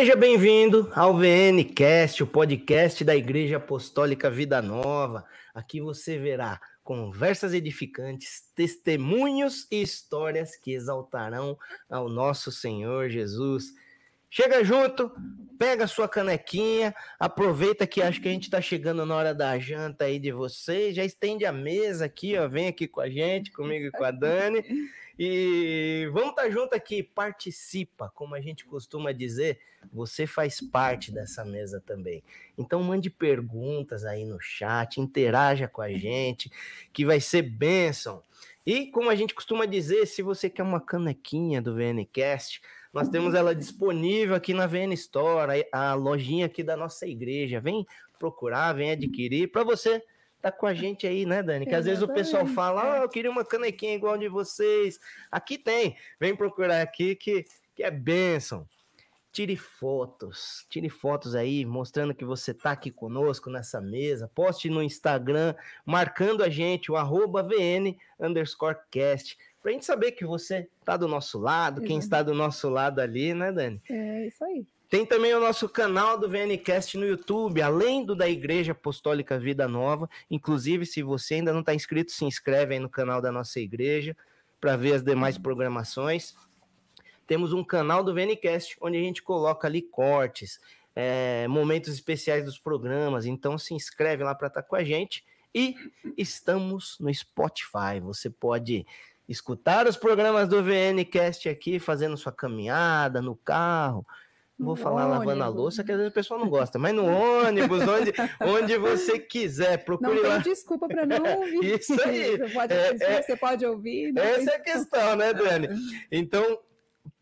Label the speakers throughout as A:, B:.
A: Seja bem-vindo ao VNcast, o podcast da Igreja Apostólica Vida Nova. Aqui você verá conversas edificantes, testemunhos e histórias que exaltarão ao nosso Senhor Jesus. Chega junto, pega sua canequinha, aproveita que acho que a gente está chegando na hora da janta aí de vocês, já estende a mesa aqui, ó, vem aqui com a gente, comigo e com a Dani. E vamos estar tá junto aqui, participa, como a gente costuma dizer, você faz parte dessa mesa também. Então mande perguntas aí no chat, interaja com a gente, que vai ser bênção. E como a gente costuma dizer, se você quer uma canequinha do VNcast, nós temos ela disponível aqui na VN Store, a lojinha aqui da nossa igreja. Vem procurar, vem adquirir para você tá com a gente aí, né, Dani? Que às vezes o pessoal fala, oh, eu queria uma canequinha igual de vocês. Aqui tem, vem procurar aqui que, que é bênção. Tire fotos, tire fotos aí, mostrando que você tá aqui conosco nessa mesa. Poste no Instagram, marcando a gente, o arroba VN underscore cast, pra gente saber que você tá do nosso lado, quem está do nosso lado ali, né, Dani?
B: É, isso aí.
A: Tem também o nosso canal do VNcast no YouTube, além do da Igreja Apostólica Vida Nova. Inclusive, se você ainda não está inscrito, se inscreve aí no canal da nossa igreja para ver as demais programações. Temos um canal do VNcast onde a gente coloca ali cortes, é, momentos especiais dos programas. Então se inscreve lá para estar tá com a gente. E estamos no Spotify. Você pode escutar os programas do VNcast aqui, fazendo sua caminhada no carro vou falar ônibus. lavando a louça, que às vezes o pessoal não gosta, mas no ônibus, onde, onde você quiser, procure
B: não
A: lá.
B: Não desculpa para não ouvir.
A: Isso aí.
B: Você pode, é, é, você pode ouvir.
A: Essa é a questão, né, Dani? Então,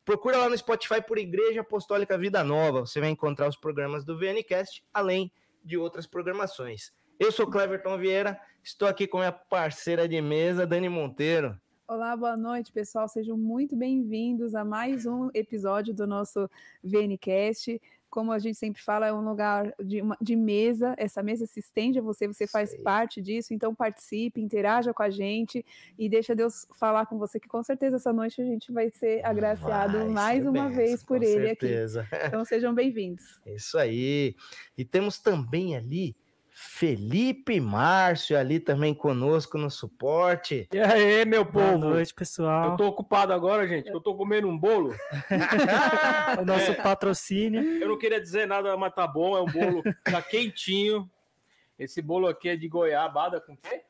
A: procura lá no Spotify por Igreja Apostólica Vida Nova. Você vai encontrar os programas do VNcast, além de outras programações. Eu sou Cleverton Vieira, estou aqui com minha parceira de mesa, Dani Monteiro.
B: Olá, boa noite, pessoal. Sejam muito bem-vindos a mais um episódio do nosso VNcast. Como a gente sempre fala, é um lugar de, uma, de mesa. Essa mesa se estende a você, você faz Sei. parte disso. Então, participe, interaja com a gente e deixa Deus falar com você, que com certeza essa noite a gente vai ser agraciado vai mais uma benção, vez por ele certeza. aqui. Então, sejam bem-vindos.
A: Isso aí. E temos também ali Felipe Márcio ali também conosco no suporte.
C: E aí, meu povo?
D: Boa noite, pessoal.
C: Eu tô ocupado agora, gente, eu tô comendo um bolo.
D: o nosso é, patrocínio.
C: Eu não queria dizer nada, mas tá bom, é um bolo tá quentinho. Esse bolo aqui é de goiabada com quê?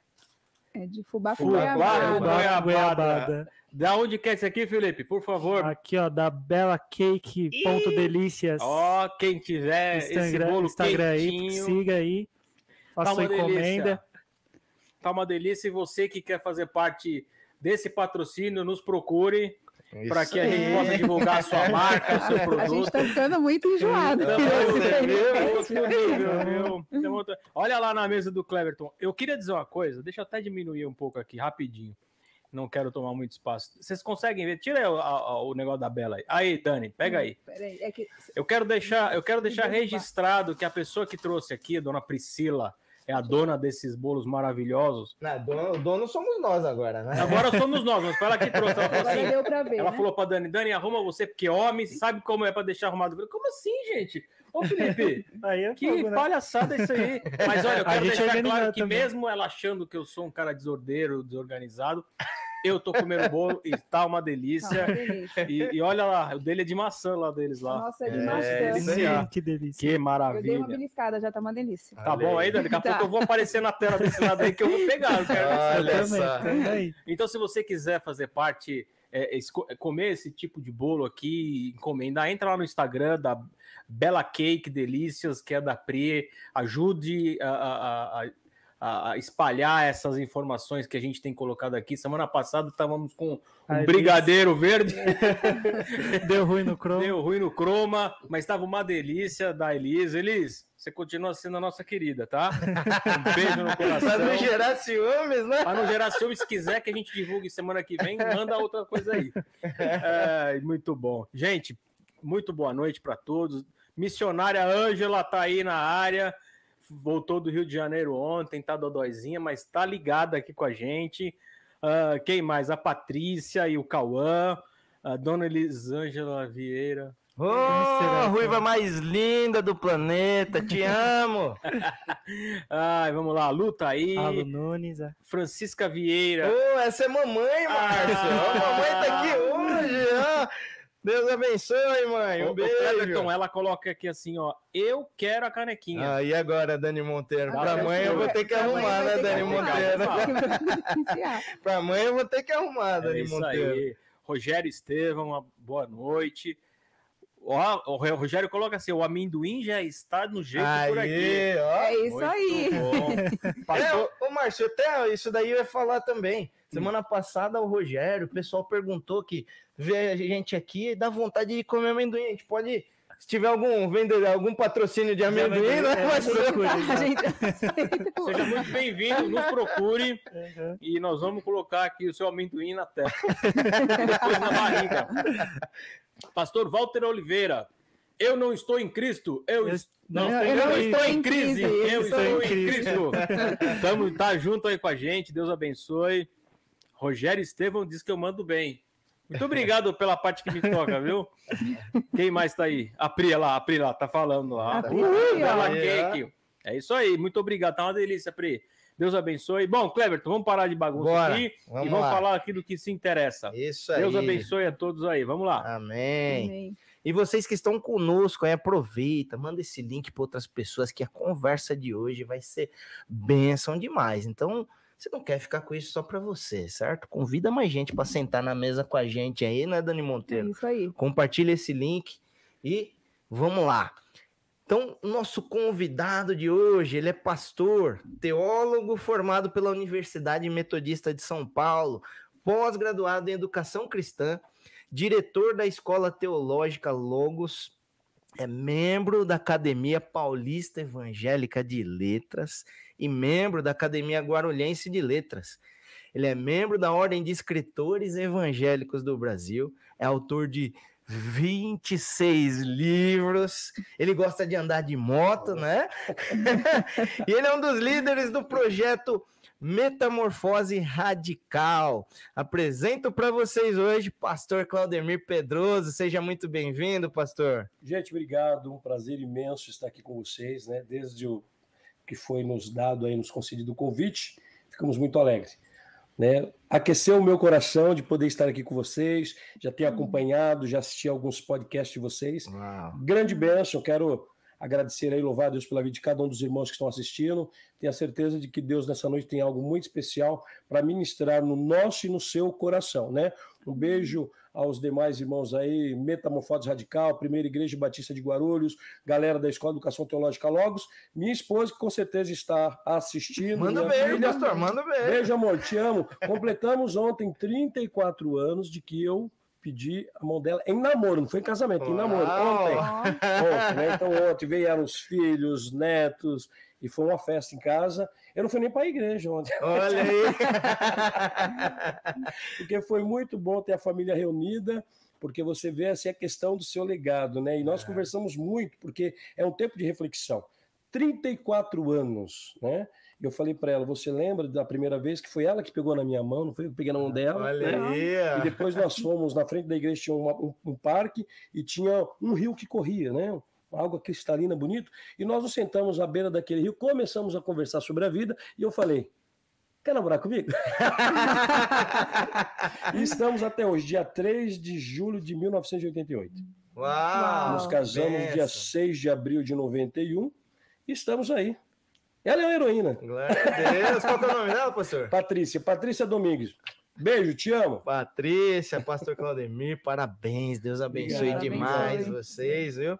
B: É de fubá com goiabada.
C: goiabada. goiabada. Da onde quer é esse aqui, Felipe? Por favor.
D: Aqui, ó, da Bela Cake. Ponto Delícias.
C: Ó, quem tiver Instagram, esse bolo Instagram
D: quentinho. aí, siga aí. Faça tá encomenda. Delícia.
C: Tá uma delícia. E você que quer fazer parte desse patrocínio, nos procure para que a gente possa divulgar a sua marca, o seu produto. A gente
B: está ficando muito enjoado.
C: Olha lá na mesa do Cleverton. Eu queria dizer uma coisa, deixa eu até diminuir um pouco aqui, rapidinho. Não quero tomar muito espaço. Vocês conseguem ver? Tira o, a, o negócio da Bela aí. Aí, Dani, pega aí.
B: É.
C: Eu quero deixar, eu quero deixar registrado que a pessoa que trouxe aqui, a dona Priscila, é a dona desses bolos maravilhosos.
A: Não, dono, o dono somos nós agora, né?
C: Agora somos nós, mas foi ela que trouxe. Ela falou, assim, deu pra ver, ela né? falou pra Dani, Dani, arruma você, porque homem sabe como é pra deixar arrumado. falei, como assim, gente? Ô, Felipe, é que fogo, né? palhaçada isso aí. Mas olha, eu quero deixar claro que também. mesmo ela achando que eu sou um cara desordeiro, desorganizado, eu tô comendo bolo e tá uma delícia. Tá uma delícia. E, e, olha lá, o dele é de maçã lá deles lá.
B: Nossa, é de é, maçã.
D: que delícia.
C: Que maravilha. Eu dei
B: uma beliscada, já tá uma delícia.
C: Tá bom aí, Dani? Daqui a tá. pouco eu vou aparecer na tela desse lado aí que eu vou pegar. Eu quero olha só. Então, se você quiser fazer parte, é, comer esse tipo de bolo aqui, encomendar, entra lá no Instagram da Bela Cake Delícias, que é da Pri, ajude a, a, a a, espalhar essas informações que a gente tem colocado aqui. Semana passada estávamos com um brigadeiro verde.
D: Deu ruim no croma.
C: Deu ruim no croma, mas estava uma delícia da Elis. Elis, você continua sendo a nossa querida, tá?
A: Um beijo no coração. Para não gerar ciúmes, né?
C: Para não gerar ciúmes, se quiser que a gente divulgue semana que vem, manda outra coisa aí. É, muito bom. Gente, muito boa noite para todos. Missionária Ângela tá aí na área voltou do Rio de Janeiro ontem, tá dodóizinha, mas tá ligada aqui com a gente. Uh, quem mais? A Patrícia e o Cauã, a Dona Elisângela Vieira.
A: Ô, a ruiva mais linda do planeta, te amo!
C: Ai, vamos lá, luta aí.
D: Alô Nunes. é.
C: Francisca Vieira.
A: Ô, essa é mamãe, Márcio!
C: Ah.
A: A mamãe tá aqui hoje! Deus abençoe, mãe! Um beijo!
C: Cleberton, ela coloca aqui assim, ó. Eu quero a canequinha.
A: Ah, e agora, Dani Monteiro?
C: Ah,
A: Pra mãe eu vou ter que arrumar, né, Dani. Monteiro? Pra mãe eu vou ter que arrumar, Dani Monteiro.
C: aí. Rogério Estevam, uma boa noite. Ó, o Rogério coloca assim: o amendoim já está no jeito por aqui.
A: Aí, ó.
B: É isso aí.
A: É, ô, Márcio, até isso daí eu ia falar também. Semana passada o Rogério, o pessoal perguntou que vê a gente aqui e dá vontade de comer amendoim. A gente pode, se tiver algum vendedor, algum patrocínio de amendoim, né?
D: é,
A: Márcio?
D: procura,
B: A
D: né?
B: gente...
C: seja muito bem-vindo, nos procure
D: Uhum.
C: e nós vamos colocar aqui o seu amendoim na tela. Depois na barriga. Pastor Walter Oliveira, eu não estou em Cristo, eu,
D: Eu- não,
C: não,
B: eu
C: eu
B: não
C: estou em crise,
B: crise,
C: eu
B: estou
C: estou
D: em.
C: Cristo. Tamo, tá junto aí com a gente, Deus abençoe. Rogério Estevão diz que eu mando bem. Muito obrigado pela parte que me toca, viu? Quem mais tá aí? A Pri lá, a Pri lá, tá falando lá.
B: A Pri tá.
C: Bela
A: É.
C: Cake. É isso aí, muito obrigado. Tá uma delícia, Pri. Deus abençoe. Bom, Cleberton, vamos parar de bagunça
A: Bora,
C: aqui
A: vamos
C: e vamos
A: lá.
C: falar aqui do que se interessa.
A: Isso aí.
C: Deus abençoe a todos aí. Vamos lá.
A: Amém.
B: Amém.
A: E vocês que estão conosco, aí, aproveita, manda esse link para outras pessoas que a conversa de hoje vai ser bênção demais. Então, você não quer ficar com isso só para você, certo? Convida mais gente para sentar na mesa com a gente aí, né, Dani
B: É
A: Monteiro?
B: isso aí.
A: Compartilha esse link e vamos lá. Então, nosso convidado de hoje, ele é pastor, teólogo formado pela Universidade Metodista de São Paulo, pós-graduado em Educação Cristã, diretor da Escola Teológica Logos, é membro da Academia Paulista Evangélica de Letras e membro da Academia Guarulhense de Letras. Ele é membro da Ordem de Escritores Evangélicos do Brasil, é autor de 26 livros. Ele gosta de andar de moto, né? e ele é um dos líderes do projeto Metamorfose Radical. Apresento para vocês hoje pastor Claudemir Pedroso. Seja muito bem-vindo, pastor.
E: Gente, obrigado. Um prazer imenso estar aqui com vocês, né? Desde o que foi nos dado aí, nos concedido o convite, ficamos muito alegres. Né? Aqueceu o meu coração de poder estar aqui com vocês, já ter acompanhado, já assisti alguns podcasts de vocês.
A: Uau.
E: Grande bênção, quero agradecer aí, louvar a Deus pela vida de cada um dos irmãos que estão assistindo. Tenho a certeza de que Deus nessa noite tem algo muito especial para ministrar no nosso e no seu coração, né? Um beijo aos demais irmãos aí, Metamorfose Radical, Primeira Igreja Batista de Guarulhos, galera da Escola de Educação Teológica Logos, minha esposa que com certeza está assistindo.
A: Manda beijo,
E: filha.
A: pastor, manda beijo.
E: Beijo, amor, te amo. Completamos ontem 34 anos de que eu pedi a mão dela em namoro, não foi em casamento, em namoro, ontem. Ontem, né? Então ontem vieram os filhos, netos, e foi uma festa em casa. Eu não fui nem para a igreja ontem,
A: Olha aí.
E: porque foi muito bom ter a família reunida, porque você vê assim, a questão do seu legado, né? E nós conversamos muito, porque é um tempo de reflexão. 34 anos, né? E eu falei para ela, você lembra da primeira vez que foi ela que pegou na minha mão, não foi eu que peguei na mão dela?
A: Olha
E: né?
A: aí.
E: E depois nós fomos, na frente da igreja tinha uma- um, um parque e tinha um rio que corria, né? Água cristalina, bonito. E nós nos sentamos à beira daquele rio, começamos a conversar sobre a vida e eu falei, quer namorar comigo? e estamos até hoje, dia 3 de julho de 1988.
A: Uau.
E: Nos casamos no dia
A: benção.
E: 6 de abril de 91 e estamos aí. Ela é uma heroína.
A: Glória a Deus. Qual que é o nome dela, pastor?
E: Patrícia, Patrícia Domingues. Beijo, te amo.
A: Patrícia, pastor Claudemir, parabéns. Deus abençoe
B: Obrigado.
A: demais
B: Abençoe.
A: vocês, viu?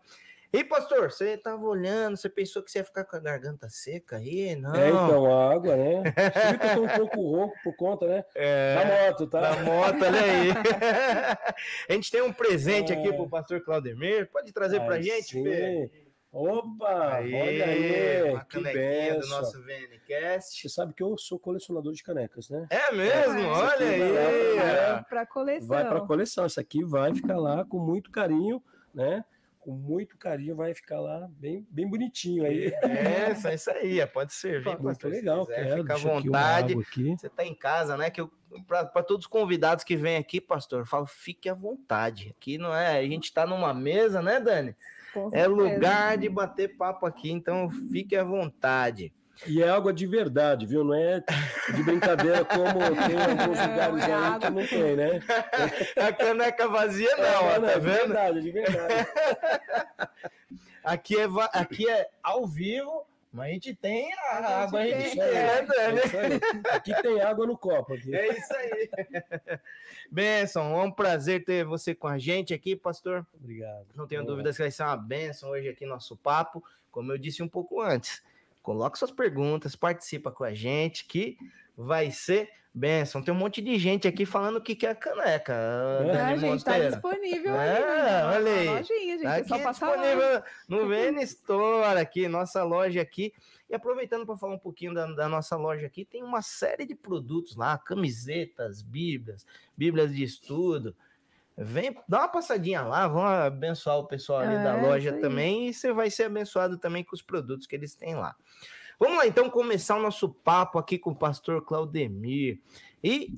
A: E, pastor, você tava olhando, você pensou que você ia ficar com a garganta seca aí? Não.
E: É, então, a água, né? Você viu que eu tô um pouco rouco por conta, né?
A: É,
E: Da moto, tá?
A: da moto, olha aí. a gente tem um presente aqui
E: É.
A: pro pastor Claudemir. Pode trazer pra
E: Aí
A: gente,
E: sim.
A: Fê?
E: Opa,
A: Aí,
E: olha aí,
A: uma
E: que
A: canequinha do nosso VNCast.
E: Você sabe que eu sou colecionador de canecas, né?
A: É mesmo?
B: É,
A: olha
E: isso
A: aí.
E: vai
B: pra coleção.
E: Vai para coleção. Essa aqui vai ficar lá com muito carinho, né? com muito carinho, vai ficar lá bem, bem bonitinho aí.
A: É, é isso aí, pode servir.
E: Muito pastor, legal,
A: quiser, Fica à vontade. Você está em casa, né? Que para todos os convidados que vêm aqui, pastor, eu falo, fique à vontade. Aqui não é, a gente está numa mesa, né, Dani? É lugar de bater papo aqui, então fique à vontade.
E: E é água de verdade, viu? Não é de brincadeira como tem em alguns lugares é aí que não tem, né?
A: A caneca vazia não, é, ó,
E: não,
A: tá
E: é
A: vendo? De
E: verdade, de verdade.
A: aqui, é, aqui é ao vivo, mas a gente tem a, a água, a gente tem,
E: é, né? Aqui tem água no copo. Aqui.
A: É isso aí. Benção, é um prazer ter você com a gente aqui, pastor.
E: Obrigado.
A: Não tenho dúvidas que vai ser uma benção hoje aqui nosso papo, como eu disse um pouco antes. Coloque suas perguntas, participa com a gente, que vai ser benção. Tem um monte de gente aqui falando que quer caneca.
B: É, a gente está disponível é, aí.
A: Né? Olha aí. Lojinha,
B: gente, aqui é só
A: passar disponível lá. no Vene Store aqui, nossa loja aqui. E aproveitando para falar um pouquinho da, da, nossa loja aqui, tem uma série de produtos lá, camisetas, bíblias, bíblias de estudo. Vem, dá uma passadinha lá, vamos abençoar o pessoal ali é, da loja também e você vai ser abençoado também com os produtos que eles têm lá. Vamos lá então começar o nosso papo aqui com o pastor Claudemir. E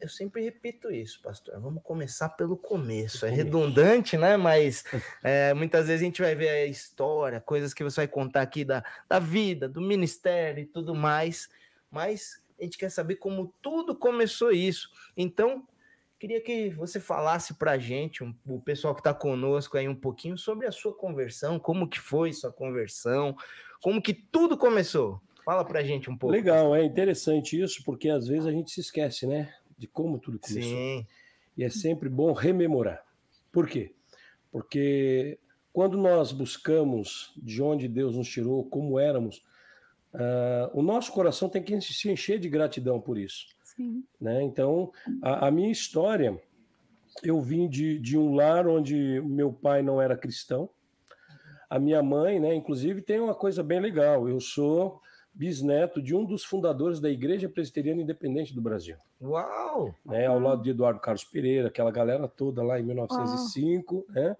A: eu sempre repito isso, pastor. Vamos começar pelo começo. É redundante, né? Mas é, muitas vezes a gente vai ver a história, coisas que você vai contar aqui da, da vida, do ministério e tudo mais. Mas a gente quer saber como tudo começou isso. Então, Queria que você falasse para a gente, um, o pessoal que está conosco aí um pouquinho sobre a sua conversão, como que foi sua conversão, como que tudo começou. Fala para a gente um pouco.
E: Legal, é interessante isso, porque às vezes a gente se esquece, né, de como tudo começou. Sim. E é sempre bom rememorar. Por quê? Porque quando nós buscamos de onde Deus nos tirou, como éramos, uh, o nosso coração tem que se encher de gratidão por isso. Sim. Né? Então, a, a, minha história, eu vim de, de um lar onde meu pai não era cristão. A minha mãe, né, inclusive, tem uma coisa bem legal. Eu sou bisneto de um dos fundadores da Igreja Presbiteriana Independente do Brasil.
A: Uau!
E: Né, ao lado de Eduardo Carlos Pereira, aquela galera toda lá em 1905. Né,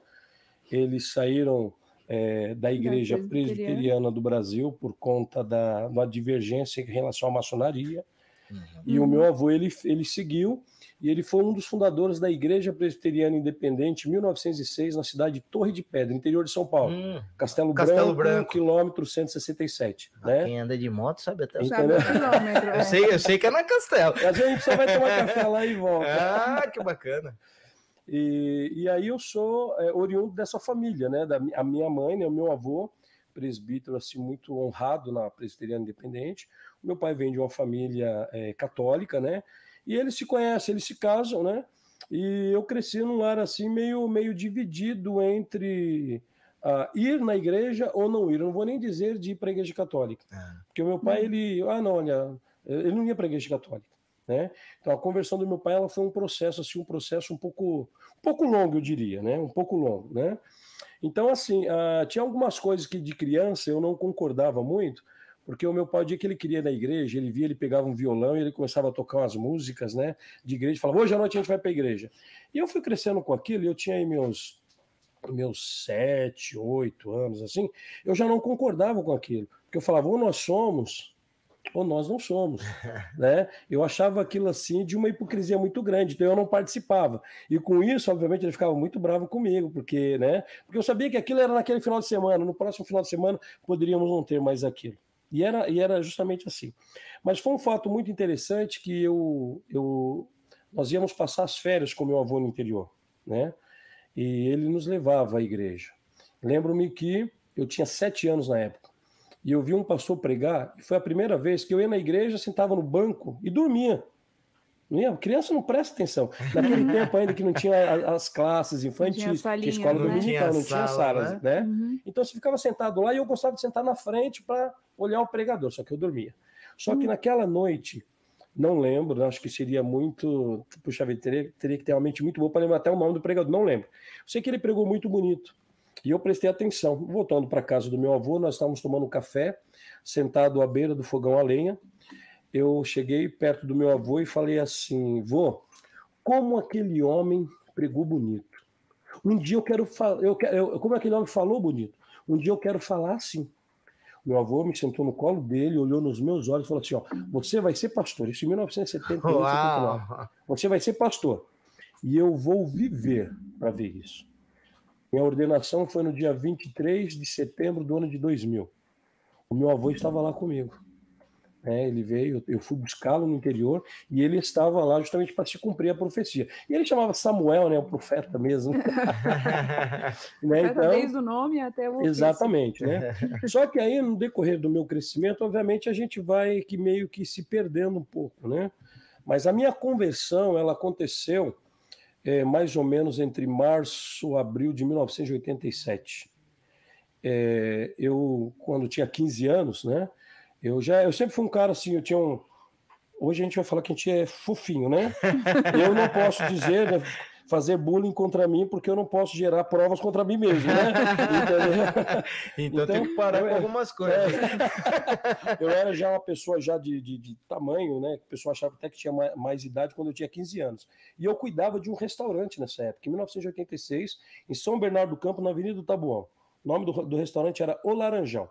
E: eles saíram é, da Igreja Presbiteriana do Brasil por conta da, da divergência em relação à maçonaria. Uhum. E o meu avô, ele, ele seguiu, e ele foi um dos fundadores da Igreja Presbiteriana Independente em 1906, na cidade de Torre de Pedra, interior de São Paulo. Hum. Castelo, Castelo Branco, Branco, quilômetro 167. Ah, né?
A: Quem anda de moto sabe até o quilômetro. eu, sei, eu sei que é na Castelo.
E: Mas a gente só vai tomar café lá e volta.
A: Ah, que bacana.
E: E, e aí eu sou é, oriundo dessa família, né? Da, a minha mãe, né, o meu avô, presbítero assim muito honrado na presbiteriana independente. Meu pai vem de uma família é, católica, né? E eles se conhecem, eles se casam, né? E eu cresci num lar assim meio meio dividido entre uh, ir na igreja ou não ir. Eu não vou nem dizer de ir para a igreja católica, ah. porque o meu pai ele, ah não, olha, ele não ia para a igreja católica. Né? Então a conversão do meu pai ela foi um processo assim, um processo um pouco, um pouco longo, eu diria, né? Um pouco longo, né? Então, assim, uh, tinha algumas coisas que de criança eu não concordava muito, porque o meu pai, o dia que ele queria ir na igreja, ele via, ele pegava um violão e ele começava a tocar umas músicas, né, de igreja, falava, hoje à noite a gente vai para a igreja. E eu fui crescendo com aquilo, e eu tinha aí meus, meus sete, oito anos, assim, eu já não concordava com aquilo, porque eu falava, ou nós somos ou nós não somos, né? Eu achava aquilo assim de uma hipocrisia muito grande, então eu não participava. E com isso, obviamente, ele ficava muito bravo comigo, porque, né? Porque eu sabia que aquilo era naquele final de semana, no próximo final de semana poderíamos não ter mais aquilo. E era, e era justamente assim. Mas foi um fato muito interessante que eu, eu nós íamos passar as férias com meu avô no interior, né? E ele nos levava à igreja. Lembro-me que eu tinha sete anos na época e eu vi um pastor pregar, e foi a primeira vez que eu ia na igreja, sentava no banco e dormia. Não ia, criança não presta atenção. Naquele tempo ainda que não tinha as classes infantis, não tinha escola né? dominical, não tinha salas, né? né? Uhum. Então você ficava sentado lá e eu gostava de sentar na frente para olhar o pregador, só que eu dormia. Só que uhum. naquela noite, não lembro, acho que seria muito. Puxa vida, teria, teria que ter uma mente muito boa para lembrar até o nome do pregador, não lembro. Eu sei que ele pregou muito bonito. E eu prestei atenção. Voltando para a casa do meu avô, nós estávamos tomando café, sentado à beira do fogão a lenha. Eu cheguei perto do meu avô e falei assim: vô, como aquele homem pregou bonito. Um dia eu quero falar, eu, eu, como aquele homem falou bonito, um dia eu quero falar assim. Meu avô me sentou no colo dele, olhou nos meus olhos e falou assim: ó, você vai ser pastor. Isso em 1978, Você vai ser pastor. E eu vou viver para ver isso. Minha ordenação foi no dia 23 de setembro do ano de 2000. O meu avô estava lá comigo. É, ele veio, eu fui buscá-lo no interior e ele estava lá justamente para se cumprir a profecia. E ele chamava Samuel, né, o profeta mesmo.
B: né, então, desde o nome até o
E: Exatamente, né? Só que aí no decorrer do meu crescimento, obviamente a gente vai que meio que se perdendo um pouco, né? Mas a minha conversão, ela aconteceu é, mais ou menos entre março e abril de 1987. É, eu, quando tinha 15 anos, né? Eu já, eu sempre fui um cara assim, eu tinha um. Hoje a gente vai falar que a gente é fofinho, né? Eu não posso dizer, né, fazer bullying contra mim, porque eu não posso gerar provas contra mim mesmo, né?
A: então, então tem que parar eu, com algumas coisas.
E: É, eu era já uma pessoa já de, de, de, tamanho, né? O pessoal achava até que tinha mais, mais, idade quando eu tinha 15 anos. E eu cuidava de um restaurante nessa época, em 1986, em São Bernardo do Campo, na Avenida do Tabuão. O nome do, do restaurante era O Laranjão.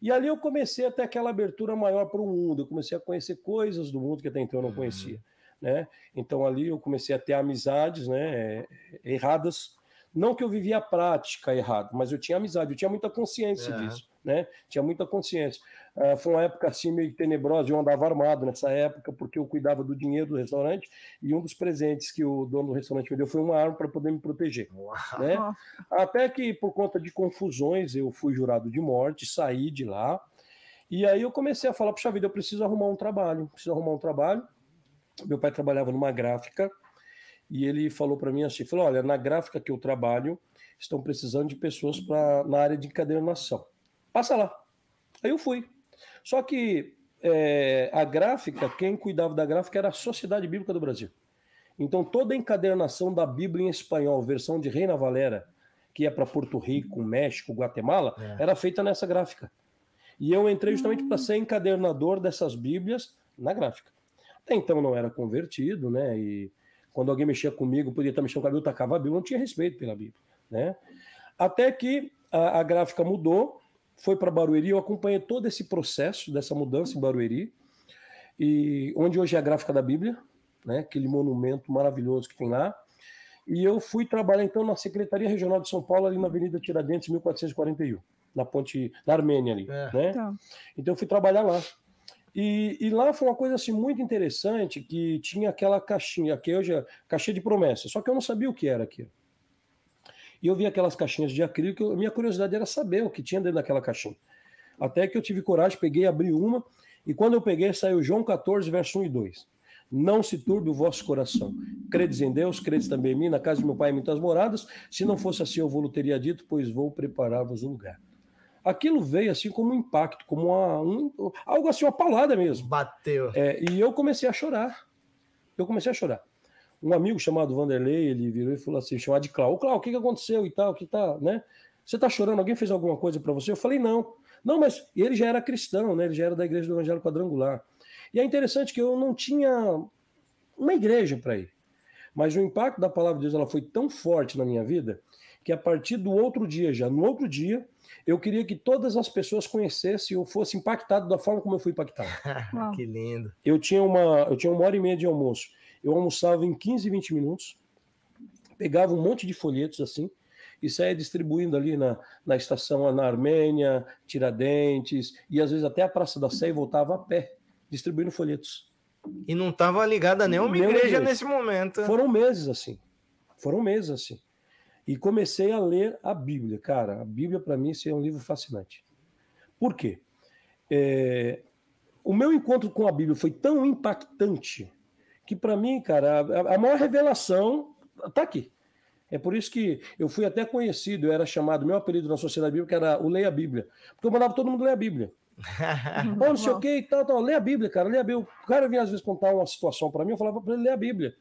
E: E ali eu comecei a ter aquela abertura maior para o mundo, eu comecei a conhecer coisas do mundo que até então eu não uhum. conhecia. Né? Então ali eu comecei a ter amizades né, erradas. Não que eu vivia a prática errada, mas eu tinha amizade, eu tinha muita consciência uhum. disso né? Tinha muita consciência. Uh, foi uma época assim meio tenebrosa, eu andava armado nessa época, porque eu cuidava do dinheiro do restaurante, e um dos presentes que o dono do restaurante me deu foi uma arma para poder me proteger. Né? Até que, por conta de confusões, eu fui jurado de morte, saí de lá, e aí eu comecei a falar, puxa vida, eu preciso arrumar um trabalho, preciso arrumar um trabalho. Meu pai trabalhava numa gráfica, e ele falou para mim assim, falou, olha, na gráfica que eu trabalho, estão precisando de pessoas pra, na área de encadernação passa lá. Aí eu fui. Só que é, a gráfica, quem cuidava da gráfica era a Sociedade Bíblica do Brasil. Então toda a encadernação da Bíblia em espanhol, versão de Reina Valera, que é para Porto Rico, México, Guatemala, é. era feita nessa gráfica. E eu entrei justamente para ser encadernador dessas Bíblias na gráfica. Até então não era convertido, né? E quando alguém mexia comigo, podia estar mexendo com a Bíblia, tacava a Bíblia, não tinha respeito pela Bíblia, né? Até que a, a gráfica mudou foi para Barueri, eu acompanhei todo esse processo dessa mudança em Barueri, e onde hoje é a gráfica da Bíblia, né, aquele monumento maravilhoso que tem lá. E eu fui trabalhar então na Secretaria Regional de São Paulo, ali na Avenida Tiradentes, 1441, na ponte da Armênia ali, é. né? Tá. Então eu fui trabalhar lá. E, e, lá foi uma coisa assim muito interessante que tinha aquela caixinha, que hoje é caixinha de promessa, só que eu não sabia o que era aquilo. E eu vi aquelas caixinhas de acrílico, minha curiosidade era saber o que tinha dentro daquela caixinha. Até que eu tive coragem, peguei, abri uma, e quando eu peguei, saiu João 14, verso 1 e 2. Não se turbe o vosso coração. Credes em Deus, credes também em mim, na casa de meu pai muitas moradas. Se não fosse assim, eu vou teria dito, pois vou preparar-vos um lugar. Aquilo veio assim como um impacto, como uma, um, algo assim, uma palavra mesmo.
A: Bateu.
E: É, e eu comecei a chorar. Eu comecei a chorar um amigo chamado Vanderlei, ele virou e falou assim, chamado de Clau, ô Clau, o que, que aconteceu e tal, que tá, né? Você tá chorando, alguém fez alguma coisa para você? Eu falei, não. Não, mas ele já era cristão, né? Ele já era da igreja do Evangelho Quadrangular. E é interessante que eu não tinha uma igreja para ir. Mas o impacto da palavra de Deus ela foi tão forte na minha vida que a partir do outro dia, já no outro dia, eu queria que todas as pessoas conhecessem ou fossem impactados da forma como eu fui impactado.
A: que lindo.
E: Eu tinha uma, eu tinha uma hora e meia de almoço eu almoçava em 15, 20 minutos, pegava um monte de folhetos assim e saía distribuindo ali na, na estação na Armênia, Tiradentes, e às vezes até a Praça da Sé e voltava a pé, distribuindo folhetos.
A: E não estava ligada a nenhuma Meu igreja Deus. nesse momento.
E: Foram meses assim. Foram meses assim. E comecei a ler a Bíblia. Cara, a Bíblia para mim é um livro fascinante. Por quê? É... O meu encontro com a Bíblia foi tão impactante que para mim, cara, a, a maior revelação está aqui. É por isso que eu fui até conhecido, eu era chamado, meu apelido na sociedade bíblica era o Leia a Bíblia, porque eu mandava todo mundo ler a Bíblia. Bom, não sei o que e tal, tal, lê a Bíblia, cara, lê a Bíblia. O cara vinha às vezes contar uma situação para mim, eu falava para ele ler a Bíblia.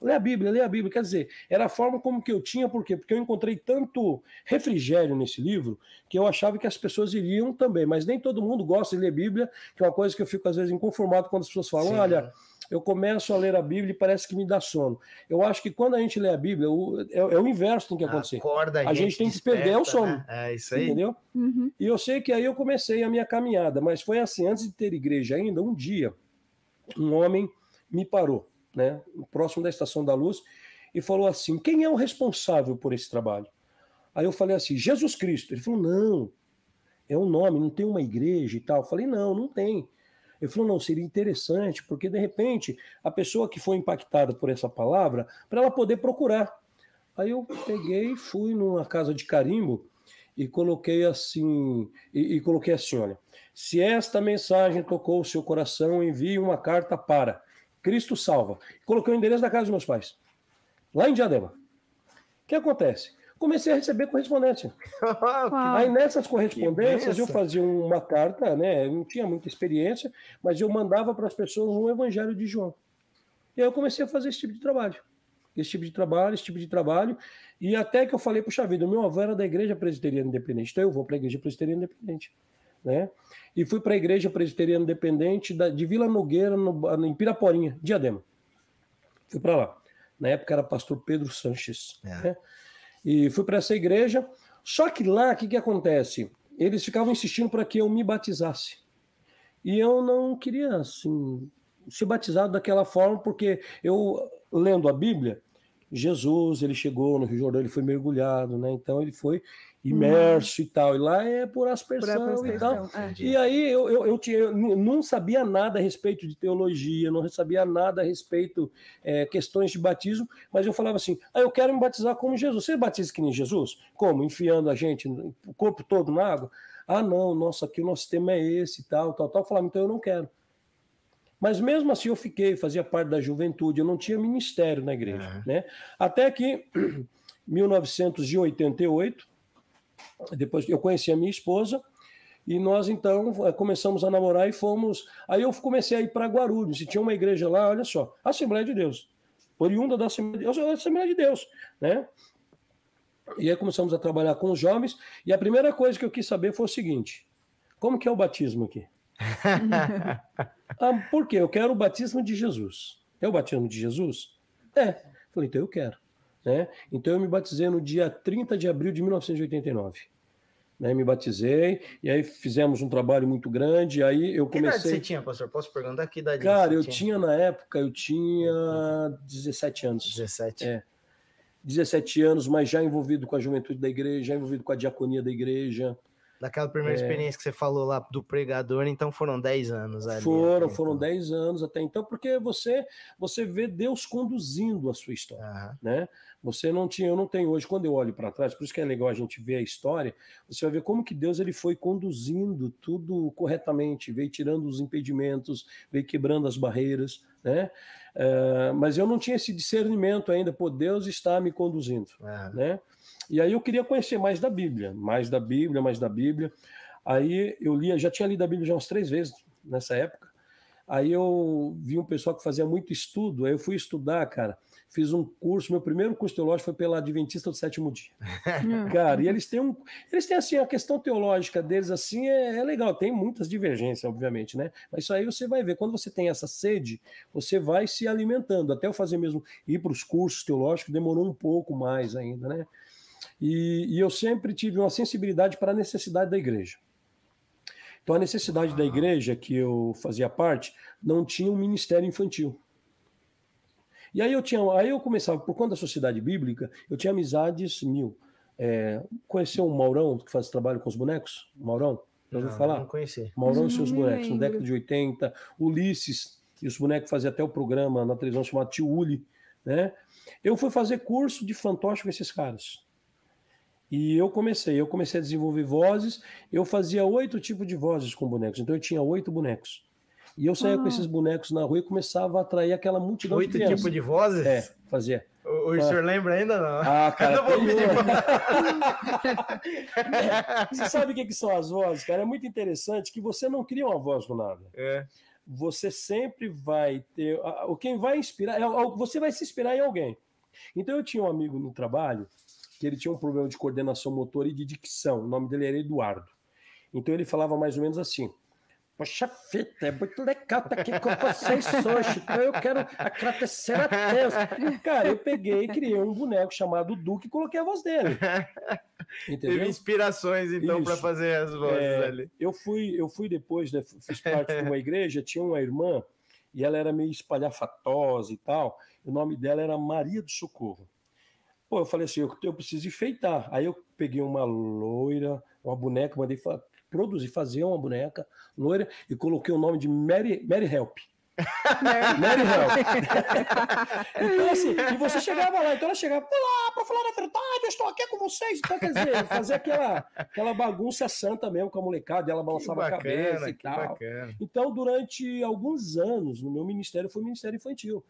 E: Lê a Bíblia, lê a Bíblia. Quer dizer, era a forma como que eu tinha, por quê? Porque eu encontrei tanto refrigério nesse livro que eu achava que as pessoas iriam também, mas nem todo mundo gosta de ler Bíblia, que é uma coisa que eu fico às vezes inconformado quando as pessoas falam: Sim. olha, eu começo a ler a Bíblia e parece que me dá sono. Eu acho que quando a gente lê a Bíblia, o, é, é, o inverso que tem que acontecer.
A: Acorda, a,
E: a gente, tem que perder o sono. Né?
A: É isso aí.
E: Entendeu? Uhum. E eu sei que aí eu comecei a minha caminhada, mas foi assim, antes de ter igreja ainda, um dia, um homem me parou, né, próximo da Estação da Luz, e falou assim: quem é o responsável por esse trabalho? Aí eu falei assim: Jesus Cristo. Ele falou: não, é um nome, não tem uma igreja e tal. Eu falei: não, não tem. Ele falou: não, seria interessante, porque de repente a pessoa que foi impactada por essa palavra, para ela poder procurar. Aí eu peguei, fui numa casa de carimbo e coloquei assim, e, e coloquei assim: olha, se esta mensagem tocou o seu coração, envie uma carta para Cristo Salva. Coloquei o endereço da casa dos meus pais, lá em Diadema. O que acontece? Comecei a receber correspondência. Aí nessas correspondências eu fazia uma carta, né? Eu não tinha muita experiência, mas eu mandava para as pessoas um Evangelho de João. E aí eu comecei a fazer esse tipo de trabalho. Esse tipo de trabalho, esse tipo de trabalho. E até que eu falei, puxa vida, o meu avô era da Igreja Presbiteriana Independente, então eu vou para a Igreja Presbiteriana Independente. Né? E fui para a Igreja Presbiteriana Independente da, de Vila Nogueira, no, em Piraporinha, Diadema. Fui para lá. Na época era pastor Pedro Sanches. É. Né? E fui para essa igreja. Só que lá, o que, que acontece? Eles ficavam insistindo para que eu me batizasse. E eu não queria, assim, ser batizado daquela forma, porque eu, lendo a Bíblia, Jesus, ele chegou no Rio Jordão, ele foi mergulhado, né? Então ele foi imerso hum. e tal. E lá é por aspersão, por aspersão e tal. É. E aí eu, eu, eu, tinha, eu, não sabia nada a respeito de teologia, não sabia nada a respeito é, questões de batismo, mas eu falava assim: ah, eu quero me batizar como Jesus. Você batiza que nem Jesus? Como? Enfiando a gente, o corpo todo na água? Ah, não, nossa, aqui o nosso tema é esse e tal, tal, tal. Eu falava, então eu não quero. Mas mesmo assim eu fiquei, fazia parte da juventude, eu não tinha ministério na igreja. Né? Até que, 1988, depois eu conheci a minha esposa, e nós então eh, começamos a namorar e fomos. Aí eu comecei a ir para Guarulhos, e tinha uma igreja lá, olha só, Assembleia de Deus, oriunda da Assembleia de Deus, Assembleia de Deus, né? E aí começamos a trabalhar com os jovens, e a primeira coisa que eu quis saber foi o seguinte: como que é o batismo aqui? ah, por quê? Eu quero o batismo de Jesus. É o batismo de Jesus? É. Falei, então eu quero. Né? Então eu me batizei no dia 30 de abril de 1989. Né, me batizei, e aí fizemos um trabalho muito grande, aí eu comecei... Que idade
A: você tinha, pastor? Posso perguntar que idade
E: Cara, eu
A: tinha?
E: tinha na época, eu tinha 17 anos.
A: 17?
E: É. 17 anos, mas já envolvido com a juventude da igreja, já envolvido com a diaconia da igreja,
A: Daquela primeira é... experiência que você falou lá do pregador, então foram 10 anos ali.
E: Foram, foram então. 10 anos até então, porque você você vê Deus conduzindo a sua história, uhum. né? Você não tinha, eu não tenho hoje, quando eu olho para trás, por isso que é legal a gente ver a história, você vai ver como que Deus ele foi conduzindo tudo corretamente, veio tirando os impedimentos, veio quebrando as barreiras, né? Uh, mas eu não tinha esse discernimento ainda, pô, Deus está me conduzindo, uhum. né? E aí eu queria conhecer mais da Bíblia, mais da Bíblia, mais da Bíblia. Aí eu lia, já tinha lido a Bíblia já umas três vezes nessa época. Aí eu vi um pessoal que fazia muito estudo, aí eu fui estudar, cara. Fiz um curso, meu primeiro curso teológico foi pela Adventista do Sétimo Dia. cara, e eles têm um. Eles têm assim, a questão teológica deles assim é, é, legal, tem muitas divergências, obviamente, né? Mas isso aí você vai ver. Quando você tem essa sede, você vai se alimentando. Até eu fazer mesmo ir para os cursos teológicos demorou um pouco mais ainda, né? E, e eu sempre tive uma sensibilidade para a necessidade da igreja. Então, a necessidade da igreja que eu fazia parte não tinha um ministério infantil. E aí eu tinha, aí eu começava, por conta da sociedade bíblica, eu tinha amizades mil. É, conheceu o Maurão, que faz trabalho com os bonecos? Maurão? Já ouviu falar?
A: Não conheci.
E: Maurão e seus bonecos, na década de 80. Ulisses, e os bonecos faziam até o programa na televisão chamado Tio Uli. Né? Eu fui fazer curso de fantoche com esses caras. E eu comecei, eu comecei a desenvolver vozes, eu fazia oito tipos de vozes com bonecos, então eu tinha oito bonecos. E eu saía ah. com esses bonecos na rua e começava a atrair aquela multidão
A: oito de Oito tipos de vozes?
E: É, fazia.
A: O, o ah. senhor lembra ainda não?
E: Ah, cara, não Você sabe o que, que são as vozes, cara? É muito interessante que você não cria uma voz do nada.
A: É.
E: Você sempre vai ter... O quem vai inspirar... É você vai se inspirar em alguém. Então eu tinha um amigo no trabalho que ele tinha um problema de coordenação motor e de dicção. O nome dele era Eduardo. Então ele falava mais ou menos assim: Poxa fita, é muito legal estar aqui com vocês hoje. Então eu quero agradecer a Deus. Cara, eu peguei e criei um boneco chamado Duque e coloquei a voz dele.
A: Entendeu? Teve inspirações, então, para fazer as vozes é, ali.
E: Eu fui, eu fui depois, né, fiz parte de uma igreja, tinha uma irmã, e ela era meio espalhafatosa e tal. O nome dela era Maria do Socorro. Pô, eu falei assim, eu, eu preciso enfeitar. Aí eu peguei uma loira, uma boneca, mandei produzir, fazer uma boneca loira e coloquei o nome de Mary, Mary Help. Mary Help. então, assim, e você chegava lá, então ela chegava, lá, para falar a verdade, eu estou aqui com vocês. Então, quer dizer, fazer aquela, aquela bagunça santa mesmo com a molecada, ela balançava bacana, a cabeça e tal. Bacana. Então, durante alguns anos, no meu ministério, foi Ministério Infantil.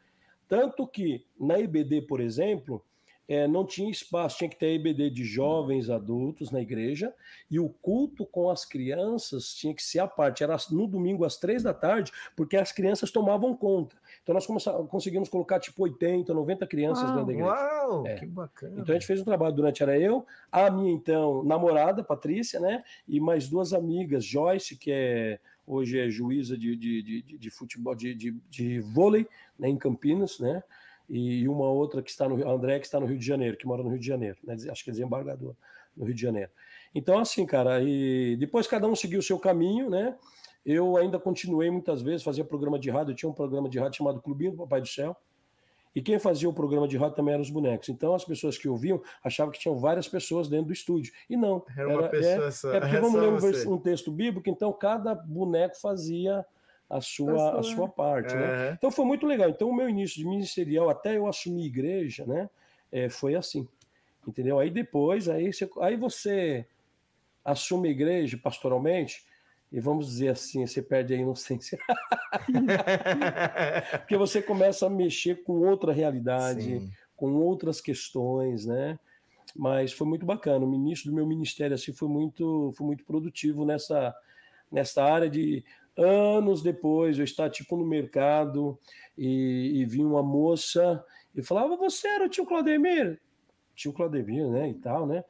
E: Tanto que na IBD, por exemplo, é, não tinha espaço, tinha que ter EBD de jovens adultos na igreja, e o culto com as crianças tinha que ser a parte, era no domingo às três da tarde, porque as crianças tomavam conta. Então nós conseguimos colocar tipo 80, 90 crianças uau, dentro da igreja.
A: Uau, é. que bacana.
E: Então a gente fez um trabalho durante, era eu, a minha então namorada, Patrícia, né, e mais duas amigas, Joyce, que é hoje é juíza de, de, de, de futebol, de, de, de vôlei, né, em Campinas, né, e uma outra que está no André, que está no Rio de Janeiro, que mora no Rio de Janeiro, né? acho que é desembargador no Rio de Janeiro. Então, assim, cara, e depois cada um seguiu o seu caminho, né? Eu ainda continuei muitas vezes, fazia programa de rádio, eu tinha um programa de rádio chamado Clubinho do Papai do Céu, e quem fazia o programa de rádio também eram os bonecos. Então as pessoas que ouviam achavam que tinham várias pessoas dentro do estúdio. E não.
A: Era uma era, pessoa
E: é,
A: só.
E: É porque vamos ler um, um texto bíblico, então cada boneco fazia a sua, a sua parte. Né? Então foi muito legal. Então o meu início de ministerial, até eu assumir igreja, né, é, foi assim. Entendeu? Aí depois, aí você, aí você assume igreja pastoralmente, e vamos dizer assim, você perde a inocência. Porque você começa a mexer com outra realidade, Sim. com outras questões, né? Mas foi muito bacana. O ministro do meu ministério assim foi muito, foi muito produtivo nessa, nessa área de anos depois, eu estava tipo no mercado e, e vi uma moça e falava: Você era o tio Claudemir? Tio Claudemir, né? E tal, né?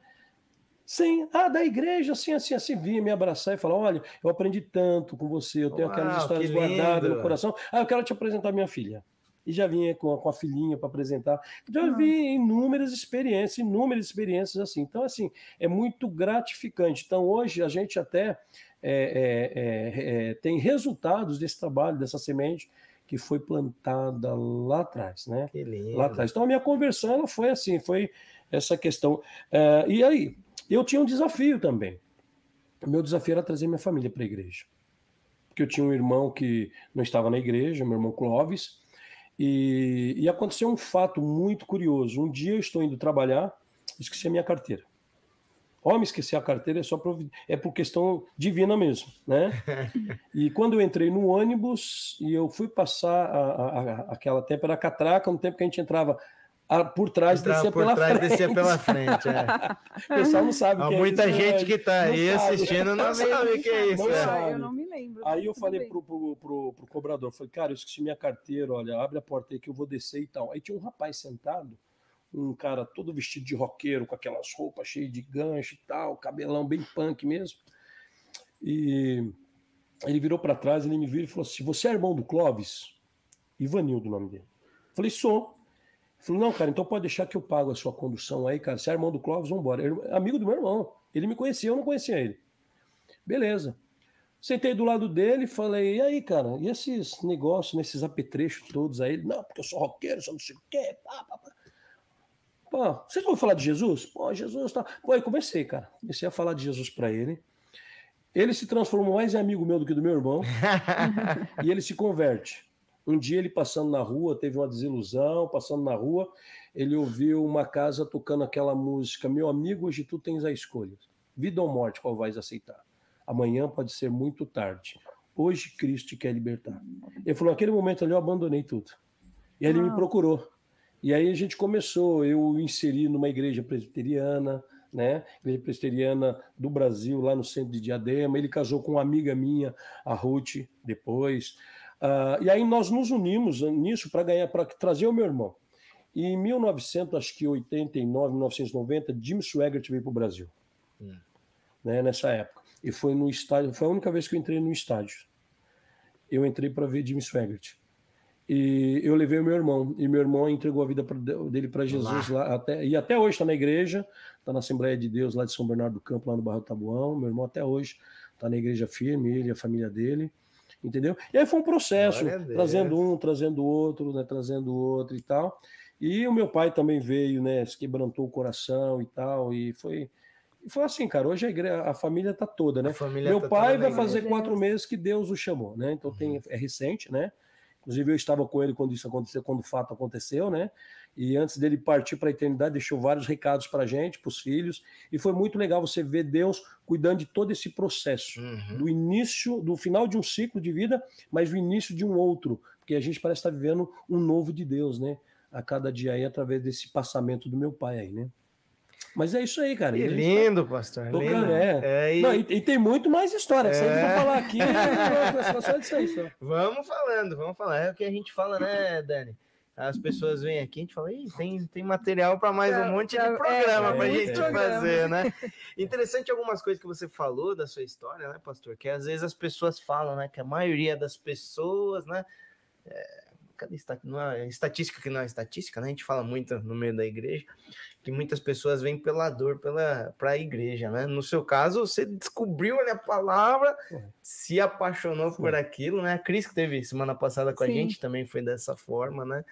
E: Sim, ah, da igreja, assim, assim, assim, vinha me abraçar e falar: Olha, eu aprendi tanto com você, eu tenho Uau, aquelas histórias guardadas no coração. Ah, eu quero te apresentar minha filha. E já vinha com a, com a filhinha para apresentar. Então, eu vi inúmeras experiências, inúmeras experiências assim. Então, assim, é muito gratificante. Então, hoje, a gente até é, é, é, é, tem resultados desse trabalho, dessa semente que foi plantada lá atrás, né? Lá atrás. Então a minha conversão ela foi assim, foi essa questão. É, e aí, eu tinha um desafio também. O meu desafio era trazer minha família para a igreja. Porque eu tinha um irmão que não estava na igreja, meu irmão Clóvis, e, e aconteceu um fato muito curioso. Um dia eu estou indo trabalhar, esqueci a minha carteira. Homem, esquecer a carteira é só por, é por questão divina mesmo, né? e quando eu entrei no ônibus e eu fui passar a, a, a, aquela tempo era catraca, no tempo que a gente entrava a, por trás
A: Entrava
E: descia
A: por
E: pela
A: trás,
E: frente.
A: descia pela frente. É.
E: o pessoal não sabe
A: Há
E: que
A: muita
E: é isso,
A: gente
E: né?
A: que está aí
E: sabe.
A: assistindo não sabe o que é isso.
E: Não
A: é.
E: sabe.
B: Eu não me lembro.
E: Aí eu falei pro, pro, pro, pro cobrador, falei, cara, eu esqueci minha carteira, olha, abre a porta aí que eu vou descer e tal. Aí tinha um rapaz sentado, um cara todo vestido de roqueiro, com aquelas roupas cheias de gancho e tal, cabelão bem punk mesmo. E ele virou para trás, ele me viu e falou assim: Você é irmão do Clóvis? Ivanildo, o nome dele. Falei: Sou. Ele falou: Não, cara, então pode deixar que eu pago a sua condução aí, cara. Você é irmão do Clóvis, vambora. Ele, amigo do meu irmão. Ele me conhecia, eu não conhecia ele. Beleza. Sentei do lado dele e falei: E aí, cara, e esses negócios, nesses apetrechos todos aí? Não, porque eu sou roqueiro, sou não sei o quê. Pá, pá, pá. Pô, vocês vão falar de Jesus? Pô, Jesus tá. Pô, aí comecei, cara. Comecei a falar de Jesus para ele. Ele se transformou mais em amigo meu do que do meu irmão. e ele se converte. Um dia ele passando na rua, teve uma desilusão, passando na rua, ele ouviu uma casa tocando aquela música: Meu amigo, hoje tu tens a escolha. Vida ou morte, qual vais aceitar? Amanhã pode ser muito tarde. Hoje Cristo te quer libertar. Ele falou: naquele momento ali eu abandonei tudo. E ele me procurou. E aí a gente começou, eu inseri numa igreja presbiteriana, né? Igreja presbiteriana do Brasil, lá no centro de Diadema. Ele casou com uma amiga minha, a Ruth, depois. Uh, e aí nós nos unimos nisso para ganhar, para trazer o meu irmão. E em 1989, 1990, Jim Swaggart veio para o Brasil, hum. né? Nessa época. E foi no estádio, foi a única vez que eu entrei no estádio. eu entrei para ver Jim Swaggart. E eu levei o meu irmão, e meu irmão entregou a vida dele para Jesus lá. lá, até, e até hoje está na igreja, está na Assembleia de Deus lá de São Bernardo do Campo, lá no Barro Tabuão. Meu irmão até hoje está na igreja firme, ele e a família dele, entendeu? E aí foi um processo, trazendo um, trazendo outro, né, trazendo outro e tal. E o meu pai também veio, né, se quebrantou o coração e tal, e foi foi assim, cara. Hoje a, igreja, a família tá toda, né? Meu tá pai vai fazer quatro meses que Deus o chamou, né? Então uhum. tem, é recente, né? Inclusive eu estava com ele quando isso aconteceu, quando o fato aconteceu, né? E antes dele partir para a eternidade, deixou vários recados para a gente, para os filhos. E foi muito legal você ver Deus cuidando de todo esse processo, uhum. do início, do final de um ciclo de vida, mas do início de um outro, porque a gente parece estar vivendo um novo de Deus, né? A cada dia aí, através desse passamento do meu pai aí, né? Mas é isso aí, cara.
A: Que lindo, pastor.
E: Tocando, lindo. É. é e... Não, e, e... tem muito mais história. É. Se a gente for falar aqui, é só disso aí. Só.
A: Vamos falando, vamos falar. É o que a gente fala, né, Dani? As pessoas vêm aqui, a gente fala, Ih, tem, tem material para mais um monte de é, programa é, para a gente programa. fazer, né? Interessante algumas coisas que você falou da sua história, né, pastor? Que às vezes as pessoas falam, né, que a maioria das pessoas, né, é, cadê não é estatística que não é estatística, né? A gente fala muito no meio da igreja que muitas pessoas vêm pela dor pela para a igreja, né? No seu caso, você descobriu a palavra, se apaixonou por aquilo, né? A Cris que teve semana passada com Sim. a gente também foi dessa forma, né?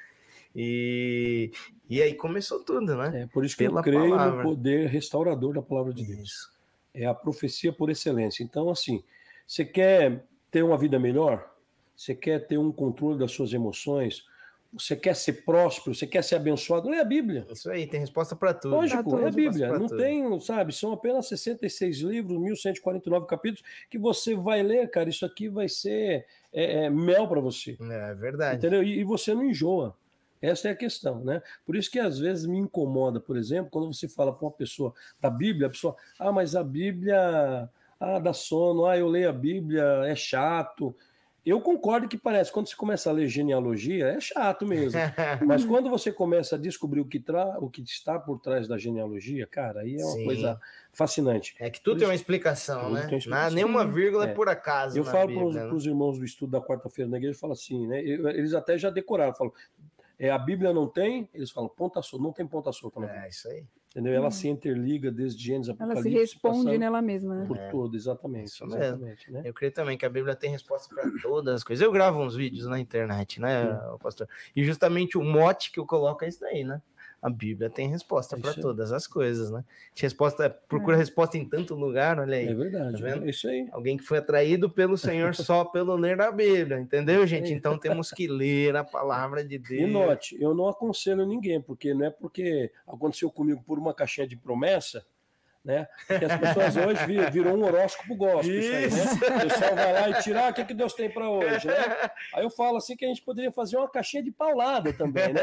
A: E, e aí começou tudo, né?
E: É por isso que Pela eu creio palavra. no poder restaurador da palavra de Deus. Isso. É a profecia por excelência. Então, assim, você quer ter uma vida melhor? Você quer ter um controle das suas emoções, você quer ser próspero, você quer ser abençoado, lê a Bíblia.
A: Isso aí, tem resposta para tudo.
E: Lógico, é a Bíblia. Não tudo. tem, sabe, são apenas 66 livros, 1149 capítulos, que você vai ler, cara, isso aqui vai ser é, é, mel para você.
A: É verdade.
E: Entendeu? E, e, você não enjoa. Essa é a questão, né? Por isso que às vezes me incomoda, por exemplo, quando você fala para uma pessoa da Bíblia, a pessoa, ah, mas a Bíblia, ah, dá sono, ah, eu leio a Bíblia, é chato. Eu concordo que parece, quando você começa a ler genealogia, é chato mesmo. Mas quando você começa a descobrir o que, tra... o que está por trás da genealogia, cara, aí é uma Sim. coisa fascinante.
A: É que tudo tem uma explicação, né? Uma explicação. nenhuma vírgula é, é por acaso.
E: Eu falo para os né? irmãos do estudo da quarta-feira na igreja, eu falo assim, né? Eles até já decoraram, falam, é, a Bíblia não tem, eles falam ponta solta, não tem ponta solta. Não.
A: É, isso aí.
E: Entendeu? Ela hum. se interliga desde Gênesis
B: Apocalipse. Ela se responde nela mesma, né?
E: Por é. tudo, exatamente. Isso exatamente
A: né? Eu creio também que a Bíblia tem resposta para todas as coisas. Eu gravo uns vídeos na internet, né, pastor? E justamente o mote que eu coloco é isso daí, né? A Bíblia tem resposta para todas as coisas, né? Resposta, procura é. resposta em tanto lugar, olha aí.
E: É verdade, tá é isso aí.
A: Alguém que foi atraído pelo Senhor só pelo ler a Bíblia, entendeu, gente? Então temos que ler a palavra de Deus.
E: E note, eu não aconselho ninguém, porque não é porque aconteceu comigo por uma caixinha de promessa né? Porque as pessoas hoje vir, virou um horóscopo gospel. Isso. Isso aí, né? O pessoal vai lá e tira, ah, o que, que Deus tem para hoje, né? Aí eu falo assim que a gente poderia fazer uma caixinha de paulada também, né?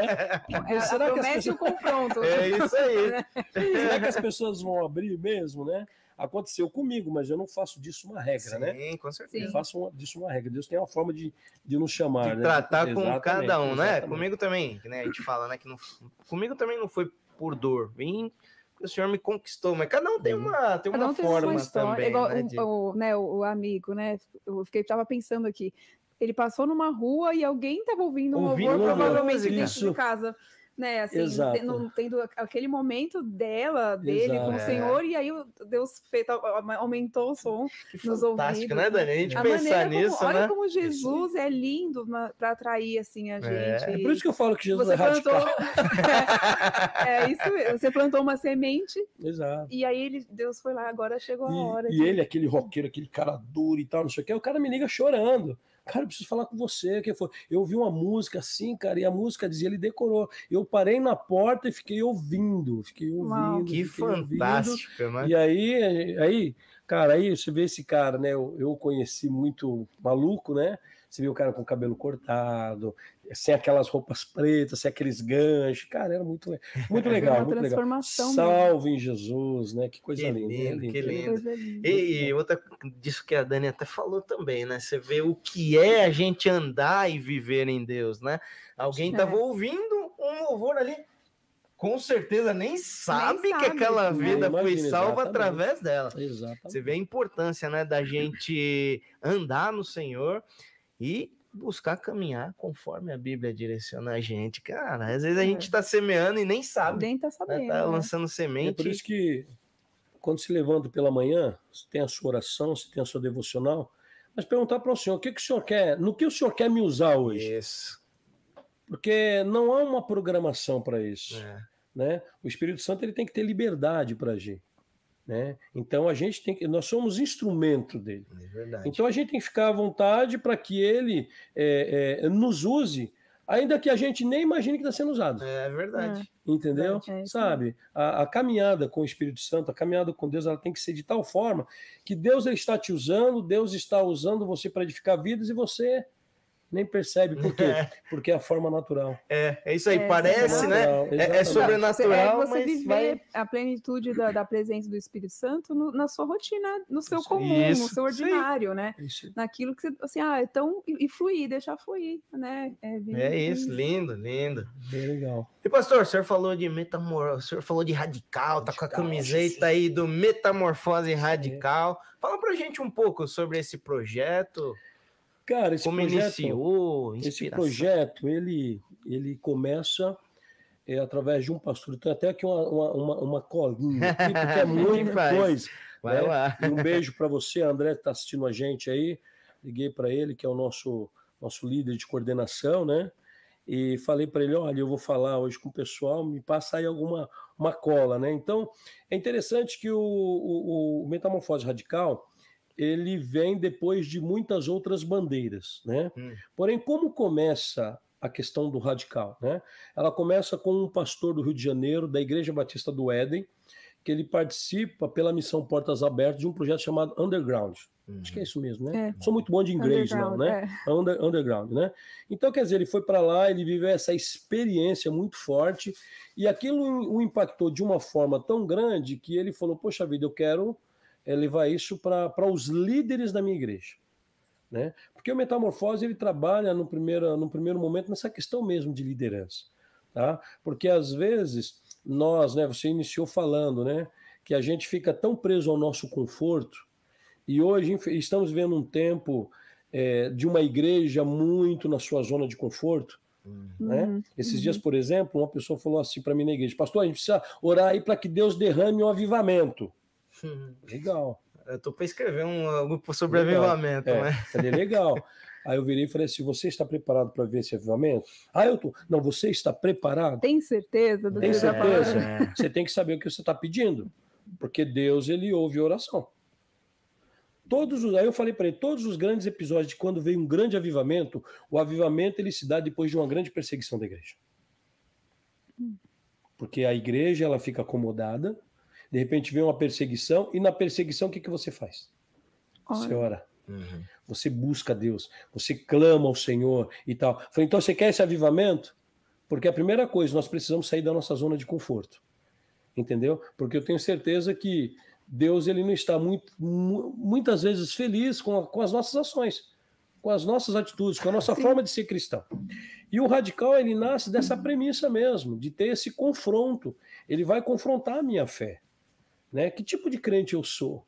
B: É, será que as pessoas... o confronto.
A: É isso aí.
E: será que as pessoas vão abrir mesmo, né? Aconteceu comigo, mas eu não faço disso uma regra,
A: Sim,
E: né?
A: Sim, com certeza.
E: Eu faço uma, disso uma regra. Deus tem uma forma de, de nos chamar,
A: de
E: né?
A: tratar com cada um, né? Exatamente. Comigo também, né? A gente fala, né? Que não, comigo também não foi por dor. Vim o senhor me conquistou, mas cada um tem uhum. uma, tem uma um forma tem também. Igual
B: né, de... o, né, o, amigo, né? Eu fiquei, tava pensando aqui. Ele passou numa rua e alguém estava ouvindo um ouvindo louvor, provavelmente dentro de casa né? Assim, Exato. não tendo aquele momento dela, dele Exato. com o Senhor, é. e aí Deus fez, aumentou o som que nos ouvidos.
A: né, Dani? A gente a pensar nisso,
B: como,
A: né?
B: Olha como Jesus é lindo para atrair assim a é. gente.
E: É. é por isso que eu falo que Jesus você é plantou...
B: é isso mesmo. Você plantou uma semente.
E: Exato.
B: E aí ele, Deus foi lá, agora chegou a hora.
E: E, de... ele, aquele roqueiro, aquele cara duro e tal, não sei o que, o cara me liga chorando. Cara, eu preciso falar com você. Que foi? Eu ouvi uma música assim, cara, e a música dizia, ele decorou. Eu parei na porta e fiquei ouvindo, fiquei ouvindo. Uau,
A: que fantástico, né?
E: E aí, aí, cara, aí você vê esse cara, né? Eu, eu conheci muito maluco, né? Você viu o cara com o cabelo cortado, sem aquelas roupas pretas, sem aqueles ganchos. Cara, era muito, muito legal. Uma muito transformação. Legal. Salve em Jesus, né? Que coisa
A: que
E: linda.
A: Lindo, Que lindo. E, e, outra disso que a Dani até falou também, né? Você vê o que é a gente andar e viver em Deus, né? Alguém estava é. ouvindo um louvor ali com certeza nem sabe, nem sabe que aquela vida foi salva exatamente. através dela.
E: Exatamente.
A: Você vê a importância, né, da gente andar no Senhor e buscar caminhar conforme a Bíblia direciona a gente. Cara, às vezes a é. gente está semeando e nem sabe.
B: Nem tá sabendo.
A: Tá né? lançando semente. É
E: por isso que quando se levanta pela manhã, você tem a sua oração, você tem a sua devocional, mas perguntar para o senhor, o que, que o senhor quer, no que o senhor quer me usar hoje?
A: Isso.
E: Porque não há uma programação para isso. É. Né? O Espírito Santo ele tem que ter liberdade para agir. Né? Então a gente tem que, nós somos instrumento dele.
A: É
E: então a gente tem que ficar à vontade para que ele é, é, nos use, ainda que a gente nem imagine que está sendo usado.
A: É verdade.
E: É. Entendeu? É, Sabe? A, a, caminhada com o Espírito Santo, a caminhada com Deus, ela tem que ser de tal forma que Deus ele está te usando, Deus está usando você para edificar vidas e você nem percebe. Por quê? É. Porque é a forma natural.
A: É, é isso aí. É, Parece, né? É, é, sobrenatural.
B: É você
A: mas
B: viver vai... a plenitude da, da, presença do Espírito Santo no, na sua rotina, no seu isso, comum, isso, no seu ordinário, isso. né? Naquilo que você, assim, ah, então, e, e fluir, deixar fluir, né?
A: É, é isso, lindo, lindo.
E: Bem legal.
A: E pastor, o senhor falou de metamor, o senhor falou de radical, radical tá com a camiseta aí do Metamorfose Radical. Fala pra gente um pouco sobre esse projeto.
E: Cara, esse
A: Como
E: projeto,
A: iniciou,
E: esse projeto, ele, ele começa é, através de um pastor. Tem até aqui uma, uma, uma colinha aqui, porque é muita coisa.
A: Vai né? lá.
E: E um beijo para você, André, que está assistindo a gente aí. Liguei para ele, que é o nosso, nosso líder de coordenação, né? E falei para ele: olha, eu vou falar hoje com o pessoal, me passa aí alguma uma cola, né? Então, é interessante que o, o, o Metamorfose Radical ele vem depois de muitas outras bandeiras, né? Hum. Porém, como começa a questão do radical, né? Ela começa com um pastor do Rio de Janeiro, da Igreja Batista do Éden, que ele participa pela missão Portas Abertas de um projeto chamado Underground. Uhum. Acho que é isso mesmo, né? É. Sou muito bom de inglês, não, né? É. Under, underground, né? Então, quer dizer, ele foi para lá, ele viveu essa experiência muito forte e aquilo o impactou de uma forma tão grande que ele falou: Poxa vida, eu quero é levar isso para os líderes da minha igreja. Né? Porque o Metamorfose ele trabalha no primeiro, no primeiro momento nessa questão mesmo de liderança. Tá? Porque às vezes nós, né, você iniciou falando, né, que a gente fica tão preso ao nosso conforto, e hoje estamos vendo um tempo é, de uma igreja muito na sua zona de conforto. Uhum. Né? Esses uhum. dias, por exemplo, uma pessoa falou assim para mim na igreja: Pastor, a gente precisa orar aí para que Deus derrame um avivamento. Legal.
A: Eu tô para escrever um algo sobre legal. avivamento, é, né?
E: É legal. Aí eu virei e falei assim: você está preparado para ver esse avivamento? Ah, eu tô. Não, você está preparado?
B: Tem certeza do
E: Tem que certeza? É. Você tem que saber o que você está pedindo. Porque Deus, ele ouve oração. Todos os, aí eu falei para ele, todos os grandes episódios de quando veio um grande avivamento, o avivamento ele se dá depois de uma grande perseguição da igreja. Hum. Porque a igreja ela fica acomodada, de repente vem uma perseguição, e na perseguição o que, que você faz? Você ora. Uhum. Você busca Deus, você clama ao Senhor e tal. Falei, então você quer esse avivamento? Porque a primeira coisa, nós precisamos sair da nossa zona de conforto. Entendeu? Porque eu tenho certeza que Deus ele não está muito, muitas vezes feliz com, a, com as nossas ações, com as nossas atitudes, com a nossa Sim. forma de ser cristão. E o radical ele nasce dessa premissa mesmo, de ter esse confronto. Ele vai confrontar a minha fé. Né? Que tipo de crente eu sou?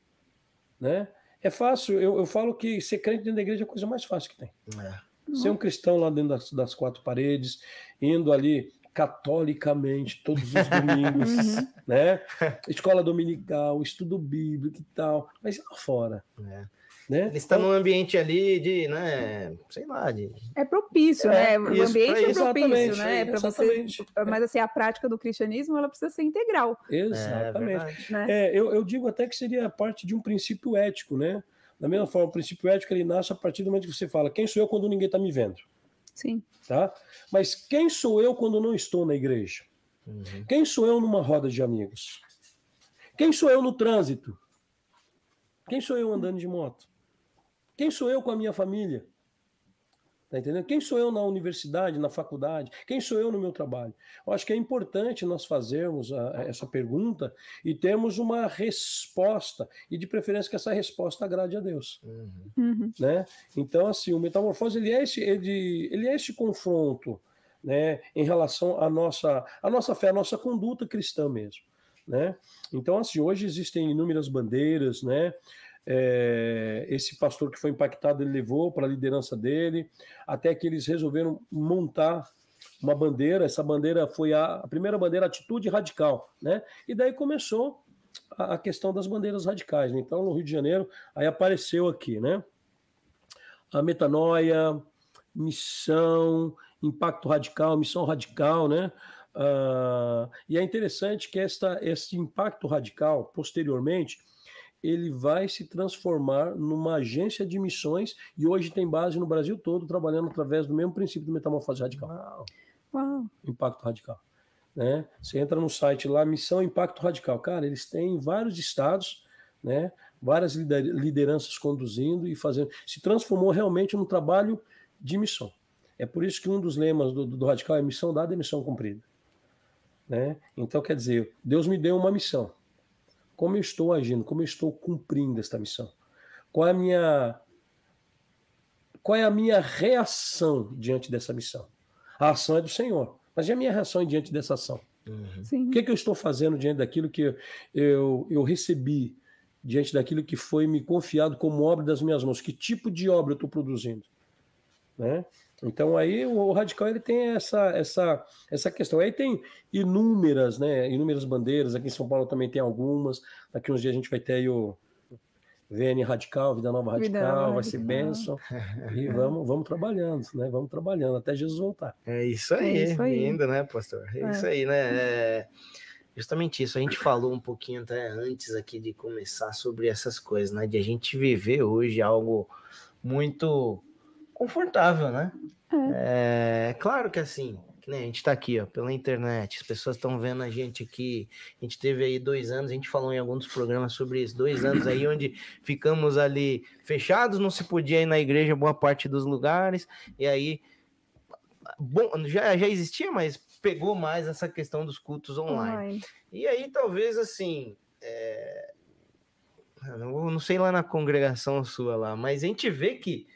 E: Né? É fácil, eu, eu falo que ser crente dentro da igreja é a coisa mais fácil que tem. É. Ser um cristão lá dentro das, das quatro paredes, indo ali catolicamente todos os domingos, uhum. né? Escola dominical, estudo bíblico e tal, mas lá fora. É. Né?
A: Ele está então, num ambiente ali de, né, sei lá, de...
B: É propício, é, né? O ambiente é propício, né? É para você, mas assim, a prática do cristianismo ela precisa ser integral.
E: Exatamente. É, é, eu, eu digo até que seria parte de um princípio ético, né? Da mesma forma, o princípio ético ele nasce a partir do momento que você fala: quem sou eu quando ninguém está me vendo?
B: Sim.
E: Tá? Mas quem sou eu quando não estou na igreja? Uhum. Quem sou eu numa roda de amigos? Quem sou eu no trânsito? Quem sou eu andando de moto? Quem sou eu com a minha família? Tá entendendo? Quem sou eu na universidade, na faculdade? Quem sou eu no meu trabalho? Eu acho que é importante nós fazermos a, a essa pergunta e termos uma resposta, e de preferência que essa resposta agrade a Deus. Uhum. uhum. Né? Então, assim, o Metamorfose ele é, esse, ele, ele é esse confronto né, em relação à nossa, à nossa fé, à nossa conduta cristã mesmo. Né? Então, assim, hoje existem inúmeras bandeiras, né? É, esse pastor que foi impactado, ele levou para a liderança dele, até que eles resolveram montar uma bandeira. Essa bandeira foi a, a primeira bandeira, Atitude Radical, né? E daí começou a, a questão das bandeiras radicais. Né? Então, no Rio de Janeiro, aí apareceu aqui, né? A metanoia, missão, impacto radical, missão radical, né? Uh, e é interessante que esta, esse impacto radical, posteriormente, ele vai se transformar numa agência de missões e hoje tem base no Brasil todo, trabalhando através do mesmo princípio do metamorfose radical. Uau. Uau. Impacto radical. Né? Você entra no site lá, Missão Impacto Radical. Cara, eles têm vários estados, né? várias lideranças conduzindo e fazendo. Se transformou realmente num trabalho de missão. É por isso que um dos lemas do, do Radical é missão dada e missão cumprida. Né? Então, quer dizer, Deus me deu uma missão. Como eu estou agindo? Como eu estou cumprindo esta missão? Qual é a minha qual é a minha reação diante dessa missão? A ação é do Senhor, mas e a minha reação diante dessa ação? Uhum. O que, é que, eu estou fazendo diante daquilo que eu, eu recebi, diante daquilo que foi me confiado como obra das minhas mãos? Que tipo de obra eu estou produzindo? Né? Então aí o, radical ele tem essa essa essa questão. Aí tem inúmeras, né, inúmeras bandeiras. Aqui em São Paulo também tem algumas. Daqui uns dias a gente vai ter aí o VN Radical, Vida Nova Radical, Vida Nova vai ser bênção. e vamos, vamos trabalhando, né? Vamos trabalhando até Jesus voltar.
A: É isso aí, é isso aí. lindo, né, pastor? É, é, isso aí, né? É justamente isso. A gente falou um pouquinho até antes aqui de começar sobre essas coisas, né? De a gente viver hoje algo muito confortável, né? É. é claro que assim, que a gente tá aqui, ó, pela internet, as pessoas estão vendo a gente aqui. A gente teve aí dois anos, a gente falou em alguns programas sobre isso, dois anos aí onde ficamos ali fechados, não se podia ir na igreja boa parte dos lugares, e aí bom, já, já existia, mas pegou mais essa questão dos cultos online. online. E aí, talvez assim. É... Eu não sei lá na congregação sua lá, mas a gente vê que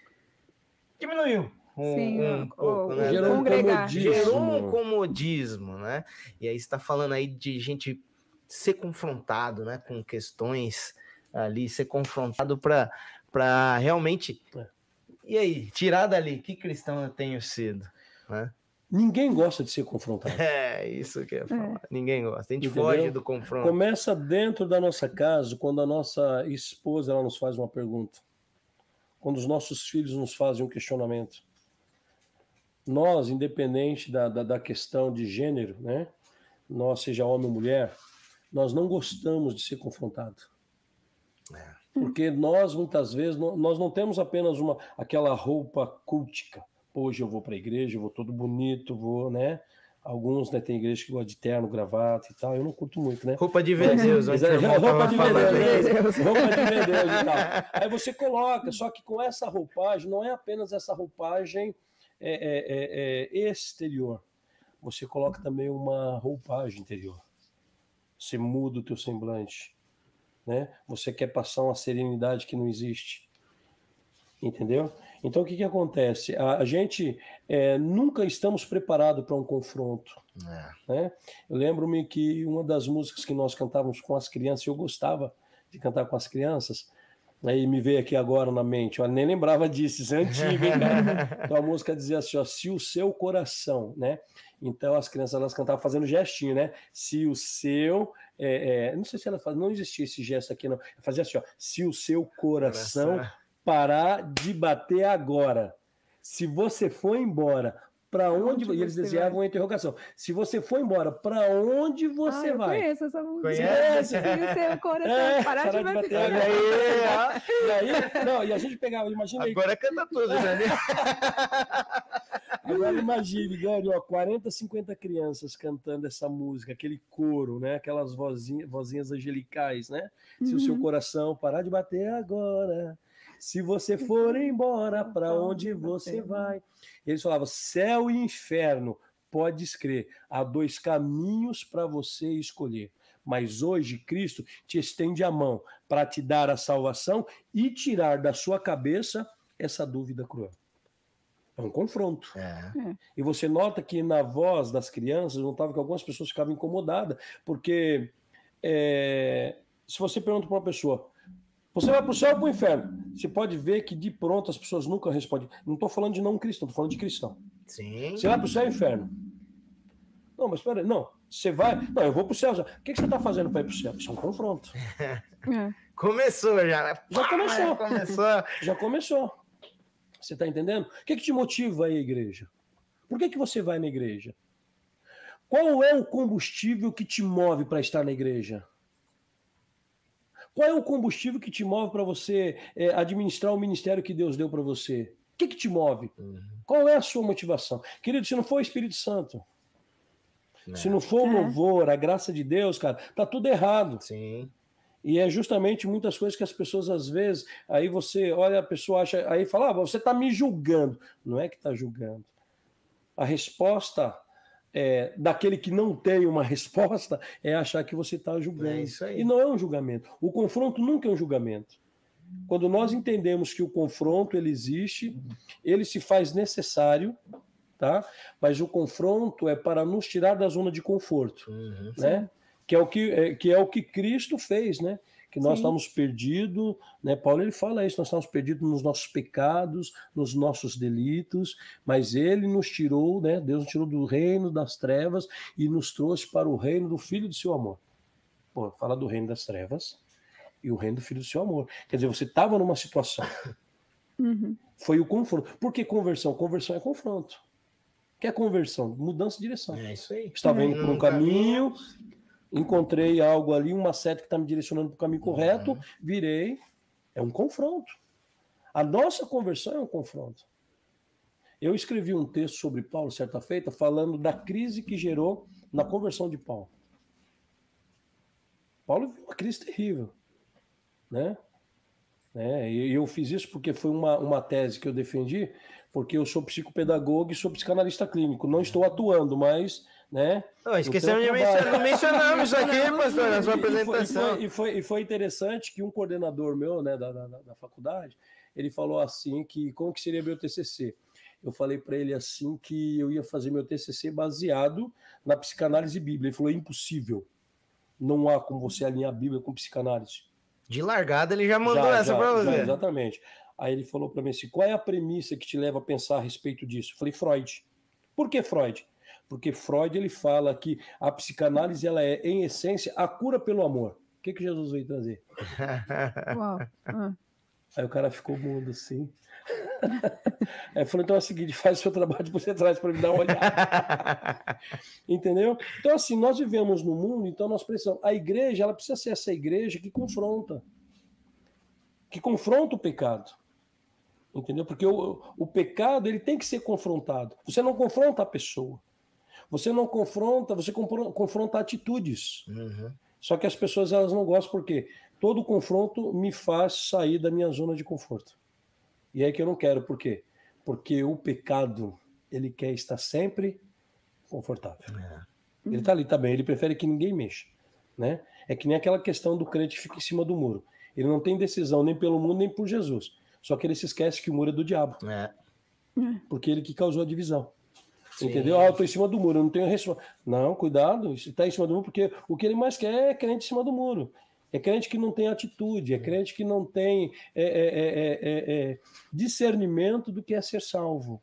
A: diminuiu. Um, Sim, um pouco, né?
E: Gerou um, comodismo.
A: Gerou um comodismo, né? E aí está falando aí de gente ser confrontado, né, com questões ali, ser confrontado para realmente. É. E aí, tirar dali, que cristão eu tenho sido, né?
E: Ninguém gosta de ser confrontado.
A: É, isso que eu ia falar. É. Ninguém gosta. A gente Entendeu? foge do confronto.
E: Começa dentro da nossa casa, quando a nossa esposa ela nos faz uma pergunta quando os nossos filhos nos fazem um questionamento. Nós, independente da, da, da questão de gênero, né? nós, seja homem ou mulher, nós não gostamos de ser confrontado. É. Porque nós, muitas vezes, nós não temos apenas uma aquela roupa cultica. Hoje eu vou para a igreja, eu vou todo bonito, vou, né? Alguns, né, tem igreja que gosta de terno, gravata e tal. Eu não curto muito, né?
A: Roupa de ver Deus.
E: Mas, roupa de ver Deus. roupa de e tal. Aí você coloca, só que com essa roupagem, não é apenas essa roupagem é, é, é, é exterior. Você coloca também uma roupagem interior. Você muda o teu semblante. Né? Você quer passar uma serenidade que não existe. Entendeu? Então, o que, que acontece? A, a gente é, nunca estamos preparados para um confronto. É. Né? Eu lembro-me que uma das músicas que nós cantávamos com as crianças, eu gostava de cantar com as crianças, aí me veio aqui agora na mente, eu nem lembrava disso, isso é antigo, hein, Então a música dizia assim, ó, se o seu coração, né? Então as crianças elas cantavam fazendo gestinho, né? Se o seu, é, é, não sei se ela faz, não existia esse gesto aqui não, fazia assim, ó, se o seu coração, coração parar de bater agora. Se você for embora, para onde, onde e eles desejavam a interrogação. Se você for embora, para onde você ah, vai?
B: Eu conheço essa música. Conhece? Se o seu coração é, parar, de bater. bater
E: agora. E aí, não, e a gente pegava, imagina
A: Agora
E: aí,
A: canta tudo, né?
E: Agora imagine, Gary, ó, 40, 50 crianças cantando essa música, aquele coro, né? Aquelas vozinhas, vozinhas angelicais, né? Se uhum. o seu uhum. coração parar de bater agora, se você for embora, para onde você vai? Eles falavam: céu e inferno, pode escrever, há dois caminhos para você escolher. Mas hoje Cristo te estende a mão para te dar a salvação e tirar da sua cabeça essa dúvida cruel. É um confronto. É. E você nota que na voz das crianças, notava que algumas pessoas ficavam incomodadas, porque é, se você pergunta para uma pessoa, Você vai para o céu ou para o inferno? Você pode ver que de pronto as pessoas nunca respondem. Não estou falando de não cristão, estou falando de cristão.
A: Sim.
E: Você vai para o céu ou inferno? Não, mas espera aí. Não, você vai. Não, eu vou para o céu. O que, que você está fazendo para ir para o céu? Isso é um confronto.
A: É. Começou já. Né?
E: Já começou. começou. Já começou. Você está entendendo? O que, que te motiva aí, igreja? Por que, que você vai na igreja? Qual é o combustível que te move para estar na igreja? Qual é o combustível que te move para você é, administrar o ministério que Deus deu para você? O que, que te move? Uhum. Qual é a sua motivação? Querido, se não for o Espírito Santo, é. se não for o é. louvor, a graça de Deus, cara, tá tudo errado.
A: Sim.
E: E é justamente muitas coisas que as pessoas, às vezes, aí você olha, a pessoa acha, aí fala, ah, você está me julgando. Não é que está julgando. A resposta é, daquele que não tem uma resposta é achar que você está julgando. É. E não é um julgamento. O confronto nunca é um julgamento. Quando nós entendemos que o confronto ele existe, ele se faz necessário, tá? Mas o confronto é para nos tirar da zona de conforto, uhum, né? Que é o que é, que é o que Cristo fez, né? Que nós Sim. estamos perdidos, né? Paulo ele fala isso, nós estamos perdidos nos nossos pecados, nos nossos delitos, mas ele nos tirou, né? Deus nos tirou do reino das trevas e nos trouxe para o reino do filho do seu amor. Pô, fala do reino das trevas e o reino do filho do seu amor. Quer dizer, você estava numa situação. Uhum. Foi o confronto. Por que conversão? Conversão é confronto. O que é conversão? Mudança de direção.
A: É isso aí.
E: Estava indo por um caminho, encontrei algo ali, uma seta que está me direcionando para o caminho correto, uhum. virei. É um confronto. A nossa conversão é um confronto. Eu escrevi um texto sobre Paulo, certa feita, falando da crise que gerou na conversão de Paulo. Paulo viu uma crise terrível, né? É, e eu fiz isso porque foi uma, uma tese que eu defendi, porque eu sou psicopedagogo e sou psicanalista clínico. Não estou atuando, mas né?
A: Oh, esquecemos de mencionar, não mencionamos isso aqui, pastor, na sua apresentação.
E: E foi, e foi, e foi, interessante que um coordenador meu, né, da, da, da, faculdade, ele falou assim que como que seria meu TCC? Eu falei para ele assim que eu ia fazer meu TCC baseado na psicanálise bíblica. Ele falou, é impossível. Não há como você alinhar a Bíblia com psicanálise.
A: De largada ele já mandou já, essa para você. Já,
E: exatamente. Aí ele falou para mim assim, qual é a premissa que te leva a pensar a respeito disso? Eu falei, Freud. Por que Freud? Porque Freud ele fala que a psicanálise ela é, em essência, a cura pelo amor. O que, que Jesus veio trazer? Uau. Ah. Aí o cara ficou mudo assim. Aí falou: então é o seguinte, faz o seu trabalho de você traz para me dar uma olhada. Entendeu? Então, assim, nós vivemos no mundo, então nós precisamos. A igreja, ela precisa ser essa igreja que confronta. Que confronta o pecado. Entendeu? Porque o, o pecado ele tem que ser confrontado. Você não confronta a pessoa. Você não confronta, você confronta atitudes. Uhum. Só que as pessoas elas não gostam porque todo confronto me faz sair da minha zona de conforto. E é que eu não quero, por quê? Porque o pecado, ele quer estar sempre confortável. É. Ele está ali, tá bem, ele prefere que ninguém mexa, né? É que nem aquela questão do crente que fica em cima do muro. Ele não tem decisão nem pelo mundo nem por Jesus. Só que ele se esquece que o muro é do diabo. É. Porque ele que causou a divisão. Sim. Entendeu? Ah, eu tô em cima do muro, eu não tenho resposta. Não, cuidado, está em cima do muro, porque o que ele mais quer é crente em cima do muro. É crente que não tem atitude, é crente que não tem é, é, é, discernimento do que é ser salvo.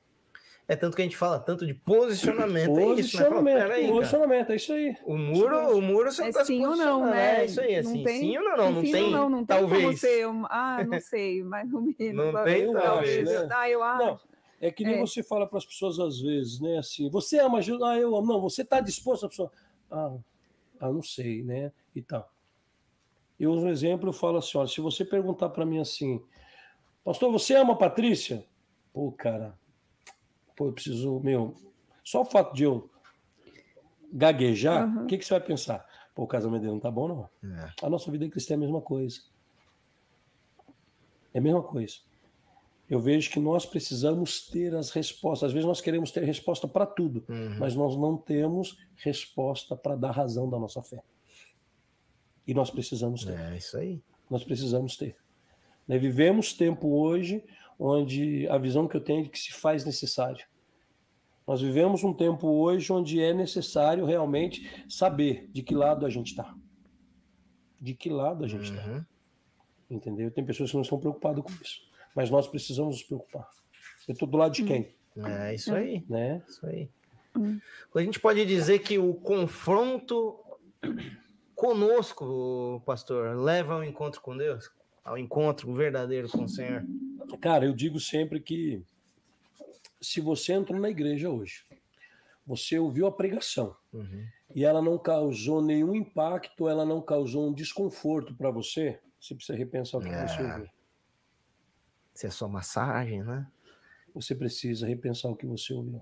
A: É tanto que a gente fala tanto de posicionamento.
E: Posicionamento, é isso, né? posicionamento, é isso aí.
A: O muro, o muro
B: você é tá sim ou não, né?
A: É isso aí, assim, não tem, sim ou não, não, não
B: sim
A: tem,
B: ou não, não tem talvez. como ser, ah, não sei, mais ou menos.
A: Não tem, talvez.
B: Né? Ah, eu acho. Não,
E: é que nem é. você fala para as pessoas às vezes, né? Assim, você ama Jesus? Ah, eu amo. Não, você está disposto a pessoa. Ah, ah, não sei, né? E tal. Eu uso um exemplo, eu falo assim: olha, se você perguntar para mim assim, pastor, você ama a Patrícia? Pô, cara, pô, eu preciso, meu, só o fato de eu gaguejar, o uhum. que, que você vai pensar? Pô, o casamento dele não tá bom, não. É. A nossa vida cristã é a mesma coisa. É a mesma coisa eu vejo que nós precisamos ter as respostas. Às vezes nós queremos ter resposta para tudo, uhum. mas nós não temos resposta para dar razão da nossa fé. E nós precisamos ter.
A: É isso aí.
E: Nós precisamos ter. Né? Vivemos tempo hoje onde a visão que eu tenho é que se faz necessário. Nós vivemos um tempo hoje onde é necessário realmente saber de que lado a gente está. De que lado a gente está. Uhum. Entendeu? Tem pessoas que não estão preocupadas com isso. Mas nós precisamos nos preocupar. Eu estou do lado de quem?
A: É isso aí.
E: Né?
A: Isso aí. A gente pode dizer que o confronto conosco, pastor, leva ao encontro com Deus, ao encontro verdadeiro com o Senhor.
E: Cara, eu digo sempre que se você entrou na igreja hoje, você ouviu a pregação
A: Uhum.
E: e ela não causou nenhum impacto, ela não causou um desconforto para você, você precisa repensar o que
A: É.
E: você ouviu.
A: Se é só massagem, né?
E: Você precisa repensar o que você ouviu.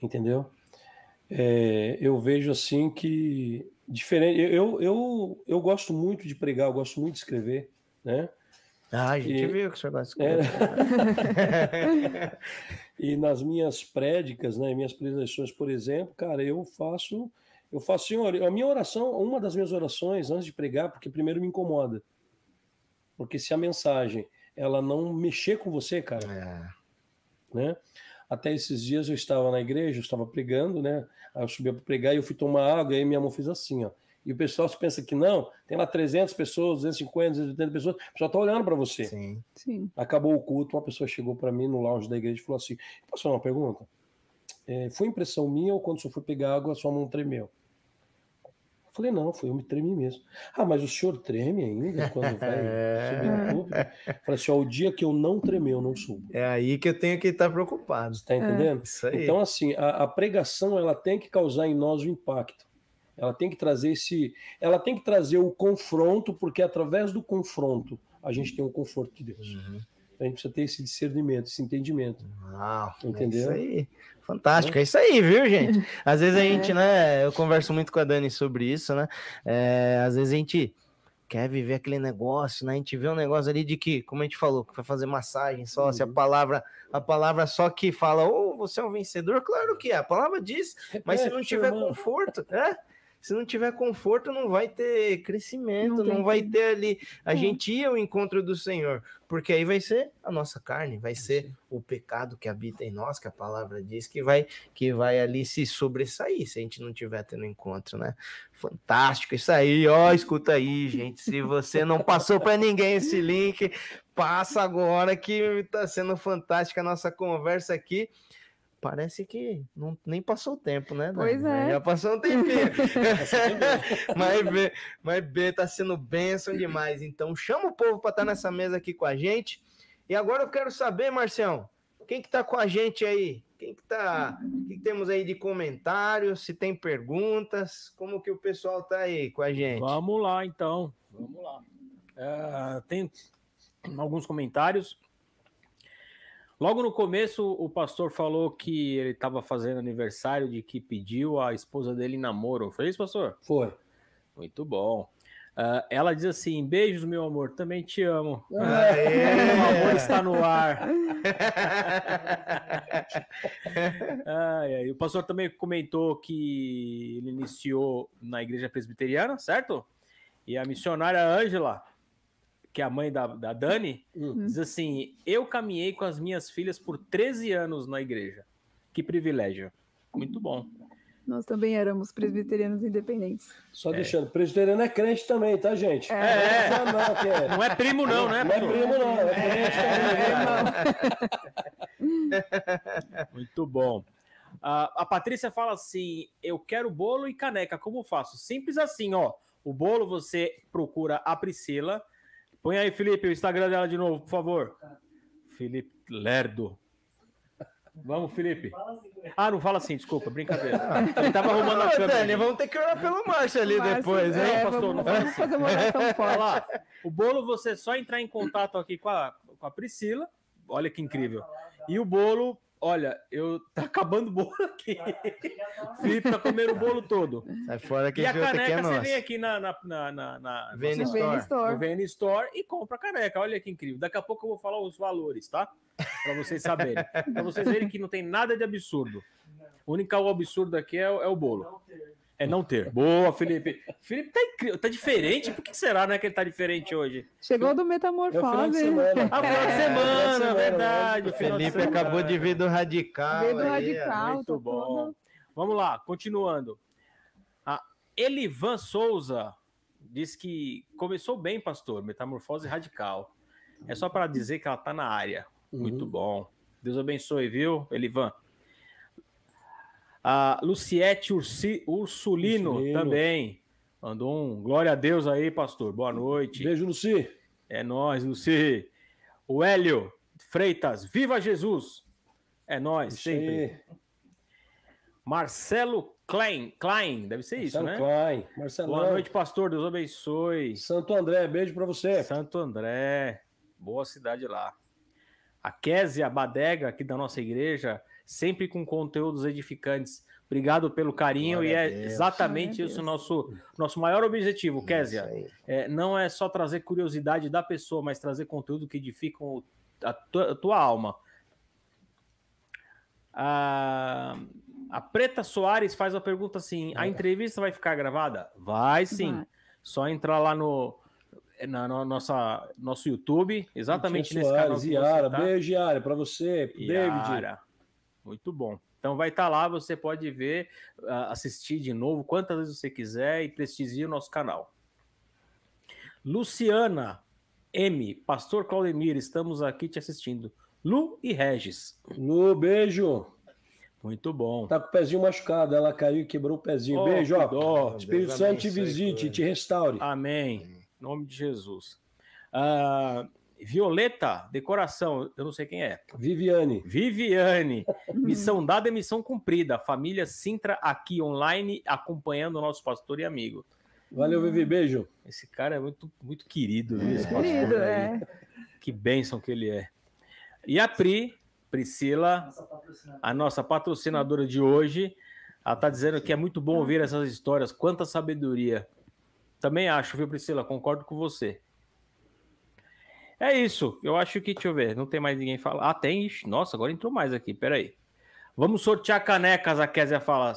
E: Entendeu? É, eu vejo assim que diferente. Eu, eu, eu gosto muito de pregar, eu gosto muito de escrever, né?
A: Ah, a gente
E: E-
A: viu que o senhor gosta de
E: É.
A: escrever.
E: E nas minhas prédicas, né, minhas preleções, por exemplo, cara, eu faço, eu faço, senhor, a minha oração, uma das minhas orações antes de pregar, porque primeiro me incomoda. Porque se a mensagem ela não mexer com você, cara,
A: É.
E: né? Até esses dias eu estava na igreja, eu estava pregando, né? Aí eu subia para pregar e eu fui tomar água, e aí minha mão fez assim, ó. E o pessoal pensa que não, tem lá 300 pessoas, 250, 280 pessoas, o pessoal tá olhando para você.
A: Sim.
B: Sim.
E: Acabou o culto, uma pessoa chegou para mim no lounge da igreja e falou assim: Posso fazer uma pergunta? É, foi impressão minha ou quando o senhor foi pegar água, a sua mão tremeu? Falei: Não, foi eu me tremi mesmo. Ah, mas o senhor treme ainda quando vai subir no? Eu falei assim: ó, o dia que eu não tremer, eu não subo.
A: É aí que eu tenho que estar preocupado.
E: Tá entendendo?
A: Isso aí.
E: Então, assim, a, a pregação ela tem que causar em nós o impacto. Ela tem que trazer esse. Ela tem que trazer o confronto, porque através do confronto a gente tem o conforto de Deus.
A: Uhum.
E: A gente precisa ter esse discernimento, esse entendimento.
A: Uau,
E: Entendeu?
A: É isso aí. Fantástico, é isso aí, viu, gente? Às vezes a
B: É.
A: gente, né? Eu converso muito com a Dani sobre isso, né? É, às vezes a gente quer viver aquele negócio, né? A gente vê um negócio ali de que, como a gente falou, que vai fazer massagem só, se a
E: Uhum.
A: palavra, a palavra só que fala, ou você é um vencedor, claro que é, a palavra diz, mas se não tiver
E: irmão.
A: conforto, né? Se não tiver conforto, não vai ter crescimento,
B: Não
A: não, vai ter ali a
B: É.
A: gente ir ao encontro do Senhor, porque aí vai ser a nossa carne, vai ser o pecado que habita em nós, que a palavra diz que vai que vai ali se sobressair se a gente não tiver tendo encontro, né? Fantástico isso aí, ó, escuta aí, gente. Se você não passou para ninguém esse link, passa agora que tá sendo fantástica a nossa conversa aqui. Parece que não, nem passou o tempo, né?
B: Pois é.
A: Já passou um tempinho. mas, B, mas B tá sendo bênção demais. Então chama o povo para estar nessa mesa aqui com a gente. E agora eu quero saber, Marcião, quem que tá com a gente aí? Quem que tá? O que, que temos aí de comentários? Se tem perguntas? Como que o pessoal tá aí com a gente?
C: Vamos lá, então. Vamos lá. É, tem alguns comentários. Logo no começo, o pastor falou que ele estava fazendo aniversário de que pediu a esposa dele em namoro. Foi isso, pastor?
E: Foi.
C: Muito bom. Ah, ela diz assim: beijos, meu amor, também te amo. O amor
A: Aê!
C: está no ar. Ai, ai. O pastor também comentou que ele iniciou na igreja presbiteriana, certo? E a missionária Ângela, que é a mãe da, da Dani,
E: Hum.
C: diz assim: Eu caminhei com as minhas filhas por 13 anos na igreja. Que privilégio. Muito bom.
B: Nós também éramos presbiterianos independentes.
E: Só deixando, presbiteriano é crente também, tá, gente?
C: É.
E: Não, não, é-
C: Não é primo, não, né?
E: Não é primo, não, é crente também.
C: Muito bom. A, a Patrícia fala assim: eu quero bolo e caneca, como faço? Simples assim, ó. O bolo você procura a Priscila. Põe aí, Felipe, o Instagram dela de novo, por favor. Felipe Lerdo. Vamos, Felipe. Ah, não fala assim, desculpa, brincadeira. Ele tava arrumando a câmera.
A: Dani, vamos ter que orar pelo Márcio ali
B: Márcio,
A: depois, hein?
B: é,
C: pastor,
B: vamos, vamos fazer uma oração forte.
C: lá, o bolo você é só entrar em contato aqui com a, com a Priscila. Olha que incrível. E o bolo, olha, eu tá acabando o bolo aqui. O Felipe tá comendo o bolo todo.
A: Sai fora que
C: e a
A: esse outro aqui é
C: caneca você
A: nosso.
C: vem aqui na, na, na, na, na
B: VN
A: Store.
B: Store.
C: VN Store e compra a caneca. Olha que incrível. Daqui a pouco eu vou falar os valores, tá? Para vocês saberem. Para vocês verem que não tem nada de absurdo. O único absurdo aqui é, é o bolo. É não ter. Boa, Felipe. Felipe tá incrível, tá diferente. Por que será, né, que ele tá diferente hoje?
B: Chegou do
E: É o final de
B: Metamorfose.
E: semana.
C: Ah, final de
E: É, final de
C: semana, verdade. o de
A: Felipe acabou de vir do radical.
B: Veio do
A: aí,
B: radical,
C: Muito
B: tá
C: bom.
B: tudo.
C: Vamos lá, continuando. A Elivan Souza diz que começou bem, pastor, metamorfose radical. É só para dizer que ela está na área. Uhum. Muito bom. Deus abençoe, viu, Elivan? A Luciete Ursi, Ursulino, Ursulino, também. Mandou um glória a Deus aí, pastor. Boa noite.
E: Beijo, Luci.
C: É nós, Luci. O Hélio Freitas, viva Jesus! É nós, sempre. Marcelo Klein, Klein, deve ser Marcelo isso, né? Klein. Boa noite, pastor. Deus abençoe.
E: Santo André, beijo para você.
C: Santo André, boa cidade lá. A Késia Badega, aqui da nossa igreja, sempre com conteúdos edificantes. Obrigado pelo carinho Glória e é exatamente isso o nosso, nosso maior objetivo, Késia. É, não é só trazer curiosidade da pessoa, mas trazer conteúdo que edifica a tua, a tua alma. A, a Preta Soares faz a pergunta assim: a entrevista vai ficar gravada? Vai sim. Vai. Só entrar lá no, na, no nossa, nosso YouTube, exatamente nesse Soares,
E: canal. Yara, tá. beijo, Yara, para você, Yara. David.
C: Muito bom. Então vai estar tá lá, você pode ver, assistir de novo quantas vezes você quiser e prestigie o nosso canal. Luciana M, Pastor Claudemir, estamos aqui te assistindo. Lu e Regis.
E: Lu, beijo.
C: Muito bom.
E: Tá com o pezinho machucado, ela caiu e quebrou o pezinho. Oh, beijo, ó. Dó. Espírito Deus Santo te visite, te restaure.
C: Amém. Em nome de Jesus. Uh, Violeta, decoração, eu não sei quem é.
E: Viviane.
C: Viviane. Missão dada é missão cumprida. Família Sintra aqui online, acompanhando o nosso pastor e amigo.
E: Valeu, Vivi, beijo.
C: Esse cara é muito, muito querido, viu, esse pastor querido, é. Que bênção que ele é. E a Pri, Priscila, a nossa patrocinadora de hoje, ela está dizendo que é muito bom ouvir essas histórias. Quanta sabedoria. Também acho, viu, Priscila? Concordo com você. É isso. Eu acho que, deixa eu ver, não tem mais ninguém falar. Ah, tem. Nossa, agora entrou mais aqui. Peraí. Vamos sortear canecas, a Kézia fala.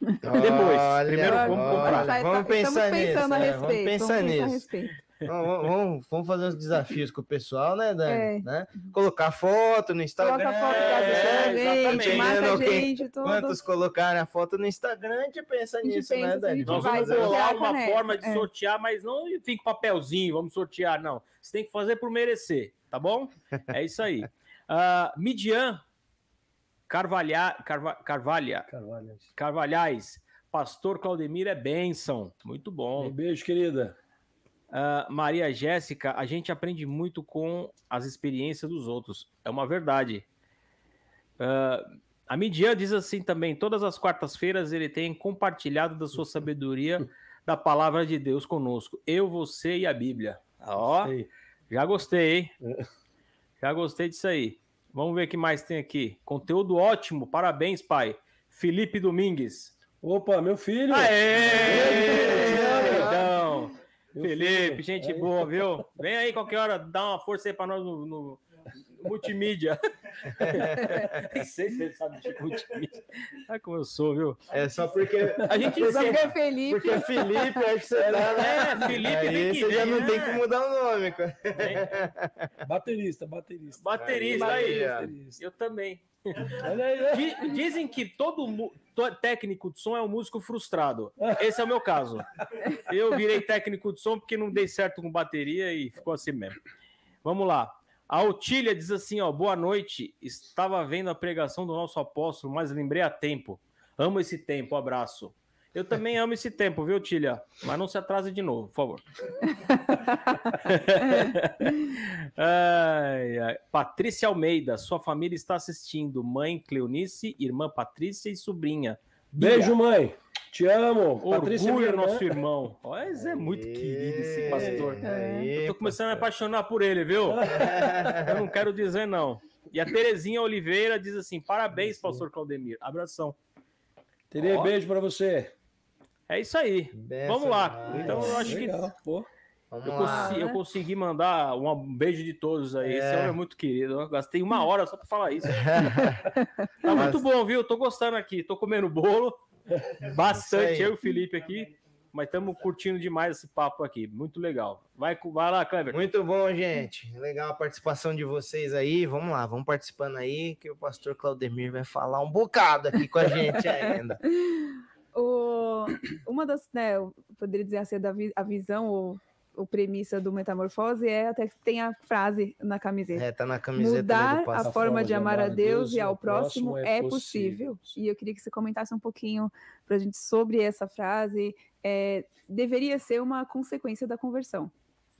C: Depois. Olha, Primeiro vamos comprar.
A: Tá, vamos pensar nisso. É, vamos pensar nisso. Vamos, vamos, vamos, fazer uns desafios com o pessoal, né, Dani? É. Né? Colocar foto no Instagram. Coloca foto é, gente, marca gente, tudo. Quantos colocarem a foto no Instagram, a gente pensa a gente nisso, né, pensa, né, Dani?
C: Nós vamos bolar uma forma de é. sortear, mas não fica papelzinho, vamos sortear, não. Você tem que fazer por merecer, tá bom? É isso aí. Uh, Midian Carvalha, Carva, Carvalha, Carvalhais. Carvalhais. Pastor Claudemir é bênção. Muito bom.
E: Um beijo, querida.
C: Uh, Maria Jéssica, a gente aprende muito com as experiências dos outros. É uma verdade. Uh, a Midian diz assim também: todas as quartas-feiras ele tem compartilhado da sua sabedoria da palavra de Deus conosco. Eu, você e a Bíblia. Ó, já gostei, hein? Já gostei disso aí. Vamos ver o que mais tem aqui. Conteúdo ótimo, parabéns, pai. Felipe Domingues.
E: Opa, meu filho!
C: Aê! Então, Felipe, gente aí. boa, viu? Vem aí qualquer hora, dá uma força aí para nós no, no multimídia. Nem sei se ele sabe de multimídia. Olha como eu sou, viu?
A: É só porque.
B: A gente porque é Felipe.
A: Porque é Felipe, acho que você tá, né?
C: É, Felipe aí vem que
A: você já não tem que mudar o nome, cara.
E: Baterista, baterista.
C: Baterista aí. aí. Eu também. Dizem que todo técnico de som é um músico frustrado. Esse é o meu caso. Eu virei técnico de som porque não dei certo com bateria e ficou assim mesmo. Vamos lá. A Otília diz assim, ó, boa noite. Estava vendo a pregação do nosso apóstolo, mas lembrei a tempo. Amo esse tempo, abraço. Eu também amo esse tempo, viu, Tília? Mas não se atrase de novo, por favor. ai, ai. Patrícia Almeida, sua família está assistindo. Mãe Cleonice, irmã Patrícia e sobrinha.
E: Bia. Beijo, mãe. Te amo.
C: Orgulho, Patrícia, nosso irmão. Mas é muito querido esse pastor. É. Eu tô começando a me apaixonar por ele, viu? Eu não quero dizer não. E a Terezinha Oliveira diz assim: parabéns, pastor Claudemir. Abração.
E: Terei beijo para você.
C: É isso aí. Vamos lá. Então eu acho Legal. que. Pô. Eu, consegui, eu, consegui, mandar um beijo de todos aí. É. Esse homem é muito querido. Eu gastei uma hora só para falar isso. tá muito bom, viu? Tô gostando aqui. Tô comendo bolo. Bastante, eu e o Felipe aqui. Mas estamos curtindo demais esse papo aqui. Muito legal. Vai, vai lá, Kleber.
A: Muito bom, gente. Legal a participação de vocês aí. Vamos lá, vamos participando aí, que o pastor Claudemir vai falar um bocado aqui com a gente ainda.
B: o uma das, né, eu poderia dizer assim, da, a visão ou o premissa do Metamorfose é até que tem a frase na camiseta.
A: É, tá na camiseta.
B: Mudar a, forma de amar a Deus e ao próximo, próximo é, é possível. possível. E eu queria que você comentasse um pouquinho para a gente sobre essa frase. É, deveria ser uma consequência da conversão.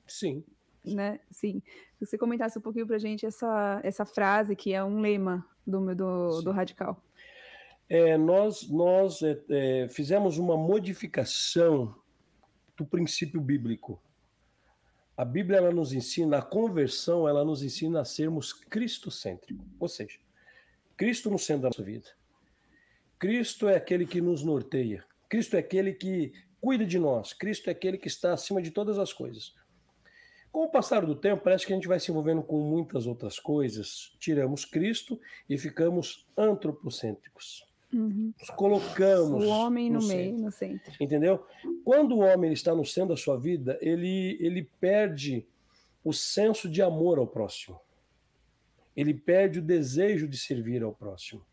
E: Sim.
B: Né? Sim. Se você comentasse um pouquinho para a gente essa, essa frase que é um lema do, do, do radical.
E: É, nós nós é, é, fizemos uma modificação do princípio bíblico. A Bíblia ela nos ensina, a conversão ela nos ensina a sermos cristocêntricos, ou seja, Cristo no centro da nossa vida. Cristo é aquele que nos norteia. Cristo é aquele que cuida de nós. Cristo é aquele que está acima de todas as coisas. Com o passar do tempo, parece que a gente vai se envolvendo com muitas outras coisas. Tiramos Cristo e ficamos antropocêntricos. Uhum. Nos colocamos.
B: O homem no, no meio, centro. no centro.
E: Entendeu? Quando o homem está no centro da sua vida, ele, ele perde o senso de amor ao próximo. Ele perde o desejo de servir ao próximo.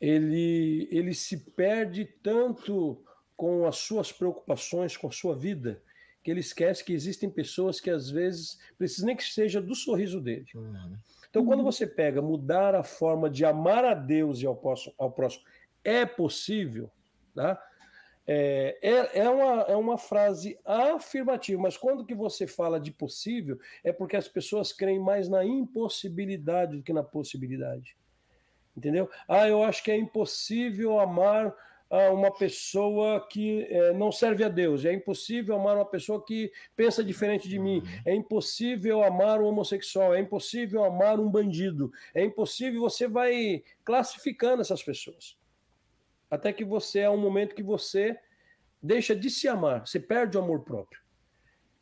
E: Ele, ele se perde tanto com as suas preocupações, com a sua vida, que ele esquece que existem pessoas que às vezes precisam nem que seja do sorriso dele. Uhum. Então, quando uhum. você pega mudar a forma de amar a Deus e ao próximo, ao próximo é possível, tá? É, é, é, uma, é uma frase afirmativa, mas quando que você fala de possível, é porque as pessoas creem mais na impossibilidade do que na possibilidade. Entendeu? Ah, eu acho que é impossível amar uma pessoa que é, não serve a Deus. É impossível amar uma pessoa que pensa diferente de mim. Uhum. É impossível amar um homossexual. É impossível amar um bandido. É impossível. Você vai classificando essas pessoas. Até que você é um momento que você deixa de se amar. Você perde o amor próprio.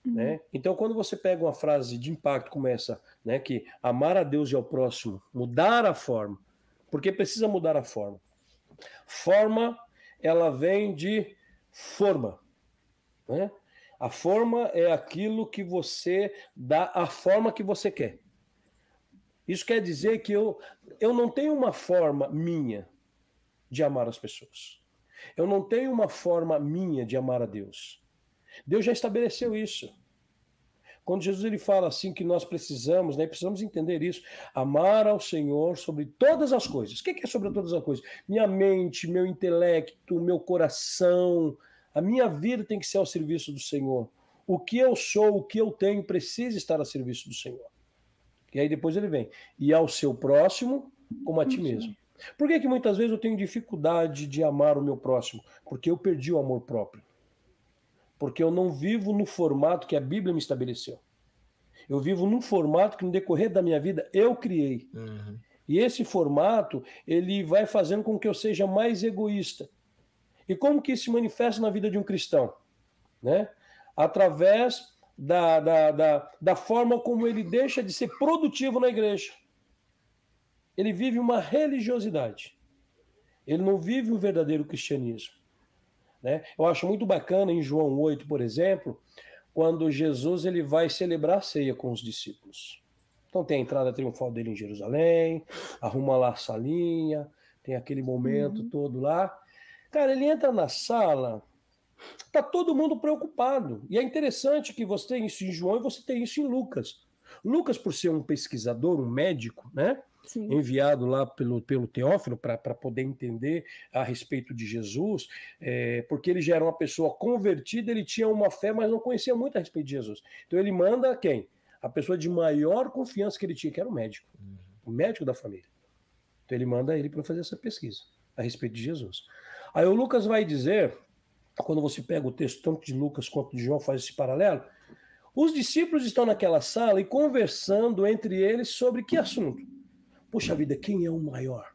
E: Uhum. Né? Então, quando você pega uma frase de impacto como essa, né, que amar a Deus e ao próximo, mudar a forma, porque precisa mudar a forma. Forma ela vem de forma. Né? A forma é aquilo que você dá a forma que você quer. Isso quer dizer que eu, eu não tenho uma forma minha de amar as pessoas. Eu não tenho uma forma minha de amar a Deus. Deus já estabeleceu isso. Quando Jesus ele fala assim que nós precisamos, né, precisamos entender isso, amar ao Senhor sobre todas as coisas. O que é sobre todas as coisas? Minha mente, meu intelecto, meu coração, a minha vida tem que ser ao serviço do Senhor. O que eu sou, o que eu tenho, precisa estar a serviço do Senhor. E aí depois ele vem. E ao seu próximo, como a ti mesmo. Por que, que muitas vezes eu tenho dificuldade de amar o meu próximo? Porque eu perdi o amor próprio porque eu não vivo no formato que a Bíblia me estabeleceu. Eu vivo num formato que no decorrer da minha vida eu criei. Uhum. E esse formato, ele vai fazendo com que eu seja mais egoísta. E como que isso se manifesta na vida de um cristão? Né? Através da, da, da, da forma como ele deixa de ser produtivo na igreja. Ele vive uma religiosidade. Ele não vive um verdadeiro cristianismo. Né? Eu acho muito bacana em João 8, por exemplo, quando Jesus ele vai celebrar a ceia com os discípulos. Então tem a entrada triunfal dele em Jerusalém, arruma lá a salinha, tem aquele momento uhum. todo lá. Cara, ele entra na sala, tá todo mundo preocupado. E é interessante que você tem isso em João e você tem isso em Lucas. Lucas, por ser um pesquisador, um médico, né? Sim. enviado lá pelo, pelo Teófilo para poder entender a respeito de Jesus, é, porque ele já era uma pessoa convertida, ele tinha uma fé, mas não conhecia muito a respeito de Jesus. Então ele manda quem? A pessoa de maior confiança que ele tinha, que era o médico, uhum. o médico da família. Então ele manda ele para fazer essa pesquisa a respeito de Jesus. Aí o Lucas vai dizer, quando você pega o texto tanto de Lucas quanto de João, faz esse paralelo, os discípulos estão naquela sala e conversando entre eles sobre que assunto? Puxa vida, quem é o maior?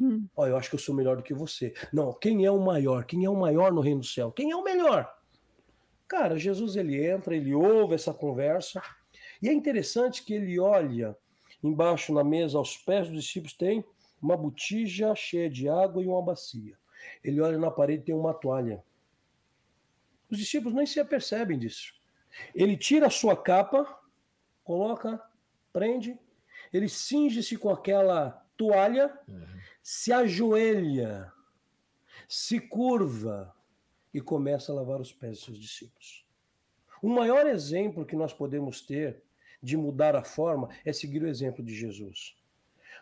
E: Hum. Oh, eu acho que eu sou melhor do que você. Não, quem é o maior? Quem é o maior no reino do céu? Quem é o melhor? Cara, Jesus ele entra, ele ouve essa conversa, e é interessante que ele olha embaixo na mesa, aos pés dos discípulos, tem uma botija cheia de água e uma bacia. Ele olha na parede tem uma toalha. Os discípulos nem se apercebem disso. Ele tira a sua capa, coloca, prende ele cinge-se com aquela toalha, uhum. se ajoelha, se curva e começa a lavar os pés dos seus discípulos. O maior exemplo que nós podemos ter de mudar a forma é seguir o exemplo de Jesus.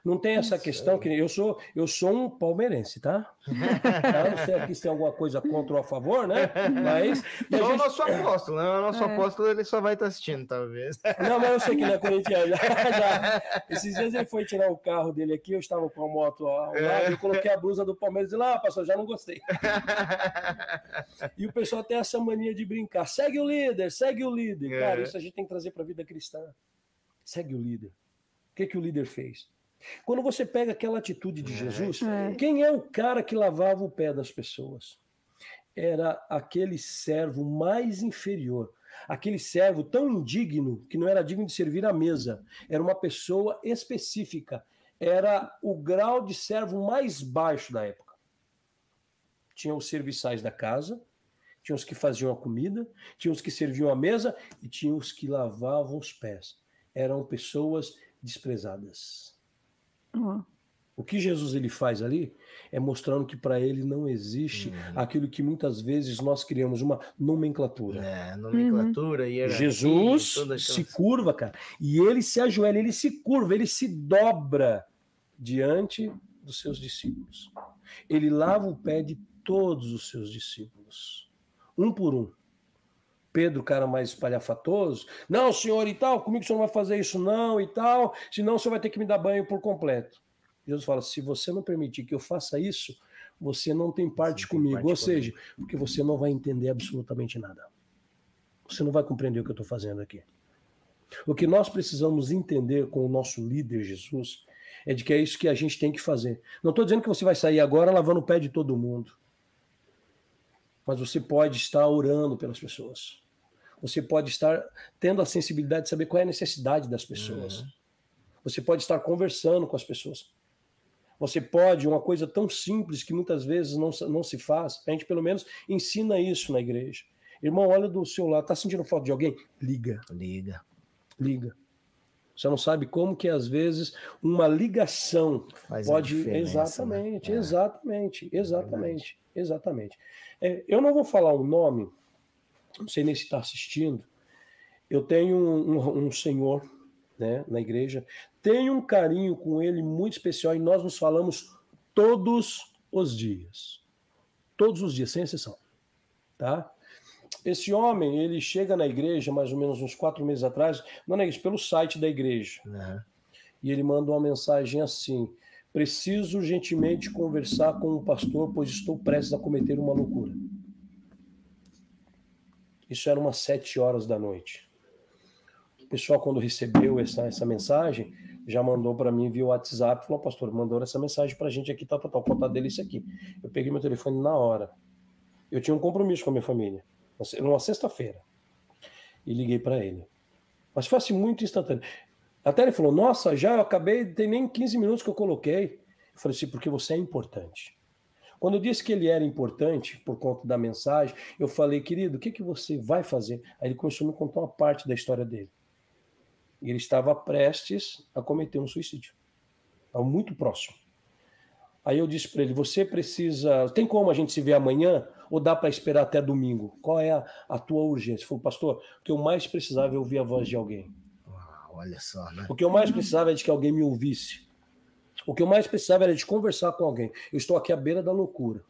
E: Não tem essa Isso questão é. que eu sou, eu sou um palmeirense, tá? tá? Não sei aqui se tem alguma coisa contra ou a favor, né? Mas.
A: Só gente... o nosso apóstolo, né? O nosso é. apóstolo ele só vai estar assistindo, talvez.
E: Não, mas eu sei que ele é corintiano. Esses dias ele foi tirar o carro dele aqui, eu estava com a moto ao lado, é. eu coloquei a blusa do Palmeiras e lá, ah, pastor, já não gostei. e o pessoal tem essa mania de brincar. Segue o líder, segue o líder. É. Cara, isso a gente tem que trazer para a vida cristã. Segue o líder. O que, que o líder fez? Quando você pega aquela atitude de é, Jesus, é. quem é o cara que lavava o pé das pessoas? Era aquele servo mais inferior, aquele servo tão indigno que não era digno de servir à mesa. Era uma pessoa específica, era o grau de servo mais baixo da época. Tinha os serviçais da casa, tinha os que faziam a comida, tinha os que serviam a mesa e tinha os que lavavam os pés. Eram pessoas desprezadas. Uhum. O que Jesus ele faz ali é mostrando que para ele não existe uhum. aquilo que muitas vezes nós criamos uma nomenclatura.
A: É, nomenclatura uhum. e
E: Jesus se curva, cara, e ele se ajoelha, ele se curva, ele se dobra diante dos seus discípulos. Ele lava o pé de todos os seus discípulos, um por um. Pedro, cara mais espalhafatoso, não, senhor e tal, comigo o senhor não vai fazer isso não e tal, senão o senhor vai ter que me dar banho por completo. Jesus fala: se você não permitir que eu faça isso, você não tem parte comigo. Parte Ou seja, comigo. porque você não vai entender absolutamente nada. Você não vai compreender o que eu estou fazendo aqui. O que nós precisamos entender com o nosso líder Jesus é de que é isso que a gente tem que fazer. Não estou dizendo que você vai sair agora lavando o pé de todo mundo. Mas você pode estar orando pelas pessoas você pode estar tendo a sensibilidade de saber qual é a necessidade das pessoas. Uhum. Você pode estar conversando com as pessoas. Você pode, uma coisa tão simples que muitas vezes não, não se faz, a gente pelo menos ensina isso na igreja. Irmão, olha do seu lado, tá sentindo falta de alguém? Liga.
A: Liga.
E: Liga. Você não sabe como que às vezes uma ligação Faz pode. Né? Exatamente, né? é. exatamente, exatamente, é exatamente. É, eu não vou falar o nome não sei nem se está assistindo. Eu tenho um, um, um, senhor né, na igreja, tenho um carinho com ele muito especial e nós nos falamos todos os dias. Todos os dias, sem exceção. Tá? Esse homem, ele chega na igreja mais ou menos uns quatro meses atrás, não é isso, pelo site da igreja. Uhum. E ele manda uma mensagem assim: preciso urgentemente conversar com o pastor, pois estou prestes a cometer uma loucura. Isso era umas sete horas da noite. O pessoal, quando recebeu essa, essa mensagem, já mandou para mim via WhatsApp, falou, pastor, mandou essa mensagem para a gente aqui, tal, tal, tal, conta dele isso aqui. Eu peguei meu telefone na hora. Eu tinha um compromisso com a minha família, numa sexta-feira, e liguei para ele. Mas foi assim, muito instantâneo. Até ele falou, nossa, já eu acabei, tem nem 15 minutos que eu coloquei. Eu falei assim, porque você é importante. Quando eu disse que ele era importante por conta da mensagem, eu falei, querido, o que, que você vai fazer? Aí ele começou a me contar uma parte da história dele. E ele estava prestes a cometer um suicídio. Estava muito próximo. Aí eu disse para ele: você precisa. Tem como a gente se ver amanhã? Ou dá para esperar até domingo? Qual é a, a tua urgência? Ele falou, pastor, o que eu mais precisava é ouvir a voz de alguém.
A: olha só, né?
E: O que eu mais precisava é de que alguém me ouvisse. O que eu mais precisava era de conversar com alguém. Eu estou aqui à beira da loucura.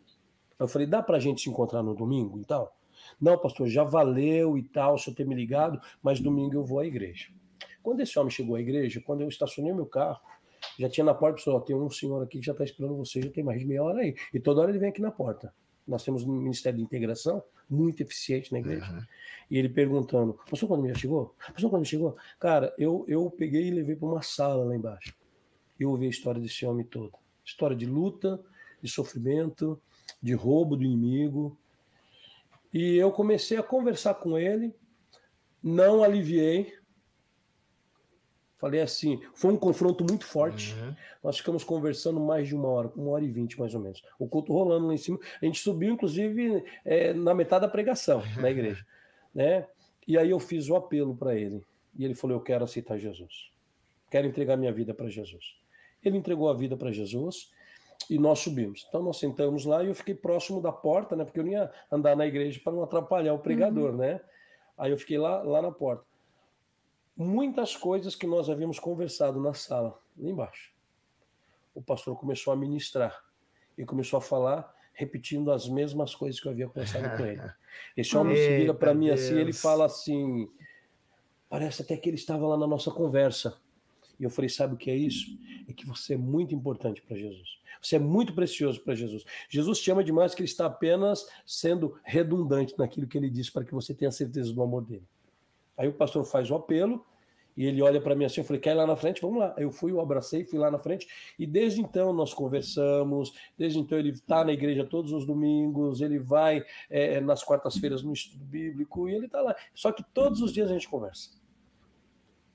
E: Eu falei, dá para a gente se encontrar no domingo e tal? Não, pastor, já valeu e tal, o senhor ter me ligado, mas domingo eu vou à igreja. Quando esse homem chegou à igreja, quando eu estacionei meu carro, já tinha na porta, pessoal, tem um senhor aqui que já está esperando você, já tem mais de meia hora aí. E toda hora ele vem aqui na porta. Nós temos um Ministério de Integração muito eficiente na igreja. Uhum. E ele perguntando, pastor, quando me chegou? Pastor, quando chegou? Cara, eu, eu peguei e levei para uma sala lá embaixo e ouvi a história desse homem todo. História de luta, de sofrimento, de roubo do inimigo. E eu comecei a conversar com ele, não aliviei. Falei assim, foi um confronto muito forte. Uhum. Nós ficamos conversando mais de uma hora, uma hora e vinte mais ou menos. O culto rolando lá em cima. A gente subiu, inclusive, é, na metade da pregação na igreja. Né? E aí eu fiz o apelo para ele. E ele falou: Eu quero aceitar Jesus. Quero entregar minha vida para Jesus. Ele entregou a vida para Jesus E nós subimos. Então nós sentamos lá e eu fiquei próximo da porta, né? Porque eu não ia andar na igreja para não atrapalhar o pregador, uhum. né? Aí eu fiquei lá, lá na porta. Muitas coisas que nós havíamos conversado na sala, lá embaixo. O pastor começou a ministrar e começou a falar, repetindo as mesmas coisas que eu havia conversado com ele. Esse homem se vira para mim assim, ele fala assim: parece até que ele estava lá na nossa conversa. E eu falei: sabe o que é isso? É que você é muito importante para Jesus. Você é muito precioso para Jesus. Jesus te ama demais que ele está apenas sendo redundante naquilo que ele disse para que você tenha certeza do amor dele. Aí o pastor faz o apelo e ele olha para mim assim, eu falei, quer ir lá na frente? Vamos lá. Eu fui, eu abracei, fui lá na frente e desde então nós conversamos, desde então ele está na igreja todos os domingos, ele vai é, nas quartas-feiras no estudo bíblico e ele está lá. Só que todos os dias a gente conversa.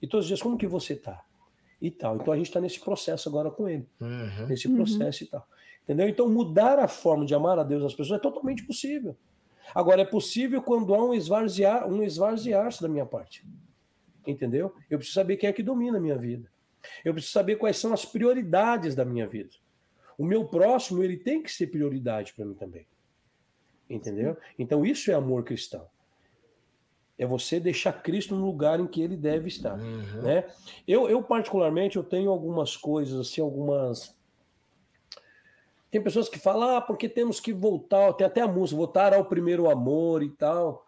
E: E todos os dias, como que você está? E tal. Então a gente está nesse processo agora com ele, uhum. nesse processo uhum. e tal. Entendeu? Então mudar a forma de amar a Deus às pessoas é totalmente possível. Agora é possível quando há um esvaziar, um esvaziar-se da minha parte. Entendeu? Eu preciso saber quem é que domina a minha vida. Eu preciso saber quais são as prioridades da minha vida. O meu próximo, ele tem que ser prioridade para mim também. Entendeu? Então isso é amor cristão. É você deixar Cristo no lugar em que ele deve estar. Uhum. Né? Eu, eu, particularmente, eu tenho algumas coisas, assim, algumas. Tem pessoas que falam, ah, porque temos que voltar, tem até a música, voltar ao primeiro amor e tal.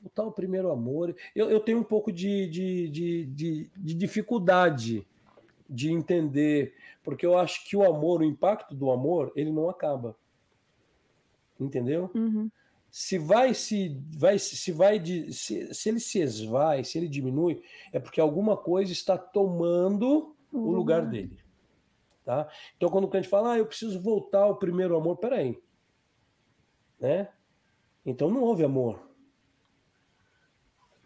E: Voltar ao primeiro amor. Eu, eu tenho um pouco de, de, de, de, de dificuldade de entender, porque eu acho que o amor, o impacto do amor, ele não acaba. Entendeu? Uhum se vai se vai se vai de, se, se ele se esvai, se ele diminui, é porque alguma coisa está tomando uhum. o lugar dele. Tá? Então quando o cliente fala, ah, eu preciso voltar ao primeiro amor, peraí. Né? Então não houve amor.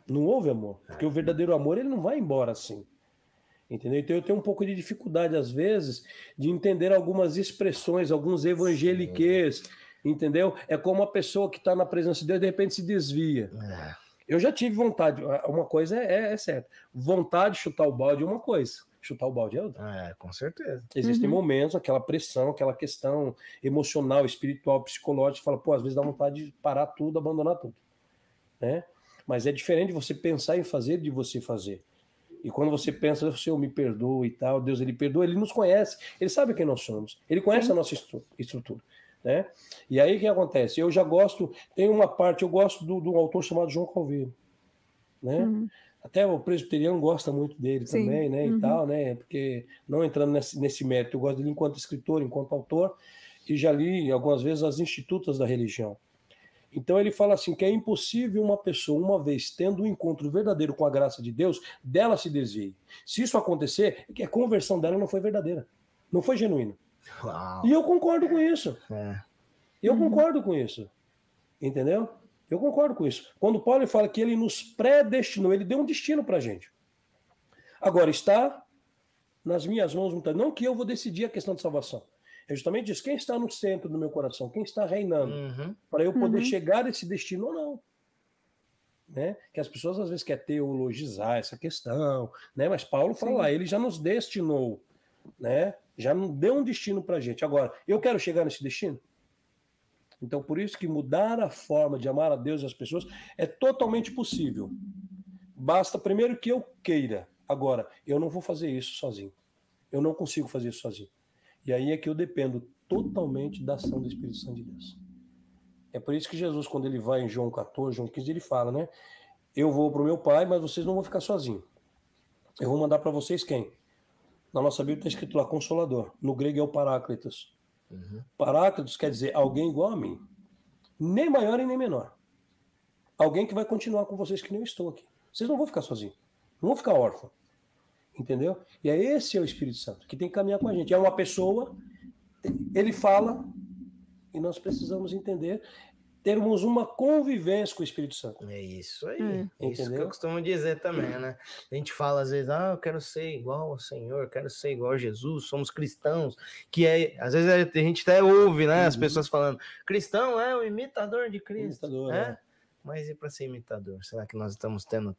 E: Não houve amor. Porque o verdadeiro amor ele não vai embora assim. Entendeu? Então eu tenho um pouco de dificuldade, às vezes, de entender algumas expressões, alguns evangeliques. Sim entendeu? É como uma pessoa que está na presença de Deus de repente se desvia. É. Eu já tive vontade, uma coisa é, é, é certa, vontade de chutar o balde é uma coisa, chutar o balde é outra.
A: É, com certeza.
E: Existem uhum. momentos, aquela pressão, aquela questão emocional, espiritual, psicológica, fala, pô, às vezes dá vontade de parar tudo, abandonar tudo, né? Mas é diferente você pensar em fazer de você fazer. E quando você pensa, o Senhor me perdoa e tal, Deus ele perdoa, ele nos conhece, ele sabe quem nós somos, ele conhece Sim. a nossa estrutura. Né? E aí o que acontece? Eu já gosto, tem uma parte, eu gosto do, do autor chamado João Calveiro. Né? Uhum. Até o presbiteriano gosta muito dele Sim. também, né? Uhum. E tal, né? Porque não entrando nesse, nesse mérito, eu gosto dele enquanto escritor, enquanto autor, e já li algumas vezes as institutas da religião. Então ele fala assim que é impossível uma pessoa, uma vez tendo um encontro verdadeiro com a graça de Deus, dela se desvie. Se isso acontecer, é que a conversão dela não foi verdadeira, não foi genuína. Uau. E eu concordo com isso. É. Eu uhum. concordo com isso. Entendeu? Eu concordo com isso. Quando Paulo fala que ele nos predestinou, ele deu um destino para a gente. Agora está nas minhas mãos, não que eu vou decidir a questão de salvação. É justamente isso. Quem está no centro do meu coração? Quem está reinando? Uhum. Para eu poder uhum. chegar a esse destino ou não. Né? Que as pessoas às vezes querem teologizar essa questão, né? Mas Paulo fala, Sim. ele já nos destinou, né? Já não deu um destino para a gente. Agora, eu quero chegar nesse destino? Então, por isso que mudar a forma de amar a Deus e as pessoas é totalmente possível. Basta primeiro que eu queira. Agora, eu não vou fazer isso sozinho. Eu não consigo fazer isso sozinho. E aí é que eu dependo totalmente da ação do Espírito Santo de Deus. É por isso que Jesus, quando ele vai em João 14, João 15, ele fala, né? Eu vou para o meu pai, mas vocês não vão ficar sozinhos. Eu vou mandar para vocês quem? Na nossa Bíblia está escrito lá consolador. No grego é o Paráclitos. Uhum. Paráclitos quer dizer alguém igual a mim. Nem maior e nem menor. Alguém que vai continuar com vocês que nem eu estou aqui. Vocês não vão ficar sozinhos. Não vão ficar órfãos. Entendeu? E é esse é o Espírito Santo que tem que caminhar com a gente. É uma pessoa, ele fala, e nós precisamos entender termos uma convivência com o Espírito Santo.
A: É isso aí. Hum. É isso que eu costumo dizer também, né? A gente fala às vezes, ah, eu quero ser igual ao Senhor, quero ser igual a Jesus, somos cristãos, que é, às vezes a gente até ouve, né, uhum. as pessoas falando, cristão é o imitador de Cristo, imitador, é. Mas e para ser imitador? Será que nós estamos tendo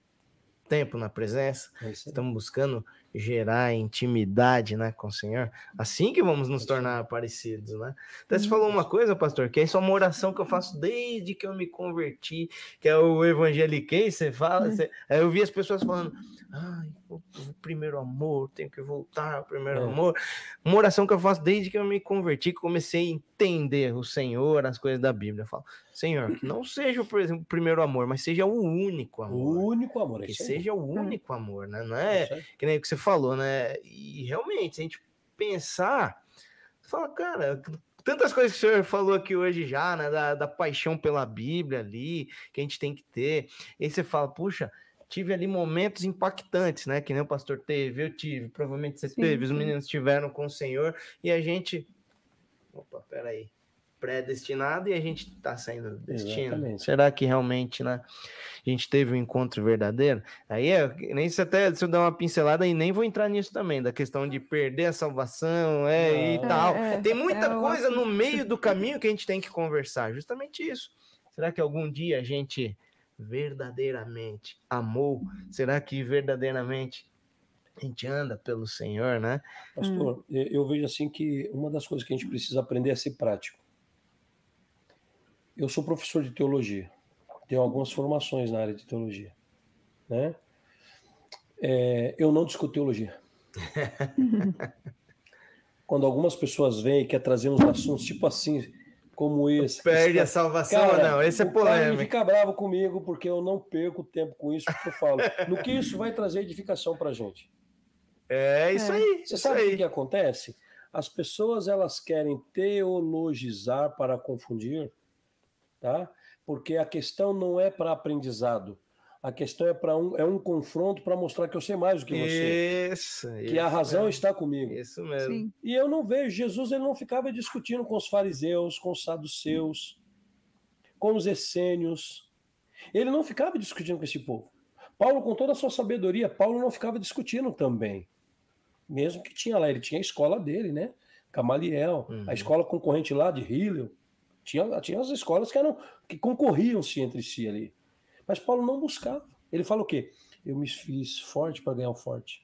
A: tempo na presença, é estamos buscando gerar intimidade, né, com o Senhor. Assim que vamos nos tornar parecidos, né? Até você falou uma coisa, pastor, que isso é uma oração que eu faço desde que eu me converti, que é o evangeliquei, você fala, você... eu vi as pessoas falando, ai, o, primeiro amor, tenho que voltar ao primeiro é. amor. Uma oração que eu faço desde que eu me converti, que comecei a entender o Senhor, as coisas da Bíblia. Eu falo, Senhor, que não seja, por exemplo, o primeiro amor, mas seja o único amor.
E: O único amor,
A: é Que seja o único amor, né? Não é, é que nem o que você falou, né? E realmente, se a gente pensar, fala, cara, tantas coisas que o senhor falou aqui hoje já, né? Da, da paixão pela Bíblia ali, que a gente tem que ter. E aí você fala, puxa, tive ali momentos impactantes, né? Que nem o pastor teve, eu tive, provavelmente você sim, teve, sim. os meninos tiveram com o Senhor, e a gente. Opa, peraí. Predestinado e a gente está saindo do destino. Exatamente. Será que realmente, né? A gente teve um encontro verdadeiro? Aí é, nem se até se eu dar uma pincelada e nem vou entrar nisso também, da questão de perder a salvação, é, e tal. É, é, tem muita é, coisa no meio do caminho que a gente tem que conversar, justamente isso. Será que algum dia a gente verdadeiramente amou? Será que verdadeiramente a gente anda pelo Senhor, né?
E: Pastor, hum. eu vejo assim que uma das coisas que a gente precisa aprender é ser prático. Eu sou professor de teologia, tenho algumas formações na área de teologia, né? É, eu não discuto teologia. Quando algumas pessoas vêm e querem trazer uns assuntos tipo assim, como esse.
A: Perde a salvação cara, não, esse é polêmico.
E: Ele fica bravo comigo porque eu não perco tempo com isso, porque eu falo. no que isso vai trazer edificação para gente?
A: É isso é. aí.
E: Você sabe o que, que acontece? As pessoas elas querem teologizar para confundir, tá? Porque a questão não é para aprendizado. A questão é para um, é um confronto para mostrar que eu sei mais do que
A: você. Isso.
E: Que
A: isso
E: a razão mesmo. está comigo.
A: Isso mesmo. Sim.
E: E eu não vejo Jesus, ele não ficava discutindo com os fariseus, com os saduceus, com os essênios. Ele não ficava discutindo com esse povo. Paulo, com toda a sua sabedoria, Paulo não ficava discutindo também. Mesmo que tinha lá, ele tinha a escola dele, né? Camaliel, uhum. a escola concorrente lá de Hillel. Tinha, tinha as escolas que eram que concorriam-se entre si ali. Mas Paulo não buscava. Ele fala o quê? Eu me fiz forte para ganhar o forte.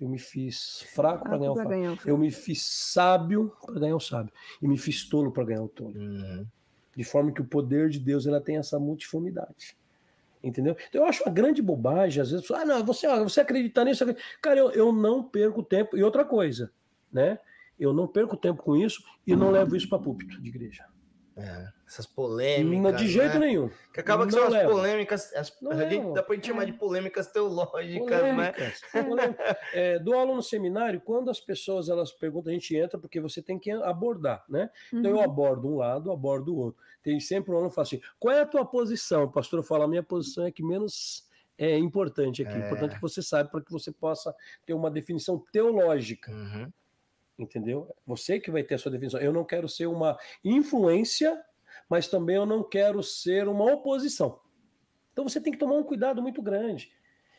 E: Eu me fiz fraco para ganhar, ganhar, o fraco. Eu me fiz sábio para ganhar o sábio. E me fiz tolo para ganhar o tolo. Uhum. De forma que o poder de Deus ela tem essa multiformidade. Entendeu? Então eu acho uma grande bobagem, às vezes, ah, não, você, você acredita nisso? Cara, eu, eu não perco tempo. E outra coisa, né? Eu não perco tempo com isso e não levo isso para púlpito de igreja.
A: É, essas polêmicas.
E: de jeito né? nenhum.
A: Que acaba que são as polêmicas. As, a gente, dá pra gente chamar de polêmicas teológicas, né? polêmicas,
E: né? É, do aula no seminário, quando as pessoas elas perguntam, a gente entra porque você tem que abordar, né? Uhum. Então eu uhum. abordo um lado, abordo o outro. Tem sempre um aluno que fala assim: qual é a tua posição? O pastor fala: a minha posição é que menos é importante aqui. É. Importante que você saiba para que você possa ter uma definição teológica. Uhum entendeu? Você que vai ter a sua definição. Eu não quero ser uma influência, mas também eu não quero ser uma oposição. Então você tem que tomar um cuidado muito grande.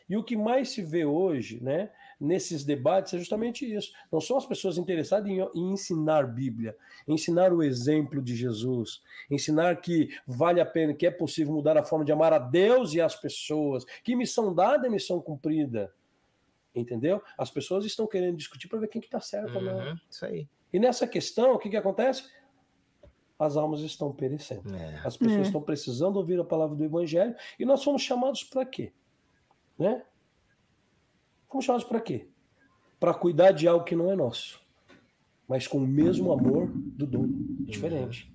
E: E o que mais se vê hoje, né, nesses debates é justamente isso. Não são as pessoas interessadas em, em, ensinar Bíblia, ensinar o exemplo de Jesus, ensinar que vale a pena, que é possível mudar a forma de amar a Deus e as pessoas, que missão dada é missão cumprida. Entendeu? As pessoas estão querendo discutir para ver quem que está certo
A: uhum, ou não. Isso aí.
E: E nessa questão, o que, que acontece? As almas estão perecendo. É. As pessoas é. estão precisando ouvir a palavra do Evangelho e nós fomos chamados para quê? Né? Fomos chamados para quê? Para cuidar de algo que não é nosso, mas com o mesmo amor do dono. Diferente.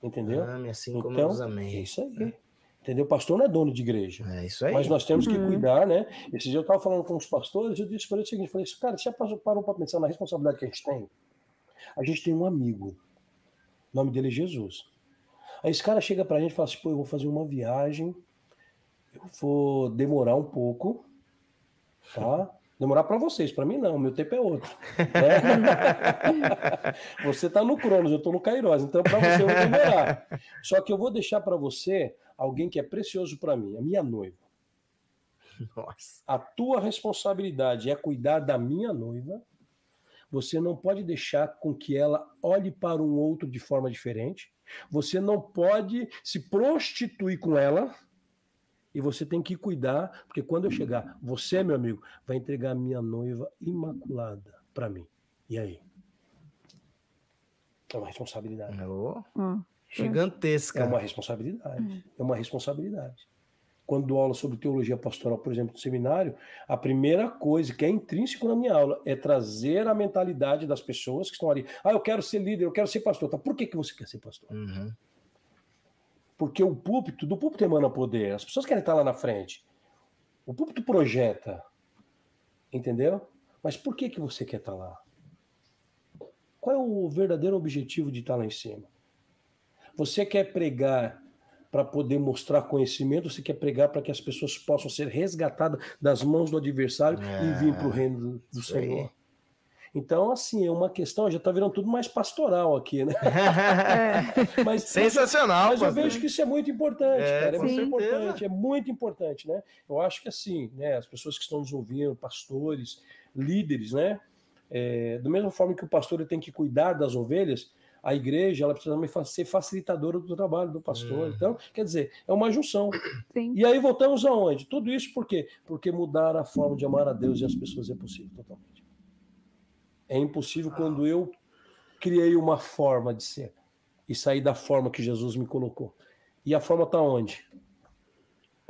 E: Entendeu?
A: Ame assim então, como amei.
E: É isso aí. Entendeu? O pastor não é dono de igreja.
A: É isso aí.
E: Mas nós temos que uhum. cuidar, né? Esse dia eu estava falando com os pastores, eu disse para eles o seguinte: falei, cara, você já parou para pensar na responsabilidade que a gente tem? A gente tem um amigo, o nome dele é Jesus. Aí esse cara chega para a gente e fala assim: pô, eu vou fazer uma viagem, eu vou demorar um pouco, tá? Demorar para vocês, para mim não, meu tempo é outro. Né? você está no Cronos, eu estou no Kairos, então para você eu vou demorar. Só que eu vou deixar para você alguém que é precioso para mim, a minha noiva. Nossa. A tua responsabilidade é cuidar da minha noiva. Você não pode deixar com que ela olhe para um outro de forma diferente. Você não pode se prostituir com ela. E você tem que cuidar, porque quando eu chegar, você, meu amigo, vai entregar minha noiva imaculada para mim. E aí? É uma responsabilidade.
A: Oh, gigantesca.
E: É uma responsabilidade. Hum. É uma responsabilidade. Quando dou aula sobre teologia pastoral, por exemplo, no seminário, a primeira coisa que é intrínseco na minha aula é trazer a mentalidade das pessoas que estão ali. Ah, eu quero ser líder, eu quero ser pastor. Tá, por que, que você quer ser pastor? Uhum. Porque o púlpito, do púlpito emana poder. As pessoas querem estar lá na frente. O púlpito projeta. Entendeu? Mas por que, que você quer estar lá? Qual é o verdadeiro objetivo de estar lá em cima? Você quer pregar para poder mostrar conhecimento, você quer pregar para que as pessoas possam ser resgatadas das mãos do adversário é, e vir para o reino do, do Senhor. Aí. Então, assim, é uma questão, já está virando tudo mais pastoral aqui, né?
A: É. Mas, Sensacional.
E: Mas, mas eu vejo que isso é muito importante, é, cara. É muito importante, é muito importante, né? Eu acho que assim, né, as pessoas que estão nos ouvindo, pastores, líderes, né? É, do mesma forma que o pastor tem que cuidar das ovelhas, a igreja ela precisa também ser facilitadora do trabalho do pastor. Uhum. Então, quer dizer, é uma junção. Sim. E aí voltamos aonde? Tudo isso por quê? Porque mudar a forma de amar a Deus e as pessoas é possível totalmente. É impossível quando eu criei uma forma de ser e sair da forma que Jesus me colocou. E a forma está onde?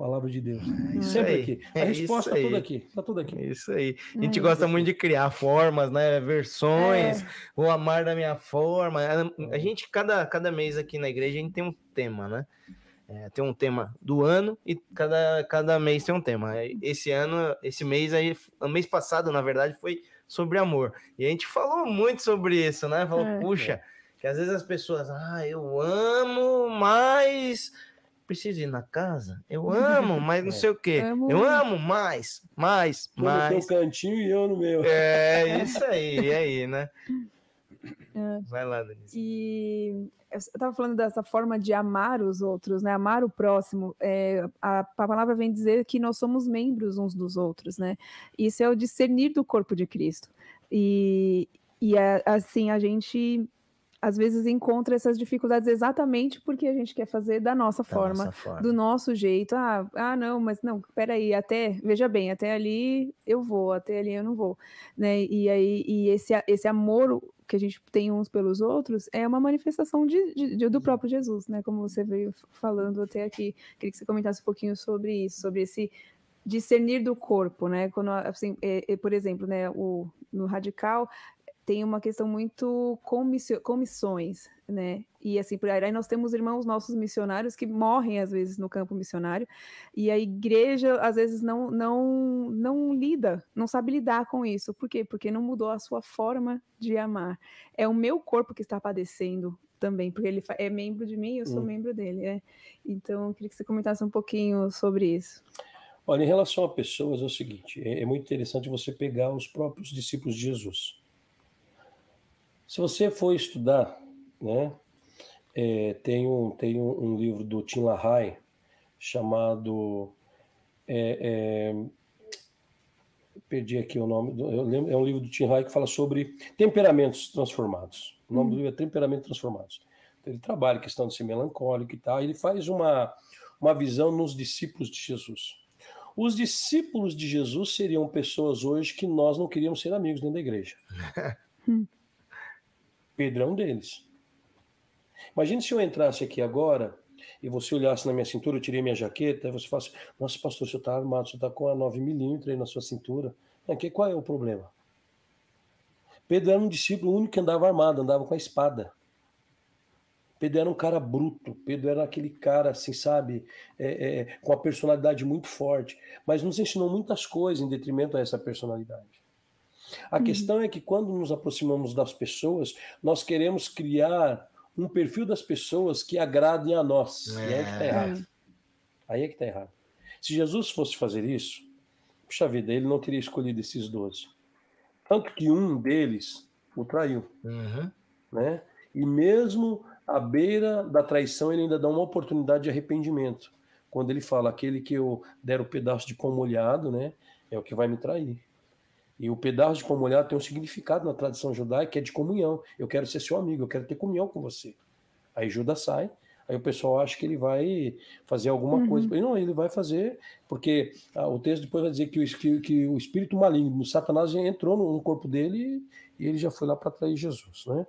E: Palavra de Deus. É Sempre aí. aqui. A é resposta está tudo aqui. Está tudo aqui.
A: Isso aí. A gente é gosta muito de criar formas, né? Versões. É. Vou amar da minha forma. A gente, cada, cada mês aqui na igreja, a gente tem um tema, né? É, tem um tema do ano e cada, cada mês tem um tema. Esse ano, esse mês aí, mês passado, na verdade, foi sobre amor. E a gente falou muito sobre isso, né? Falou, é. puxa, que às vezes as pessoas, ah, eu amo, mas preciso ir na casa. Eu amo, mas não é. sei o quê. Amo. Eu amo mais, mais,
E: Tô
A: mais.
E: no teu cantinho e eu no meu.
A: É, isso aí, e aí, né?
B: É. Vai lá, Denise. E eu estava falando dessa forma de amar os outros, né? Amar o próximo. É, a, a, palavra vem dizer que nós somos membros uns dos outros, né? Isso é o discernir do corpo de Cristo. E, e é, assim, a gente às vezes encontra essas dificuldades exatamente porque a gente quer fazer da nossa, da forma, nossa forma, do nosso jeito. Ah, ah, não, mas não, peraí, até, veja bem, até ali eu vou, até ali eu não vou, né? E aí, e esse, esse amor que a gente tem uns pelos outros é uma manifestação de, de, de, do próprio Jesus, né? Como você veio falando até aqui. Queria que você comentasse um pouquinho sobre isso, sobre esse discernir do corpo, né? Quando, assim, é, é, por exemplo, né, o, no radical tem uma questão muito comissões, né? E assim, por aí nós temos irmãos nossos missionários que morrem às vezes no campo missionário, e a igreja às vezes não não não lida, não sabe lidar com isso. Por quê? Porque não mudou a sua forma de amar. É o meu corpo que está padecendo também, porque ele é membro de mim, eu sou hum. membro dele, né? Então, eu queria que você comentasse um pouquinho sobre isso.
E: Olha, em relação a pessoas, é o seguinte: é, é muito interessante você pegar os próprios discípulos de Jesus. Se você for estudar, né, é, tem, um, tem um, livro do Tim LaHaye chamado. É, é, perdi aqui o nome. Eu lembro, é um livro do Tim LaHaye que fala sobre temperamentos transformados. O nome hum. do livro é Temperamentos Transformados. Então, ele trabalha a questão de ser melancólico e tal. Ele faz uma, uma visão nos discípulos de Jesus. Os discípulos de Jesus seriam pessoas hoje que nós não queríamos ser amigos dentro da igreja. Pedro é um deles. Imagine se eu entrasse aqui agora e você olhasse na minha cintura, eu tirei minha jaqueta, e você falasse, nossa, pastor, você está armado, você está com a 9mm aí na sua cintura. Aqui, qual é o problema? Pedro era um discípulo único que andava armado, andava com a espada. Pedro era um cara bruto, Pedro era aquele cara, assim, sabe, é, é, com a personalidade muito forte, mas nos ensinou muitas coisas em detrimento a essa personalidade. A uhum. questão é que quando nos aproximamos das pessoas, nós queremos criar um perfil das pessoas que agradem a nós. É. E aí é que está errado. Aí é que está errado. Se Jesus fosse fazer isso, puxa vida, ele não teria escolhido esses doze. Tanto que um deles o traiu. Uhum. Né? E mesmo à beira da traição, ele ainda dá uma oportunidade de arrependimento. Quando ele fala, aquele que eu der o um pedaço de pão molhado, né, é o que vai me trair. E o pedaço de molhado tem um significado na tradição judaica que é de comunhão. Eu quero ser seu amigo, eu quero ter comunhão com você. Aí Judas sai, Aí o pessoal acha que ele vai fazer alguma uhum. coisa. Não, ele vai fazer, porque ah, o texto depois vai dizer que o, que, que o espírito maligno, o Satanás, entrou no, no corpo dele e ele já foi lá para trair Jesus. Né?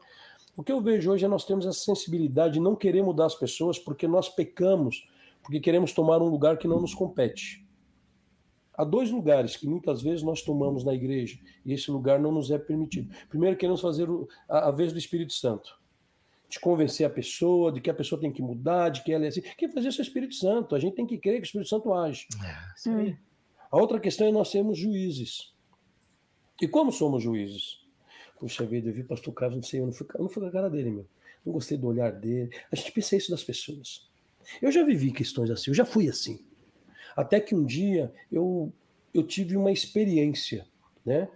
E: O que eu vejo hoje é nós temos essa sensibilidade de não querer mudar as pessoas porque nós pecamos, porque queremos tomar um lugar que não nos compete. Há dois lugares que muitas vezes nós tomamos na igreja e esse lugar não nos é permitido. Primeiro, queremos fazer a, a vez do Espírito Santo de convencer a pessoa, de que a pessoa tem que mudar, de que ela é assim. Quem fazer isso é o Espírito Santo. A gente tem que crer que o Espírito Santo age. É, hum. A outra questão é nós sermos juízes. E como somos juízes? Puxa vida, eu vi o pastor Carlos, não sei, eu não fui, eu não fui com a cara dele, meu. Não gostei do olhar dele. A gente pensa isso das pessoas. Eu já vivi questões assim, eu já fui assim. Até que um dia eu, eu tive uma experiência, né?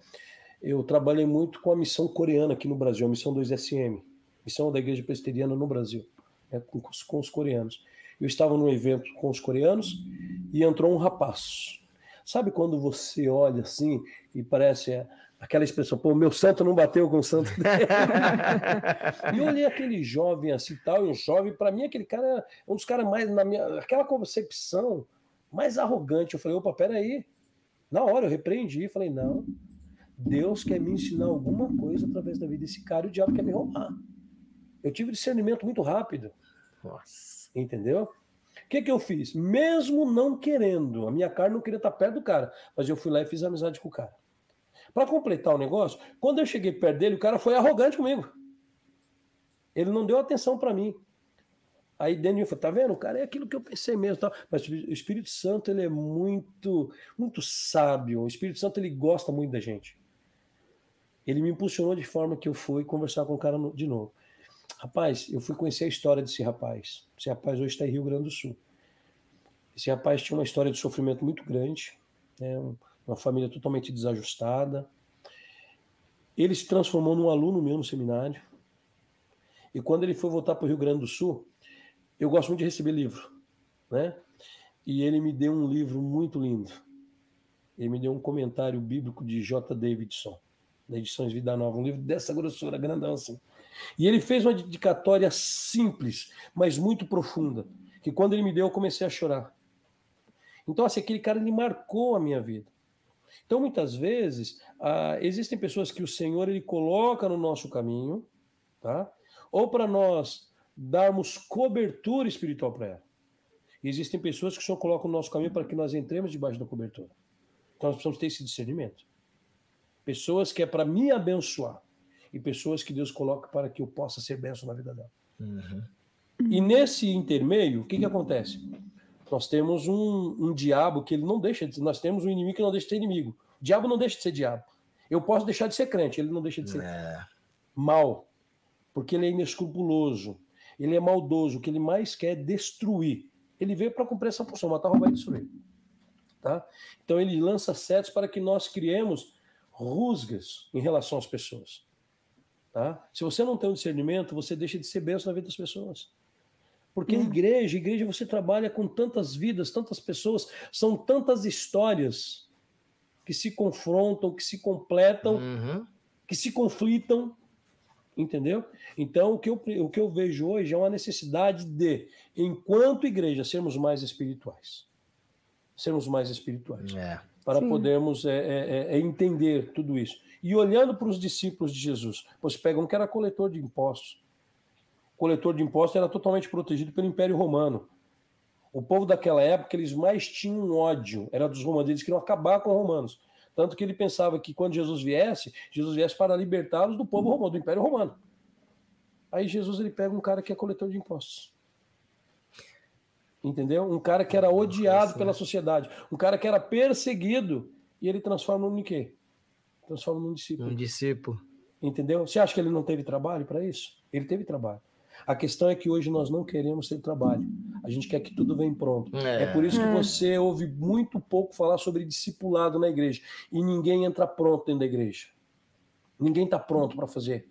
E: Eu trabalhei muito com a missão coreana aqui no Brasil, a missão 2SM missão da Igreja Presbiteriana no Brasil, né, com, com, os coreanos. Eu estava num evento com os coreanos e entrou um rapaz. Sabe quando você olha assim e parece é, aquela expressão, pô, meu santo não bateu com o santo dele. e eu olhei aquele jovem assim tal, e um jovem, para mim aquele cara é um dos caras mais, na minha, aquela concepção mais arrogante. Eu falei, opa, peraí. Na hora eu repreendi, falei, não, Deus quer me ensinar alguma coisa através da vida desse cara e o diabo quer me roubar. Eu tive discernimento muito rápido. Nossa. Entendeu? O que, que eu fiz? Mesmo não querendo, a minha carne não queria estar perto do cara, mas eu fui lá e fiz amizade com o cara. Para completar o negócio, quando eu cheguei perto dele, o cara foi arrogante comigo. Ele não deu atenção para mim. Aí Daniel falou, tá vendo? Cara é aquilo que eu pensei mesmo. Mas o Espírito Santo, ele é muito, muito sábio. O Espírito Santo, ele gosta muito da gente. Ele me impulsionou de forma que eu fui conversar com o cara de novo. Rapaz, eu fui conhecer a história desse rapaz. Esse rapaz hoje está em Rio Grande do Sul. Esse rapaz tinha uma história de sofrimento muito grande, né? uma família totalmente desajustada. Ele se transformou num aluno meu no seminário. E quando ele foi voltar para o Rio Grande do Sul, eu gosto muito de receber livro, né? E ele me deu um livro muito lindo. Ele me deu um comentário bíblico de J. Davidson, da Edições Vida Nova, um livro dessa grossura, grandão assim. E ele fez uma dedicatória simples, mas muito profunda, que quando ele me deu, eu comecei a chorar. Então, assim, aquele cara ele marcou a minha vida. Então, muitas vezes, ah, existem pessoas que o Senhor ele coloca no nosso caminho, tá? Ou para nós darmos cobertura espiritual para ela. E existem pessoas que o Senhor coloca no nosso caminho para que nós entremos debaixo da cobertura. Então, nós precisamos ter esse discernimento. Pessoas que é para me abençoar e pessoas que Deus coloca para que eu possa ser benção na vida dela. Uhum. E nesse intermeio, o que, que acontece? Nós temos um, um, diabo que ele não deixa de nós temos um inimigo que não deixa de ser inimigo. O diabo não deixa de ser diabo. Eu posso deixar de ser crente, ele não deixa de ser é. mal, porque ele é inescrupuloso, ele é maldoso, o que ele mais quer é destruir. Ele veio para cumprir essa função, matar, roubar e destruir. Tá? Então ele lança setos para que nós criemos rusgas em relação às pessoas. Tá? Se você não tem um discernimento, você deixa de ser benção na vida das pessoas. Porque hum. igreja, igreja você trabalha com tantas vidas, tantas pessoas, são tantas histórias que se confrontam, que se completam, uhum. que se conflitam, entendeu? Então, o que, eu, o que eu vejo hoje é uma necessidade de, enquanto igreja, sermos mais espirituais. Sermos mais espirituais. É. Para Sim. podermos é, é, é, é entender tudo isso. E olhando para os discípulos de Jesus, você pega um que era coletor de impostos. O coletor de impostos era totalmente protegido pelo Império Romano. O povo daquela época, eles mais tinham ódio, era dos romanos, eles queriam acabar com os romanos. Tanto que ele pensava que quando Jesus viesse, Jesus viesse para libertá-los do povo romano, do Império Romano. Aí Jesus ele pega um cara que é coletor de impostos. Entendeu? Um cara que era odiado pela sociedade, um cara que era perseguido, e ele transforma no quê? transforma num discípulo.
A: Um discípulo.
E: Entendeu? Você acha que ele não teve trabalho para isso? Ele teve trabalho. A questão é que hoje nós não queremos ter trabalho. A gente quer que tudo venha pronto. É, é por isso que é. você ouve muito pouco falar sobre discipulado na igreja. E ninguém entra pronto dentro da igreja. Ninguém está pronto para fazer.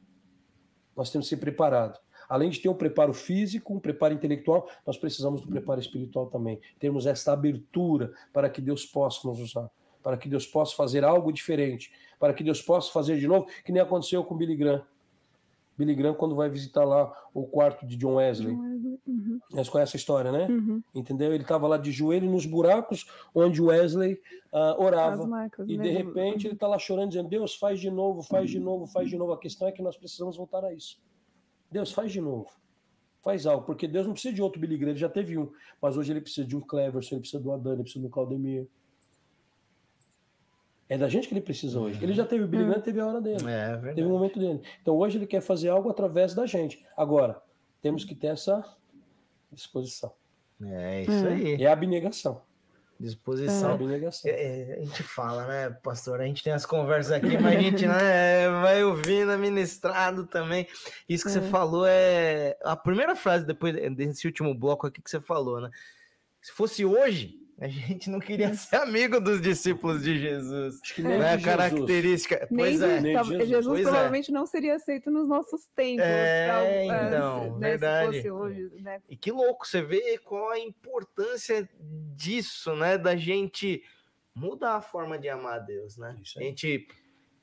E: Nós temos que ser preparados. Além de ter um preparo físico, um preparo intelectual, nós precisamos do preparo espiritual também. Termos essa abertura para que Deus possa nos usar, para que Deus possa fazer algo diferente, para que Deus possa fazer de novo, que nem aconteceu com Billy Graham. Billy Graham, quando vai visitar lá o quarto de John Wesley. Uhum. Vocês conhecem a história, né? Uhum. Entendeu? Ele estava lá de joelho nos buracos onde Wesley uh, orava. Marcas, e de repente ele está lá chorando, dizendo: Deus, faz de novo, faz de novo, faz de novo. A questão é que nós precisamos voltar a isso. Deus, faz de novo. Faz algo, porque Deus não precisa de outro Billy Graham, ele já teve um. Mas hoje ele precisa de um Cleverson, ele precisa do Adani, ele precisa do Claudemir. É da gente que ele precisa hoje. Ele já teve o Billy hum. Graham, teve a hora dele. É, verdade. Teve o momento dele. Então hoje ele quer fazer algo através da gente. Agora, temos que ter essa disposição.
A: É isso aí.
E: É a abnegação.
A: Disposição. É. Abnegação. É, a gente fala, né, pastor? A gente tem as conversas aqui, mas a gente né, vai ouvindo, ministrado também. Isso que é. você falou é. A primeira frase depois desse último bloco aqui que você falou, né? Se fosse hoje, a gente não queria ser amigo dos discípulos de Jesus. Acho que nem é a característica.
B: Nem pois é. Jesus, Jesus pois é. provavelmente é. não seria aceito nos nossos tempos.
A: É, pra, é, então, né, verdade. Hoje, né? E que louco, você vê qual a importância disso, né? Da gente mudar a forma de amar a Deus, né? A gente,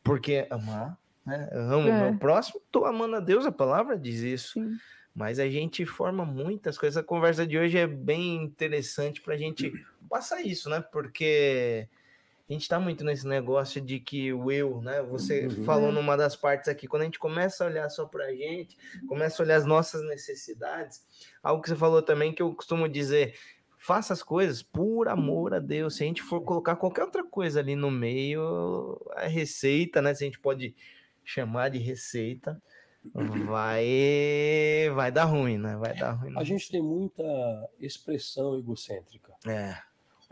A: porque amar, né? amo é. o meu próximo, tô amando a Deus, a palavra diz isso. Sim. Mas a gente forma muitas coisas. A conversa de hoje é bem interessante para a gente passar isso, né? Porque a gente está muito nesse negócio de que o eu, né? Você uhum. falou numa das partes aqui, quando a gente começa a olhar só para a gente, começa a olhar as nossas necessidades, algo que você falou também que eu costumo dizer, faça as coisas por amor a Deus. Se a gente for colocar qualquer outra coisa ali no meio, a receita, né? Se a gente pode chamar de receita, vai vai dar ruim, né? Vai dar ruim.
E: A gente tem muita expressão egocêntrica.
A: É.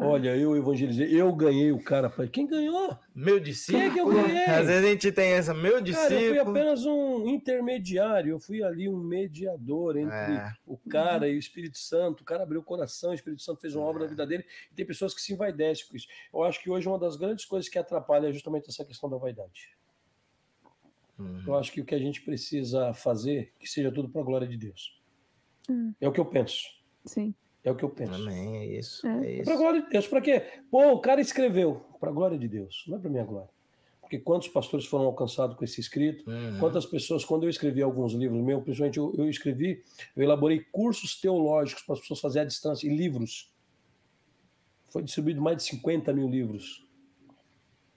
E: Olha, eu evangelizei, eu ganhei o cara para quem ganhou?
A: Meu discípulo. Quem é
E: que eu ganhei?
A: Às vezes a gente tem essa, meu discípulo. Cara, eu
E: fui apenas um intermediário, eu fui ali um mediador entre é. o cara e o Espírito Santo. O cara abriu o coração, o Espírito Santo fez uma é. obra na vida dele. E tem pessoas que se envaidecem com isso. Eu acho que hoje uma das grandes coisas que atrapalha é justamente essa questão da vaidade. Uhum. Eu acho que o que a gente precisa fazer, que seja tudo para a glória de Deus. Uhum. É o que eu penso.
B: Sim.
E: É o que eu penso.
A: Amém, é isso. É, é
E: isso. Para a glória de Deus. Para quê? Pô, o cara escreveu. Para a glória de Deus. Não é para minha glória. Porque quantos pastores foram alcançados com esse escrito? Uhum. Quantas pessoas, quando eu escrevi alguns livros meus, principalmente eu, eu escrevi, eu elaborei cursos teológicos para as pessoas fazerem à distância, e livros. Foi distribuído mais de 50 mil livros